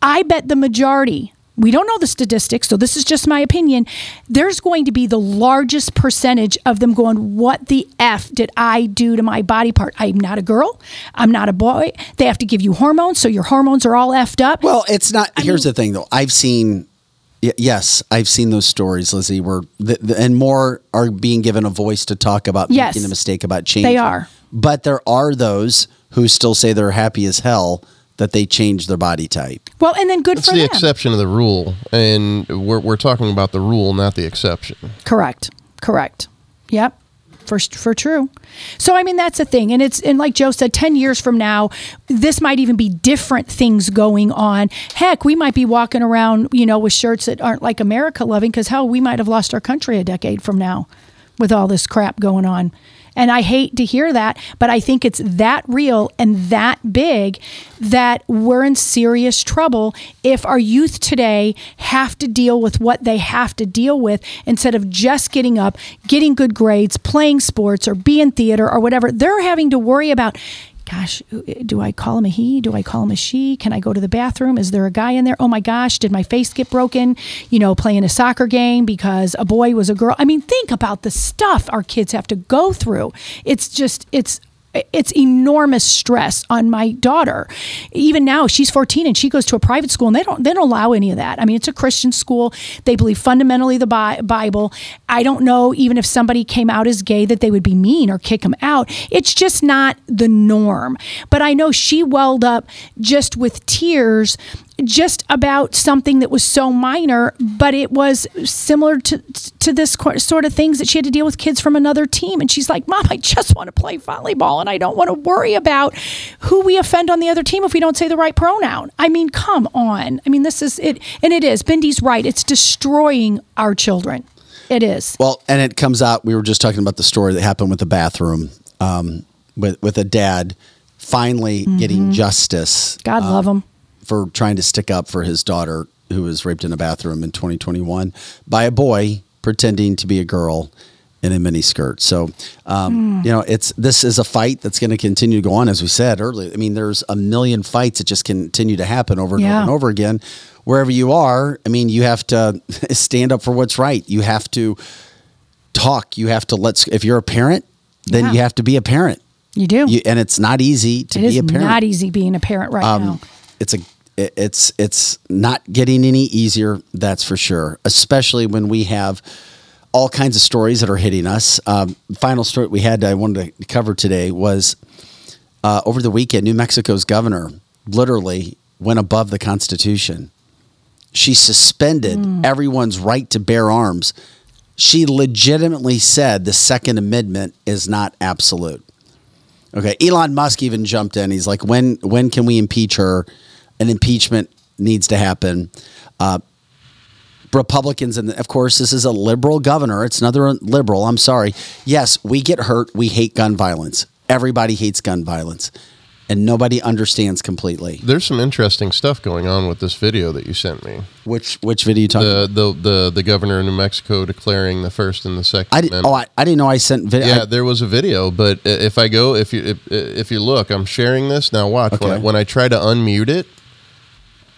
I bet the majority, we don't know the statistics, so this is just my opinion. There's going to be the largest percentage of them going, What the F did I do to my body part? I'm not a girl. I'm not a boy. They have to give you hormones, so your hormones are all effed up. Well, it's not. here's the thing, though. I've seen. Y- Yes, I've seen those stories, Lizzie, where the, the, and more are being given a voice to talk about Yes. making a mistake about change. They are. but there are those who still say they're happy as hell that they changed their body type. Well, and then good It's for the them. exception of the rule. And we're, we're talking about the rule, not the exception. Correct. Correct. Yep. For, for true. So I mean that's the thing. And it's and like Joe said 10 years from now this might even be different things going on. Heck, we might be walking around, you know, with shirts that aren't like America loving cuz hell we might have lost our country a decade from now with all this crap going on. And I hate to hear that, but I think it's that real and that big that we're in serious trouble if our youth today have to deal with what they have to deal with instead of just getting up, getting good grades, playing sports or being theater or whatever. They're having to worry about gosh, uh, do I call him a he? Do I call him a she? Can I go to the bathroom? Is there a guy in there? Oh my gosh, did my face get broken? You know, playing a soccer game because a boy was a girl. I mean, think about the stuff our kids have to go through. It's just, it's, it's enormous stress on my daughter. Even now, she's 14 and she goes to a private school, and they don't they don't allow any of that. I mean, it's a Christian school. They believe fundamentally the Bi- Bible. I don't know even if somebody came out as gay that they would be mean or kick them out. It's just not the norm. But I know she welled up just with tears just about something that was so minor, but it was similar to to this sort of things that she had to deal with kids from another team. And she's like, "Mom, I just want to play volleyball, and I don't want to worry about who we offend on the other team if we don't say the right pronoun." I mean, come on. I mean, this is it, and it is. Bindy's right. It's destroying our children. It is. Well, and it comes out. We were just talking about the story that happened with the bathroom, um, with with a dad finally getting justice. Mm-hmm. God uh, love him. For trying to stick up for his daughter who was raped in a bathroom in 2021 by a boy pretending to be a girl in a mini skirt. So, um, Hmm. you know, it's this is a fight that's going to continue to go on, as we said earlier. I mean, there's a million fights that just continue to happen over and Yeah. over and over again. Wherever you are, I mean, you have to *laughs* stand up for what's right. You have to talk. You have to let's. If you're a parent, then Yeah. you have to be a parent. You do. You, and it's not easy to it be a parent. not easy being a parent right Um, now. it's a it's it's not getting any easier. That's for sure. Especially when we have all kinds of stories that are hitting us. Um, final story we had I wanted to cover today was uh, over the weekend. New Mexico's governor literally went above the Constitution. She suspended everyone's right to bear arms. She legitimately said the Second Amendment is not absolute. Okay, Elon Musk even jumped in. He's like, when when can we impeach her? An impeachment needs to happen. Uh, Republicans, and of course, this is a liberal governor. It's another liberal. I'm sorry. Yes, we get hurt. We hate gun violence. Everybody hates gun violence, and nobody understands completely. There's some interesting stuff going on with this video that you sent me. Which which video you talking? The the the, the governor of New Mexico declaring the first and the second. I did, oh, I, I didn't know I sent video. yeah, there was a video, but if I go, if you if, if you look, I'm sharing this now. Watch when I, when I try to unmute it,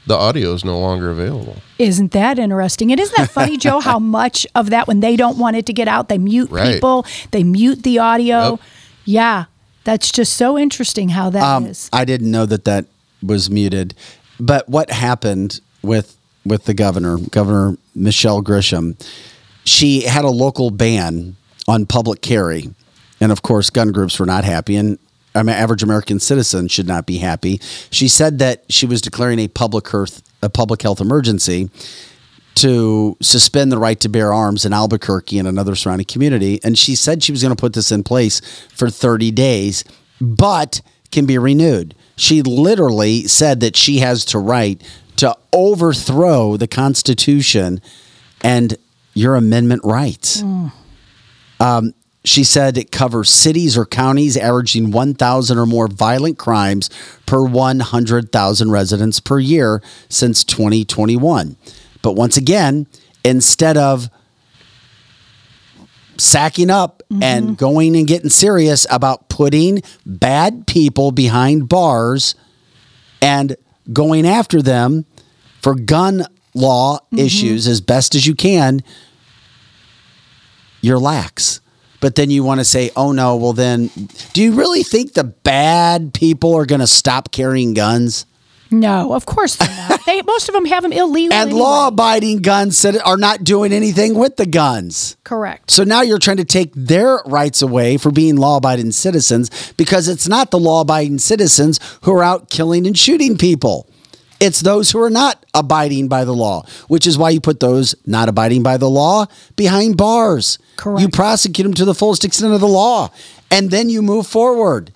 the audio is no longer available. Isn't that interesting? And isn't that funny, Joe, how *laughs* much of that when they don't want it to get out, they mute Right. people, they mute the audio. Yep. Yeah. That's just so interesting how that is. Um, I didn't know that that was muted. But what happened with with the governor, Governor Michelle Grisham? She had a local ban on public carry, and of course, gun groups were not happy, and Mean, average American citizen should not be happy. She said that she was declaring a public health a public health emergency. to suspend the right to bear arms in Albuquerque and another surrounding community. And she said she was going to put this in place for 30 days, but can be renewed. She literally said that she has to right to overthrow the Constitution and your amendment rights. Um, she said it covers cities or counties averaging 1,000 or more violent crimes per 100,000 residents per year since 2021. But once again, instead of sacking up and mm-hmm. going and getting serious about putting bad people behind bars and going after them for gun law mm-hmm. issues as best as you can, you're lax. But then you want to say, oh no, well then, do you really think the bad people are going to stop carrying guns? No, of course they're not. they *laughs* most of them have them illegal. And anyway. law abiding guns are not doing anything with the guns. Correct. So now you're trying to take their rights away for being law abiding citizens because it's not the law abiding citizens who are out killing and shooting people. It's those who are not abiding by the law, which is why you put those not abiding by the law behind bars. Correct. You prosecute them to the fullest extent of the law, and then you move forward.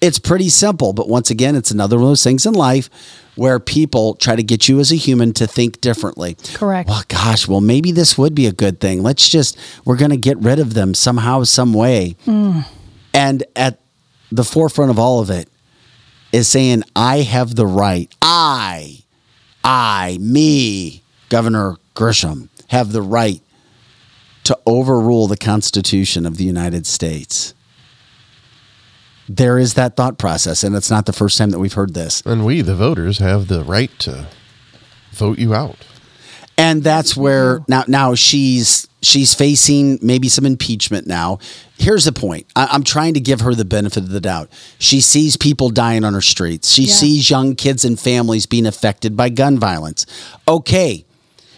It's pretty simple, but once again, it's another one of those things in life where people try to get you as a human to think differently. Correct. Well, gosh, well, maybe this would be a good thing. Let's just, we're going to get rid of them somehow, some way. Mm. And at the forefront of all of it is saying, I have the right, I, I, me, Governor Grisham, have the right to overrule the Constitution of the United States. There is that thought process, and it's not the first time that we've heard this. And we, the voters, have the right to vote you out. and that's where now now she's she's facing maybe some impeachment now. Here's the point: I, I'm trying to give her the benefit of the doubt. She sees people dying on her streets. She Yeah. sees young kids and families being affected by gun violence. Okay,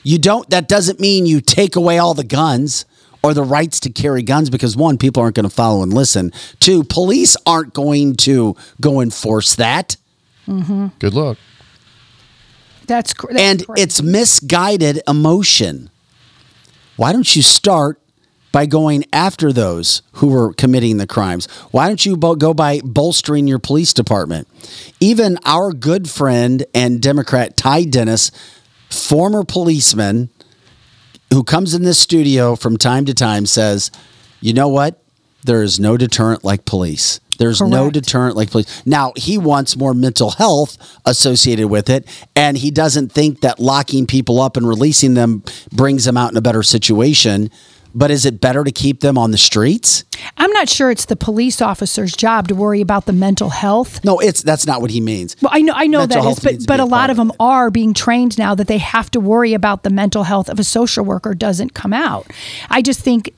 you don't. That doesn't mean you take away all the guns. Or the rights to carry guns because one, people aren't going to follow and listen. Two, police aren't going to go enforce that. Mm-hmm. Good luck. That's, cr- that's and correct. it's misguided emotion. Why don't you start by going after those who were committing the crimes? Why don't you go by bolstering your police department? Even our good friend and Democrat Ty Dennis, former policeman who comes in this studio from time to time, says, "You know what? There is no deterrent like police." There's no deterrent like police. Now, he wants more mental health associated with it, and he doesn't think that locking people up and releasing them brings them out in a better situation. But is it better to keep them on the streets? I'm not sure it's the police officer's job to worry about the mental health. No, it's that's not what he means. Well, I know, I know Mental that is, but but a lot of of them are being trained now that they have to worry about the mental health of a social worker doesn't come out. I just think,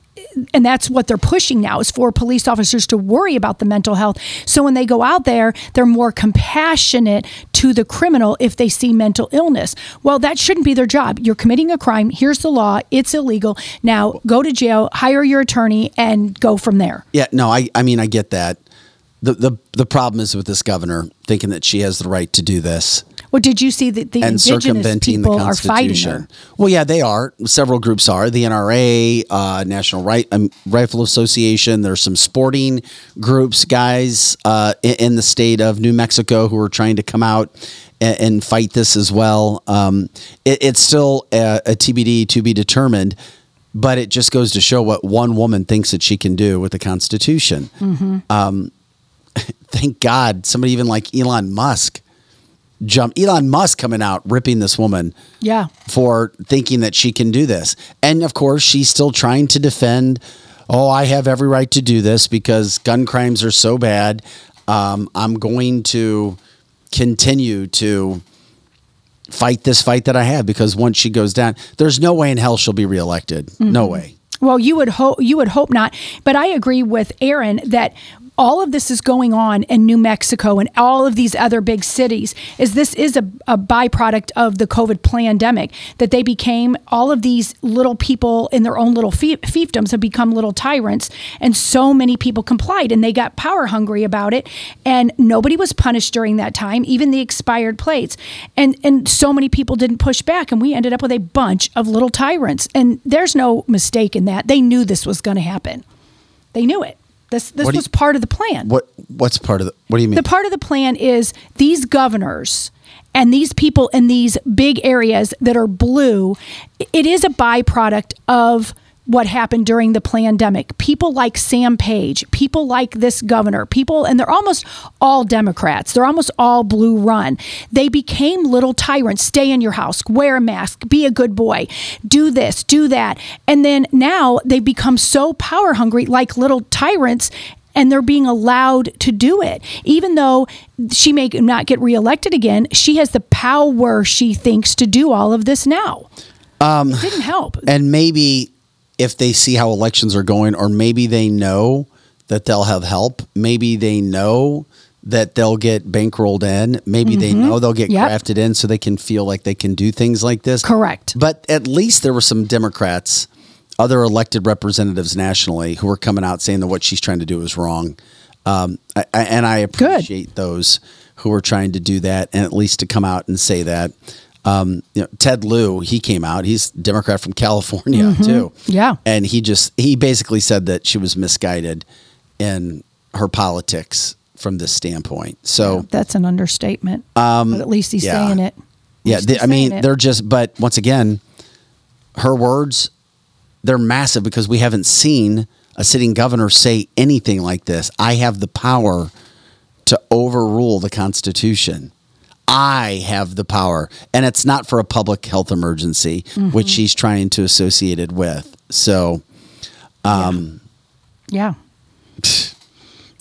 and that's what they're pushing now is for police officers to worry about the mental health. So when they go out there, they're more compassionate to the criminal if they see mental illness. Well, that shouldn't be their job. You're committing a crime. Here's the law. It's illegal. Now go to jail, hire your attorney, and go from there. Yeah, no, I I mean I get that. The the the problem is with this governor thinking that she has the right to do this. Well, did you see that the and indigenous circumventing the people are fighting her? Well, yeah, they are. Several groups are. The NRA, uh, National right, um, Rifle Association. There's some sporting groups, guys uh, in, in the state of New Mexico who are trying to come out and, and fight this as well. Um, it, it's still a, a TBD to be determined. But it just goes to show what one woman thinks that she can do with the Constitution. Um, *laughs* thank God somebody even like Elon Musk jumped. Elon Musk coming out ripping this woman Yeah. for thinking that she can do this. And of course, she's still trying to defend, oh, I have every right to do this because gun crimes are so bad. Um, I'm going to continue to fight this fight that I have because once she goes down, there's no way in hell she'll be reelected. No way. Well, you would hope you would hope not, but I agree with Aaron that all of this is going on in New Mexico and all of these other big cities is this is a, a byproduct of the COVID pandemic that they became all of these little people in their own little fie- fiefdoms have become little tyrants and so many people complied and they got power hungry about it and nobody was punished during that time even the expired plates. And and so many people didn't push back and we ended up with a bunch of little tyrants. And there's no mistake in that. They knew this was going to happen. They knew it this this What do you- was part of the plan What what's part of the? What do you mean? the part of the plan is these governors and these people in these big areas that are blue, it is a byproduct of what happened during the pandemic. People like Sam Page, people like this governor, people, and they're almost all Democrats. They're almost all blue run. They became little tyrants. Stay in your house, wear a mask, be a good boy, do this, do that. And then now they've become so power hungry, like little tyrants, and they're being allowed to do it. Even though she may not get reelected again, she has the power, she thinks, to do all of this now. Um, It didn't help. and maybe if they see how elections are going, or maybe they know that they'll have help. Maybe they know that they'll get bankrolled in. Maybe they Mhm. know they'll get Yep. grafted in, so they can feel like they can do things like this. Correct. But at least there were some Democrats, other elected representatives nationally, who were coming out saying that what she's trying to do is wrong. Um, I, I, and I appreciate those who are trying to do that, and at least to come out and say that. Um, you know, Ted Lieu, he came out. He's Democrat from California Mhm. too. Yeah. and he just he basically said that she was misguided in her politics from this standpoint. So That's an understatement. Um, but at least he's yeah. saying it. yeah, they, I mean, it. they're just, but once again, her words, they're massive because we haven't seen a sitting governor say anything like this. I have the power to overrule the Constitution. I have the power. And it's not for a public health emergency, which Mhm. she's trying to associate it with. So, um, Yeah.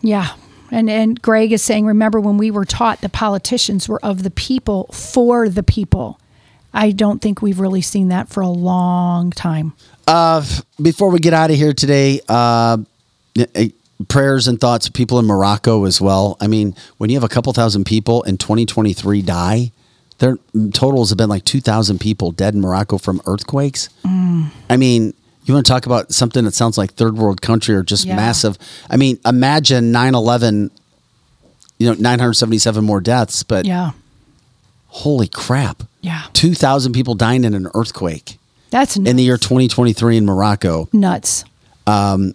yeah. And and Greg is saying, remember when we were taught the politicians were of the people for the people. I don't think we've really seen that for a long time. Uh, before we get out of here today, uh, eh, prayers and thoughts of people in Morocco as well. I mean, when you have a couple thousand people in 2023 die, their totals have been like 2,000 people dead in Morocco from earthquakes. I mean, you want to talk about something that sounds like third world country or just Yeah. massive. I mean, imagine 9 11, you know, 977 more deaths, but Yeah. holy crap. Yeah. 2,000 people dying in an earthquake That's in the year 2023 in Morocco. nuts. Um,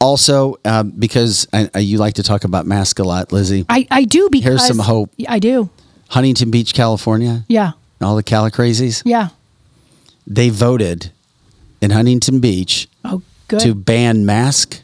also, uh, because I, I, you like to talk about mask a lot, Lizzie. I, I do because Here's some hope. I do. Huntington Beach, California, Yeah. all the Cali crazies, Yeah. they voted in Huntington Beach Oh, good. to ban mask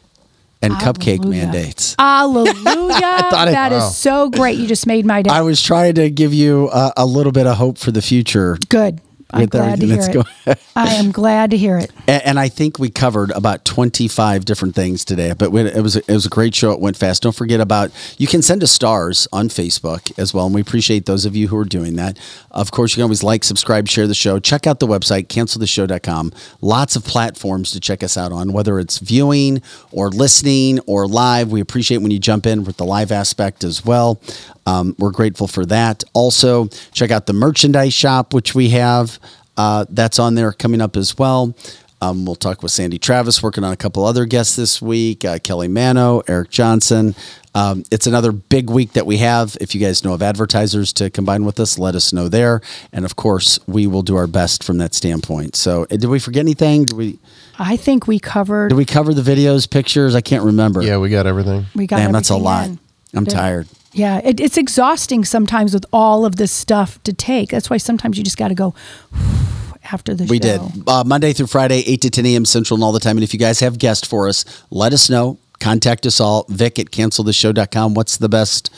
and cupcake mandates. Hallelujah. *laughs* thought it- That is Wow. so great. You just made my day. I was trying to give you a, a little bit of hope for the future. Good. I'm with glad to hear it. I am glad to hear it. *laughs* And, and I think we covered about 25 different things today, but it was, a, it was a great show. It went fast. Don't forget about, you can send us stars on Facebook as well. And we appreciate those of you who are doing that. Of course, you can always like, subscribe, share the show. Check out the website, cancelthisshow.com. Lots of platforms to check us out on, whether it's viewing or listening or live. We appreciate when you jump in with the live aspect as well. Um, we're grateful for that. Also, check out the merchandise shop, which we have. Uh, that's on there coming up as well. Um, we'll talk with Sandy Travis, working on a couple other guests this week uh, Kelly Mano, Eric Johnson. Um, it's another big week that we have. If you guys know of advertisers to combine with us, let us know there. And of course, we will do our best from that standpoint. So, uh, did we forget anything? Did we I think we covered. did we cover the videos, pictures? I can't remember. Yeah, we got everything. We got Damn, that's a lot. in. I'm Yeah. tired. Yeah, it, it's exhausting sometimes with all of this stuff to take. That's why sometimes you just got to go *sighs* after the show. We show. did uh, Monday through Friday, eight to ten a.m. Central, and all the time. And if you guys have guests for us, let us know. Contact us all. Vic at cancelthisshow.com. What's the best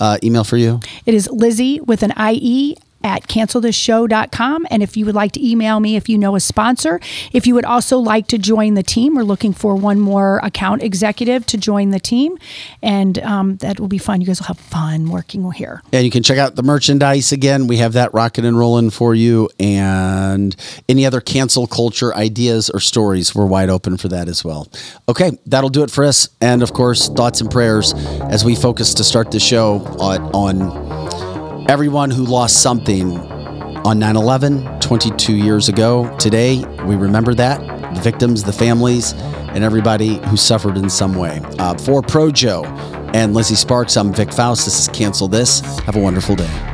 uh, email for you? It is Lizzie with an IE at cancelthisshow.com. And if you would like to email me if you know a sponsor, if you would also like to join the team, we're looking for one more account executive to join the team. And um, that will be fun. You guys will have fun working here. And you can check out the merchandise again. We have that rocking and rolling for you. And any other cancel culture ideas or stories, we're wide open for that as well. Okay, that'll do it for us. And of course, thoughts and prayers as we focus to start the show on, on everyone who lost something on 9 11 22 years ago. Today, we remember that the victims, the families, and everybody who suffered in some way. Uh, for Pro Joe and Lizzie Sparks, I'm Vic Faust. This is Cancel This. Have a wonderful day.